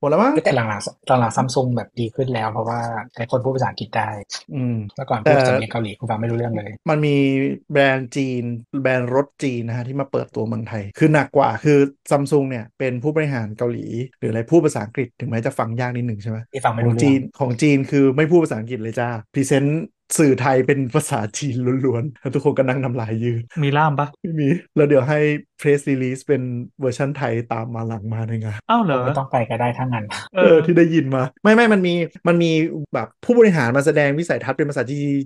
หมดแล้วมั้งแต่หลังๆหลังๆซัมซุงแบบดีขึ้นแล้ว เพราะว่าใช้คนพูดภาษาอังกฤษได้ อืมเมื่อก่อนแต่พูดสำเนียงเกาหลีกูฟังไม่รู้เรื่องเลย มันมีแบรนด์จีน แบรนด์รถจีนนะฮะที่มาเปิดตัวเมืองไทย คือหนักกว่าคือซัมซุงเนี่ยเป็นผู้บริหารเกาหลี หรืออะไรพูดภาษาอังกฤษถึงแม้จะฟังยากนิดหนึ่งใช่ไหมที่ฟังไม่รู้งเรื่องของจีนของจีนคือไม่พูดภาษาอังกฤษเลยจ้าพรีเซนต์สื่อไทยเป็นภาษาจีนล้วนๆ แล้วทุกคนก็นั่งน้ำลายยืดมีล่ามปะไม่มี แล้วเดี๋ยวให้press release เป็นเวอร์ชันไทยตามมาหลังมาในงานอ้าวเหรอไม่ต้องไปก็ได้ทั้งนั้นเอเอออที่ได้ยินมา ไม่ไม่มันมีมันมีแบบผู้บริหารมาแสดงวิสัยทัศน์เป็นภาษา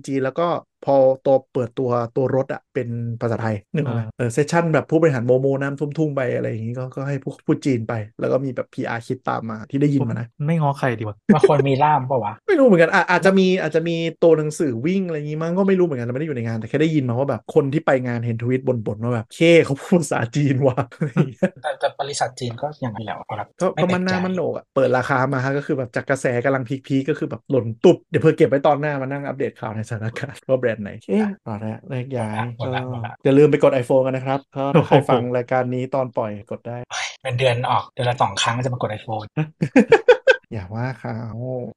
จีนแล้วก็พอตัวเปิดตัวตัวรถอะเป็นภาษาไทยนึกออกไหมอ่าเออ session แบบผู้บริหารโม้โม้น้ำท่วมๆไปอะไรอย่างงี้ก็ก็ให้พูดพูดจีนไป แล้วก็มีแบบ PR คิดตามมาที่ได้ยินมานะ ไม่ง้อใครดีวะบางคนมีล่ามปะวะ ไม่รู้เหมือนกันอะอาจจะมีอาจจะมีตัวหนังสือวิ่งอะไรอย่างงี้มั้งก็ไม่รู้เหมือนกันเราไม่ได้อยู่ในงานแต่แค่ได้ยินมาว่าแบบคนที่ไปงานเห็นทวิตบ่นๆว่าแบบเคเขาพูดภาษาจีนว่ะอะไรอย่างเงี้ยแต่แต่บริษัทจีนก็อย่างนั้นแหล้วครับก็ก็มันหน้ามันโหนกอะเปิดราคามาฮะก็คือแบบจากกระแสกำลังพีคๆก็คือแบบหล่นตุบเดี๋ยวเพื่อเก็บไว้ตอนหน้ามานั่งอัปเดตข่าวในสถานการณ์ว่าแบรนด์ไหนเอ๊ะต่อแล้วแรกย้ายหมดละหมดละอย่าลืมไปกด iPhone กันนะครับก็ถ้าใครฟังรายการนี้ตอนปล่อยกดได้เป็นเดือนออกเดือนละสองครั้งจะมากดไอโฟนอย่าว่าเขา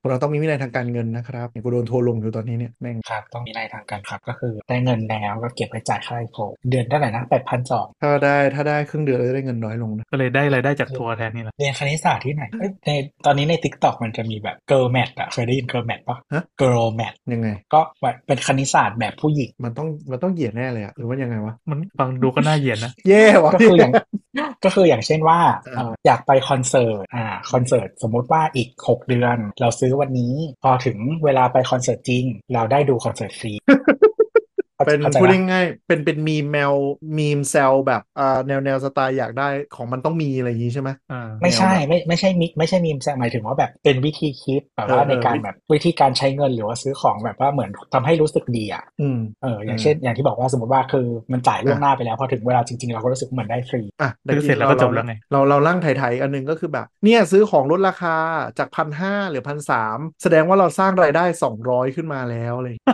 คนเราต้องมีวินัยทางการเงินนะครับอย่างกูโดนทัวร์ลงอยู่ตอนนี้เนี่ยแม่งครับ ต้องมีในทางการครับก็คือได้เงินแล้วก็เก็บไว้จ่ายค่าไอโฟนเดือนเท่าไหร่นะแปดพันสองถ้าได้ถ้าได้ครึ่งเดือนเราจะได้เงินน้อยลงนะก็เลยได้รายได้จากทัวร์แทนนี่แหละเรียนคณิตศาสตร์ที่ไหนเอ้ยในตอนนี้ใน t ิ k t o k มันจะมีแบบ girl math อะเคยได้ยิน girl math ปะฮะ girl math ยังไง ก็แบบเป็นคณิตศาสตร์แบบผู้หญิงมันต้องมันต้องเหยียดแน่เลยอะหรือว่ายังไงวะมันฟังดูก็น่าเหยียดนะแย่ว่ะก็คืออย่างก็คืออย่างเช่นว่าเออเอ่ออยากไปคอนเสิร์ตอ่าคอนเสิร์ตสมมุติว่าอีก 6 เดือน เราซื้อวันนี้ พอถึงเวลาไปคอนเสิร์ตจริง เราได้ดูคอนเสิร์ตฟรี เป็นข้าใจพูดปะง่ายๆเป็นเป็นมีมแมวมีมแซลแบบอ่าแนวแนวสไตล์อยากได้ของมันต้องมีอะไรอย่างงี้ใช่ไหมอ่าไม่ใช่แนวแบบไม่ไม่ใช่มิไม่ใช่มีมแซงหมายถึงว่าแบบเป็นวิธีคิดแบบว่าเออเออในการแบบวิธีการใช้เงินหรือว่าซื้อของแบบว่าเหมือนทำให้รู้สึกดีอะอืมเอออย่างอืมเช่น อย่างที่บอกว่าสมมติว่าคือมันจ่ายล่วงอะหน้าไปแล้วพอถึงเวลาจริงๆ เราก็รู้สึกเหมือนได้ฟรีอะซื้อเสร็จแล้วก็จบแล้วไงเราเราลั่งไถ่ๆอันหนึงก็คือแบบเนี่ยซื้อของลดราคาจากพันห้าหรือพันสามแสดงว่าเราสร้างรายได้200ขึ้นมาแล้วอะไรอย่างเงี้ย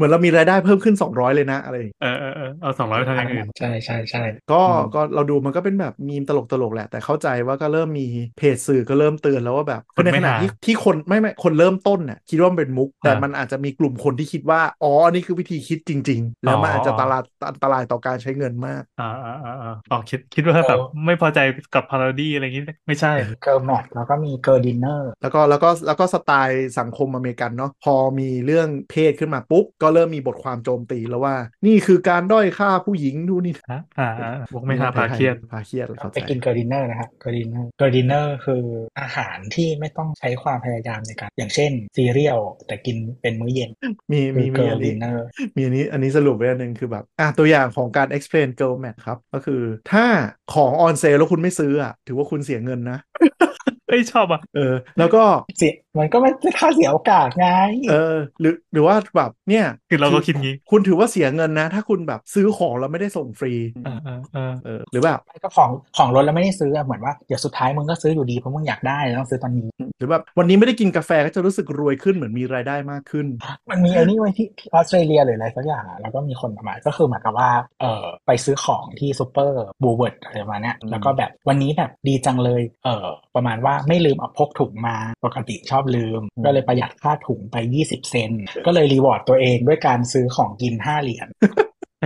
เหมือนเรามีรายได้เพิ่มขึ้น 200 เลยนะอะไรอย่างเงี้ยเออเออเออเอาสองร้อยไปทำอย่างอื่นใช่ใช่ใช่ก็อืมก็เราดูมันก็เป็นแบบมีมตลกตลกๆแหละ แต่เข้าใจว่าก็เริ่มมีเพจสื่อก็เริ่มเตือนแล้วว่าแบบคนในไม่ขณะหาที่ที่คนไม่ไม่คนเริ่มต้นน่ะคิดว่ามันเป็นมุก แต่อ่ามัมันอาจจะมีกลุ่มคนที่คิดว่าอ๋ออันนี้คือวิธีคิดจริง ๆ แล้วมันอ๋อออาจจะอันตรายอันตรายต่อการใช้เงินมากอ่าอ่าอ่าอ่าอ๋อคิดคิดว่าแบบไม่พอใจกับพาราดี้อะไรอย่างงี้ไม่ใช่เกิร์ลแมทแล้วก็มีเกิร์ลดินเนอร์แล้วก็แล้วก็แล้วก็สไตล์สังคมอเมริกันเนาะพอมีเรื่องเพศขึ้นมาปุ๊บก็เริ่มมีบทความโจมตีแล้วว่า นี่คือการด้อยค่าผู้หญิงดูนี่ฮะอ่าอ่าบอกไม่หาพาเครียดพาเครียดเข้าใจไปกินเกิร์ลดินเนอร์นะครับเกิร์ลดินเนอร์เกิร์ลดินเนอร์คืออาหารที่ไม่ต้องใช้ความพยายามในการ อย่างเช่นซีเรียลแต่กินเป็นมื้อเย็น มีคืมีอมีเกิร์อัลนดินี้นเนอร์มีอันนี้อันนี้สรุปไว้อันหนึ่งคือแบบอะตัวอย่างของการ explain girl math ครับ ก็คือถ้าของออนเซลแล้วคุณไม่ซื้ออะถือว่าคุณเสียเงินนะเอ้ยชอบอะเออแล้วก็เสียมันก็ไม่ใช่ค่าเสียโอกาสไง เออ หรือหรือว่าแบบเนี่ยคือเราก็คิดงี้ คุณถือว่าเสียเงินนะ ถ้าคุณแบบซื้อของแล้วไม่ได้ส่งฟรีอ่าอ่าอ่าเออหรือแบบก็ของของรถแล้วไม่ได้ซื้ออะเหมือนว่าเดี๋ยวสุดท้ายมึงก็ซื้ออยู่ดีเพราะมึงอยากได้แล้วต้องซื้อตอนนี้ หรือแบบวันนี้ไม่ได้กินกาแฟก็จะรู้สึกรวยขึ้นเหมือนมีรายได้มากขึ้น มันมีไอ้นี่ไว้ที่ที่ออสเตรเลียหรืออะไรสักอย่างอะแล้วก็มีคนประมาณก็คือเหมือนกับว่าเออไปซื้อของที่ซูเปอร์บูเวิร์ดอะไรประมาณเนี้ยอืมแล้วก็แบบวันนี้แบบดีจังเลยเออประมาณว่าไม่ลืมเอาพกถุงมาปกติชอบลืม ก็เลยประหยัดค่าถุงไป 20 เซนต์ก็เลย reward ตัวเองด้วยการซื้อของกิน 5 เหรียญ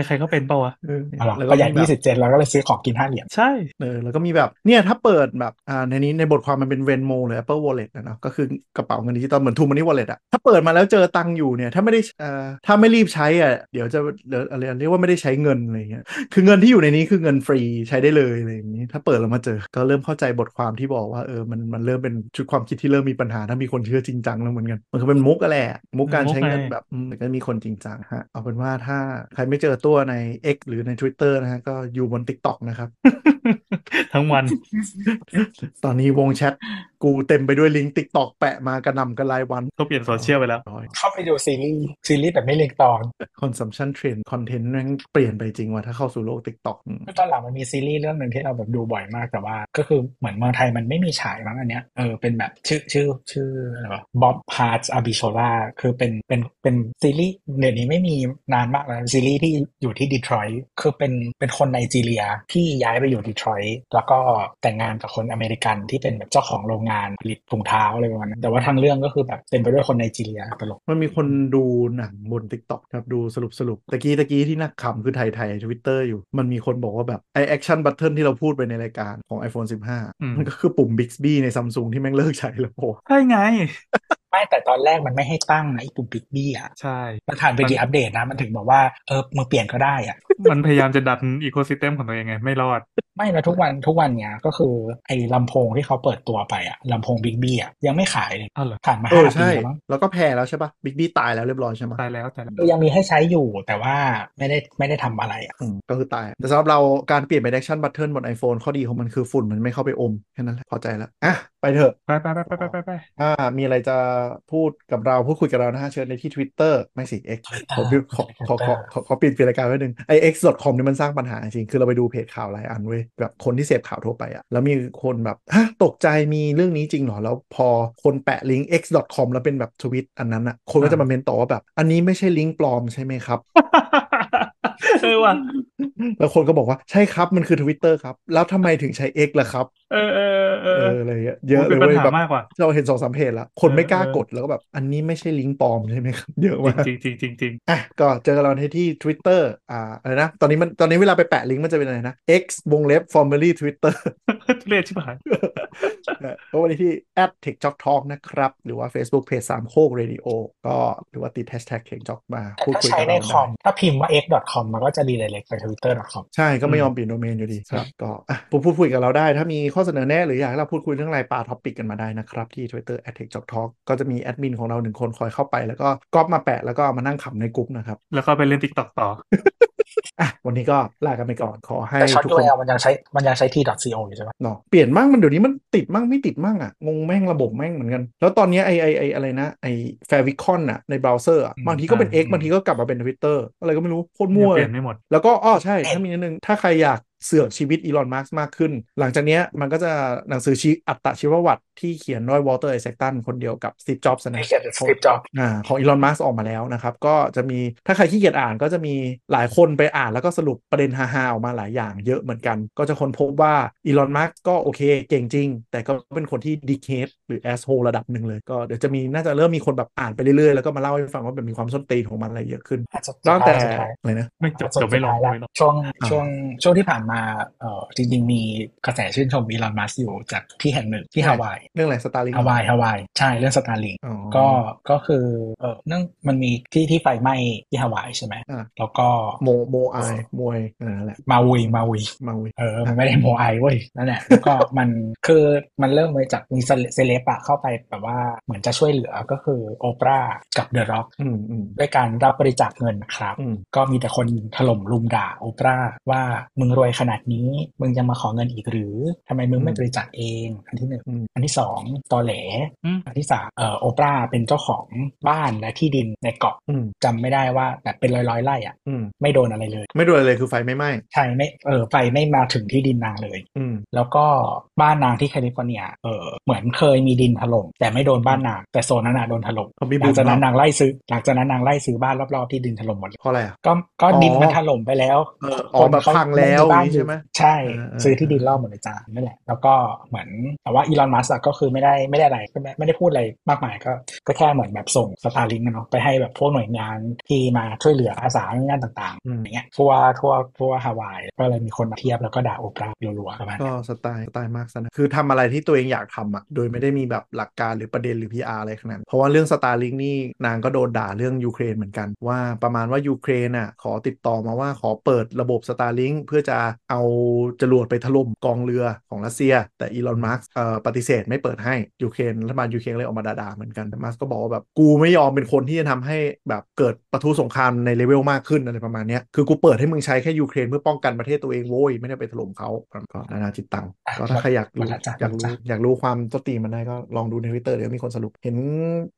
ใครๆก็เป็นเปล่าวะเออเอาหรอแล้วก็ประหยัดมีแบบ20เซนต์แล้วก็เลยซื้อของกิน5เหรียญใช่เออแล้วก็มีแบบเนี่ยถ้าเปิดแบบอ่าในนี้ในบทความมันเป็น Venmo หรือ Apple Wallet นะเนาะก็คือกระเป๋าเงินดิจิตอลเหมือน True Money Wallet อะถ้าเปิดมาแล้วเจอตังค์อยู่เนี่ยถ้าไม่ได้เอ่อถ้าไม่รีบใช้อะเดี๋ยวจะเดี๋ยวอะไรเรียกว่าไม่ได้ใช้เงินอะไรอย่างเงี้ยคือเงินที่อยู่ในนี้คือเงินฟรีใช้ได้เลยอะไรอย่างนี้ ถ้าเปิดแล้วมาเจอก็เริ่มเข้าใจบทความที่บอกว่าเออมันมันเริ่มเป็นชุดความคิดที่เริ่มมีปัญหาถ้ามีคนเชื่อจริงจังแล้วเหมือนกันมันก็เป็นมุกอะแหละมุกการใช้เงินแบบอืมแต่ก็มีคนจริงจังฮะเอาเป็นว่าถ้าใครไม่เจอตัวใน X หรือใน Twitter นะฮะก็อยู่บน TikTok นะครับ ทั้งวัน ตอนนี้วงแชท กูเต็มไปด้วยลิงก์ TikTok แปะมากระหน่ำกันรายวันเขาเปลี่ยนโซเชียลไปแล้วร้อยเข้าไปดูซีรีส์ซีรีส์แบบไม่เรียงตอน consumption trend content แม่งเปลี่ยนไปจริงว่ะถ้าเข้าสู่โลก TikTok ตอนหลังมันมีซีรีส์เรื่องหนึ่งที่เราแบบดูบ่อยมากแต่ว่า ก็คือเหมือนเมืองไทยมันไม่มีฉายมั้งอันเนี้ยเออเป็นแบบชื่อชื่อชื่ออะไรวะ Bob Hearts Abishola คือเป็นเป็นเป็นซีรีส์เดี๋ยวนี้ไม่มีนานมากแล้วซีรีส์ที่อยู่ที่ดีทรอยต์คือเป็นเป็นคนไนจีเรียที่ย้ายไปอยู่ดีทรอยต์แล้วก็แต่งงานกับคนอเมริกันที่เป็นแบบเจ้าของโรงงานผลิตถุงเท้าอะไรประมาณนั้นแต่ว่าทางเรื่องก็คือแบบเต็มไปด้วยคนไนจีเรียตลกมันมีคนดูหนังบน TikTok ครับดูสรุปสรุปตะกี้ตะกี้ที่นั่งขำคือไทยไทยทวิตเตอร์อยู่ มันมีคนบอกว่าแบบไอ action button ที่เราพูดไปในรายการของ iPhone อืม15 มันก็คือปุ่ม Bixby ในซัมซุงที่แม่งเลิกใช้แล้วโอ้ใช่ไงไม่แต่ตอนแรกมันไม่ให้ตั้งนะไอ้ปุ่ม Bixby อะใช่มันผ่านไปกี่อัปเดตนะ มันถึงบอกว่าเออมึงเปลี่ยนก็ได้อะมันพยายามจะดัน ecosystem ของตัวเองไง ไม่รอด ไม่นะทุกวันทุกวันเนี้ยก็คือไอ้ลำโพงที่เขาเปิดตัวไปอะลำโพง Bixby อะยังไม่ขายเลยอ้าวเหรอผ่านมาเอห้าปีใช่แล้วมั้งแล้วก็แพ้แล้วใช่ปะ Bixbyตายแล้วเรียบร้อยใช่ไหมตายแล้วตายแล้วคือยังมีให้ใช้อยู่แต่ว่าไม่ได้ไม่ได้ทำอะไรอะอืมก็คือตาย แต่สำหรับเราการเปลี่ยนเป็น action button บน iPhone ข้อดีของมันคือฝุ่นมันไม่เข้าไปอืม แค่นั้นแหละพอใจแล้วอะไปเถอะ ไปไปไปไปไปไปไปอ่า มีอะไรจะพูดกับเราพูดคุยกับเรานะฮะเชิญในที่ Twitter ไม่สิ X ขอขอขอขอขอขอปิดเปลี่ยนรายการไว้หนึ่งไอ x.com นี่มันสร้างปัญหาจริง คือเราไปดูเพจข่าวหลายอันเว้ยแบบคนที่เสพข่าวทั่วไปอะแล้วมีคนแบบฮะตกใจมีเรื่องนี้จริงเหรอ แล้วพอคนแปะลิงก์ x.com แล้วเป็นแบบทวิตอันนั้นอะคนก็จะมาเมนต่อว่าแบบ อันนี้ไม่ใช่ลิงก์ปลอมใช่ไหมครับ เออว่ะแล้วคนก็บอกว่าใช่ครับมันคือ Twitter ครับ แล้วทำไมถึงใช้ X ล่ะครับ เออเออเอเออออะไรเงี้ยเยอะเลเป็ยนปัญเว้ยหาแบบมากกว่าเราเห็นสองสามเพจแล้วคนไม่กล้าเออกดแล้วก็แบบ อันนี้ไม่ใช่ลิงก์ปลอมใช่ไหมครับ เยอะมากจริงจริงจริงจริงอะก็เจอกันเราในที่ Twitter อ่าอะไรนะ ตอนนี้มันตอนนี้เวลาไปแปะลิงก์มันจะเป็นอะไรนะ X วงเล็บ formerly Twitter เรียกชิบหายก็วันนี้ที่ at t e c h j o k talk นะครับ หรือว่า Facebook Page สามโคก Radio ก็หรือว่าติด hashtag t e c h j o k มาแต่พูดถ้าคุยใช้กับในเราคอได้มถ้าพิมพ์ว่า x.com มันก็จะ redirect ไป twitter.com ใช่ก็ไม่อืมยอมเปลี่ยนโดเมนอยู่ดีครับก็อะพูดพูดคุยกับเราได้ ถ้ามีข้อเสนอแนะหรืออยากให้เราพูดคุยเรื่องอะไรปา topic กันมาได้นะครับที่ Twitter at t e c h j o k talk ก็จะมีแอดมินของเราหนึ่งคนคอยเข้าไป แล้วก็ก๊อปมาแปะแล้วก็เอามานั่งขำในกลุ่มนะครับแล้วก็ไปเล่น TikTok ต่ ออะวันนี้ก็ลากันไปก่อนขอให้แต่ช็อตทุกคน URL มันยังใช้มันยังใช้ t.co อยู่ใช่ไหมเนาะเปลี่ยนมั่งมันเดี๋ยวนี้มันติดมั่งไม่ติดมั่งอะงงแม่งระบบแม่งเหมือนกัน แล้วตอนเนี้ยไอไอไออะไรนะไอ favicon อะในเบราว์เซอร์อะบางทีก็เป็น X บางทีก็กลับมาเป็น Twitter อะไรก็ไม่รู้โคตรมั่วเปเลลี่ยยนไม่หมดแล้วก็อ้อใช่ถ้ามีนิดนึงถ้าใครอยากเสือกชีวิตอีลอนมัสก์มากขึ้น หลังจากเนี้ยมันก็จะหนังสือชีอัตชีวประวัติที่เขียนด้วยวอลเตอร์ไอแซคสันคนเดียวกับสตีฟจ็อบส์นะที่เขียนสตีฟจ็อบส์อ่าของอีลอนมัสก์ออกมาแล้วนะครับ ก็จะมีถ้าใครขี้เกียจอ่านก็จะมีหลายคนไปอ่านแล้วก็สรุปประเด็นฮาๆออกมาหลายอย่างเยอะเหมือนกัน ก็จะค้นพบว่าอีลอนมัสก์ก็โอเคเก่งจริง แต่ก็เป็นคนที่ dickhead หรือ asshole ระดับหนึ่งเลย ก็เดี๋ยวจะมีน่าจะเริ่มมีคนแบบอ่านไปเรื่อยๆ แล้วก็มาเล่าให้ฟังว่าแบบมีความส้นตีนของมันอะไรเยอะขึ้นอาจจะตั้งแต่สุดท้ายอะไรนะไม่จบสุดจบไม่ลงท้ายไม่ลแล้วงช่วงอ่าช่วงช่วงที่ผ่านมาเออจริงๆมีกระแสชื่นชมอีลอนมัสก์อยู่จากที่แห่งหนึ่งที่ฮาวายเรื่องอะไร Starlink ฮาวายฮาวายใช่เรื่อง Starlink อ๋อก็ก็คือเออเนื่องมันมีที่ที่ไฟไหม้ที่ฮาวายใช่ไหมอ่าแล้วก็โมโมไอมวยเออนั่นแหละมาวุยมาวุยมาวิเออมันไม่ได้โมไอเว้ยนั่นแหละแล้วก็มันคือมันเริ่มมาจากมีเซเลบอะเข้าไปแบบว่าเหมือนจะช่วยเหลือก็คือโอปรากับเดอะร็อกอืมอืมด้วยการรับบริจาคเงินนะครับอืมก็มีแต่คนถล่มรุมด่าโอปราว่ามึงรวยขนาดนี้มึงยังมาขอเงินอีกหรือทำไมมึงไม่บริจาคเองอันที่หนึ่งอืมอันที่สองตอแหลอืมอันที่สามเอ่อโอปราเป็นเจ้าของบ้านและที่ดินในเกาะอืมจำไม่ได้ว่าแบบเป็นร้อยร้อยๆไร่อะอืมไม่โดนอะไรเลย ไม่โดนอะไรเลยคือไฟไม่ไหม้ใช่ไม่เออไฟไม่มาถึงที่ดินนางเลยอืมแล้วก็บ้านนางที่แคลิฟอร์เนียเออเหมือนเคยมีดินถล่มแต่ไม่โดนบ้านนางแต่โซนนั้นน่ะโดนถล่มเขามีหบูลัมงจากนั้นเนอะนางไล่ซื้อหลังจากนั้นนางไล่ซื้อบ้านรอบๆที่ดินถล่มหมดเลยเพราะอะไรอะก็ก็อ๋อดินมันถล่มไปแล้วเอออ๋อแบบเขาพังแล้วมีบ้านอย่างนี้อยู่ใช่ไหมใช่เออเออซื้อที่ดินรอบหมดเลยจ้านั่นแหละแล้วก็เหมือนแต่ว่าอีลอนมัสก์ก็คือไม่ได้ไม่ได้อะไรไม่ไม่ได้พูดอะไรมากมายก็ก็แค่เหมือนแบบส่ง Starlink เนาะไปให้แบบพวกหน่วยงานที่มาช่วยเหลืออาสาหน่วยงานต่างอืมๆอย่างเงี้ยทั่วทั่วทั่วฮาวายก็เลยมีคนมาเทียบแล้วก็ด่าโอปรารัวๆประมาณนั้นก็สไตล์สไตล์มากซะนะคือทำอะไรที่ตัวเองอยากทำอะโดยไม่ได้มีแบบหลักการหรือประเด็นหรือ PR อะไรขนาดนั้นเพราะว่าเรื่อง Starlink นี่นางก็โดนด่าเรื่องยูเครนเหมือนกัน ว่าประมาณว่ายูเครนอะขอติดต่อมาว่าขอเปิดระบบ Starlink เพื่อจะเอาจรวดไปถล่มกองเรือของรัสเซีย แต่ Elon Musk เอ่อปฏิเสธไม่เปิดให้ยูเครนรัฐบาลยูเครนเลยออกมาด่าๆเหมือนกันแต่มาร์กก็บอกว่าแบบกูไม่ยอมเป็นคนที่จะทำให้แบบเกิดปะทุสงครามในเลเวลมากขึ้นอะไรประมาณเนี้ยคือกูเปิดให้มึงใช้แค่ยูเครนเพื่อป้องกันประเทศตัวเองโว้ยไม่ได้ไปถล่มเขาก็นานาจิตตังอะก็ถ้าใครอยากรู้หมดละจ้ะอยากหมดรู้ละจ้ะอยากรู้ความต้นตีนมันได้ก็ลองดูในทวิตเตอร์เดี๋ยวมีคนสรุปเห็น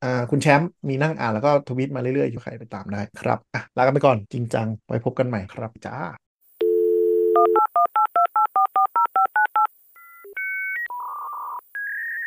อ่าคุณแชมป์มีนั่งอ่านแล้วก็ทวิตมาเรื่อยๆอยู่ใครไปตามได้ครับอะลากันไปก่อนจริงจังไว้พบกันใหม่ครับจ้า